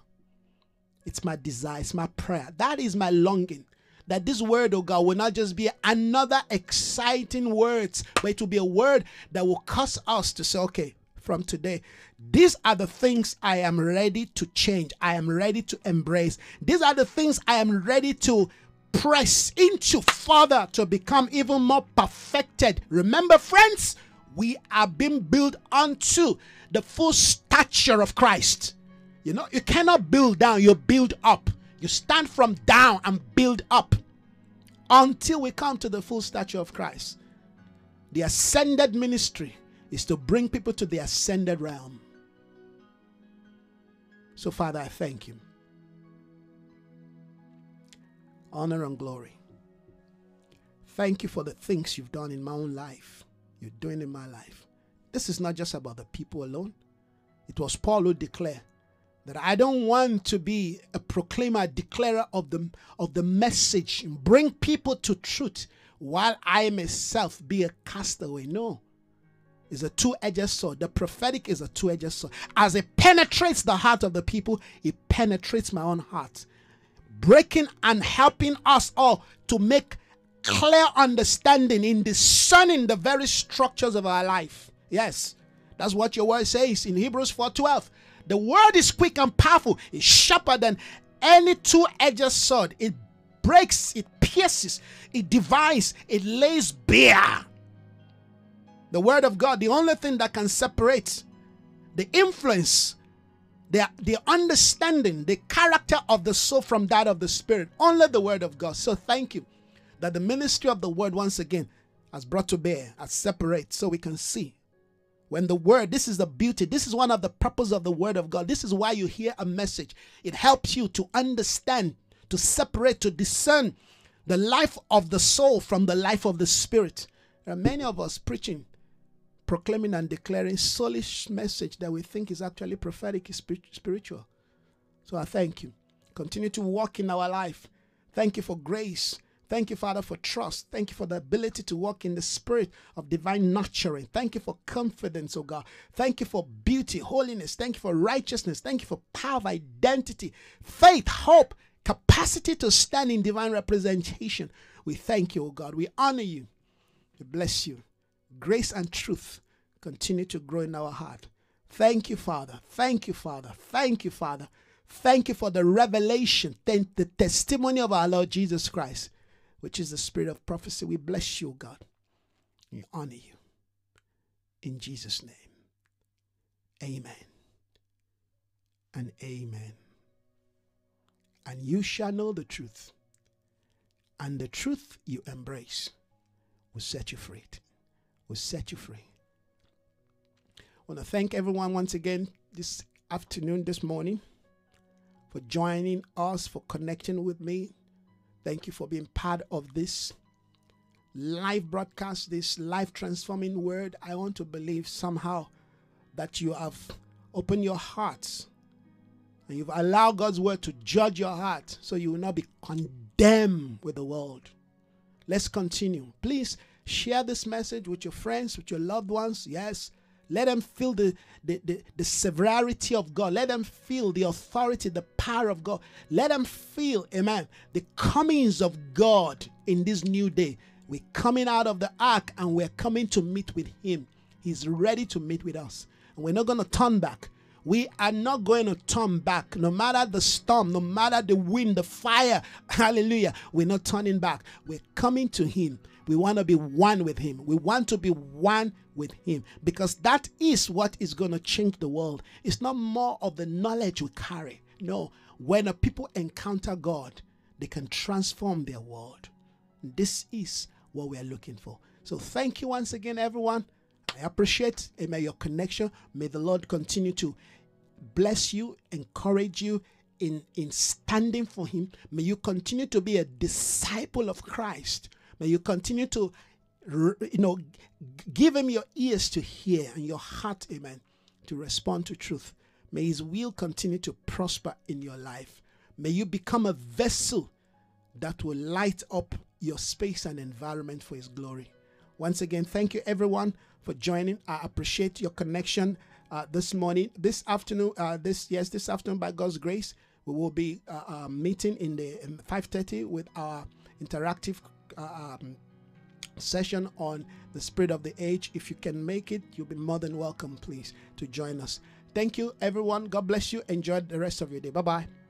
It's my desire, it's my prayer. That is my longing that this word, oh God, will not just be another exciting words, but it will be a word that will cause us to say, okay, from today, these are the things I am ready to change. I am ready to embrace. These are the things I am ready to press into further to become even more perfected. Remember, friends, we are being built unto the full stature of Christ. You know, you cannot build down, you build up. You stand from down and build up until we come to the full stature of Christ. The ascended ministry is to bring people to the ascended realm. So, Father, I thank you. Honor and glory. Thank you for the things you've done in my own life, you're doing in my life. This is not just about the people alone. It was Paul who declared that I don't want to be a proclaimer, declarer of the of the message, bring people to truth while I myself be a castaway. No. It's a two-edged sword. The prophetic is a two-edged sword. As it penetrates the heart of the people, it penetrates my own heart. Breaking and helping us all to make clear understanding in discerning the very structures of our life. Yes. That's what your word says in Hebrews 4:12. The word is quick and powerful, it's sharper than any two-edged sword. It breaks, it pierces, it divides, it lays bare. The word of God, the only thing that can separate the influence, the, the understanding, the character of the soul from that of the spirit, only the word of God. So thank you that the ministry of the word once again has brought to bear, has separate, so we can see when the word, this is the beauty, this is one of the purpose of the word of God. This is why you hear a message. It helps you to understand, to separate, to discern the life of the soul from the life of the spirit. There are many of us preaching, proclaiming and declaring soulish message that we think is actually prophetic, spiritual. So I thank you. Continue to walk in our life. Thank you for grace. Thank you, Father, for trust. Thank you for the ability to walk in the spirit of divine nurturing. Thank you for confidence, oh God. Thank you for beauty, holiness. Thank you for righteousness. Thank you for power of identity, faith, hope, capacity to stand in divine representation. We thank you, oh God. We honor you. We bless you. Grace and truth continue to grow in our heart. Thank you, Father. Thank you, Father. Thank you, Father. Thank you for the revelation, thank the testimony of our Lord Jesus Christ which is the spirit of prophecy. We bless you, God. We honor you. In Jesus' name. Amen. And amen. And you shall know the truth. And the truth you embrace will set you free. Will set you free. I want to thank everyone once again this afternoon, this morning, for joining us, for connecting with me Thank you for being part of this live broadcast, this life transforming word. I want to believe somehow that you have opened your hearts and you've allowed God's word to judge your heart so you will not be condemned with the world. Let's continue. Please share this message with your friends, with your loved ones. Yes, let them feel the, the, the, the, severity of God. Let them feel the authority, the power of God. Let them feel, amen, the comings of God in this new day. We're coming out of the ark and we're coming to meet with Him. He's ready to meet with us. And we're not going to turn back. We are not going to turn back. No matter the storm, no matter the wind, the fire, hallelujah, we're not turning back. We're coming to Him. We want to be one with Him. We want to be one with Him because that is what is going to change the world. It's not more of the knowledge we carry. No, when a people encounter God, they can transform their world. This is what we are looking for. So thank you once again, everyone. I appreciate and may your connection. May the Lord continue to bless you, encourage you in, in standing for Him. May you continue to be a disciple of Christ May you continue to, you know, give him your ears to hear and your heart, amen, to respond to truth. May his will continue to prosper in your life. May you become a vessel that will light up your space and environment for his glory. Once again, thank you everyone for joining. I appreciate your connection uh, this morning, this afternoon, uh, this yes, this afternoon by God's grace, we will be uh, uh meeting in the 5:30 with our interactive um, session on the spirit of the age. If you can make it, you'll be more than welcome, please, to join us. Thank you, everyone. God bless you. Enjoy the rest of your day. Bye bye.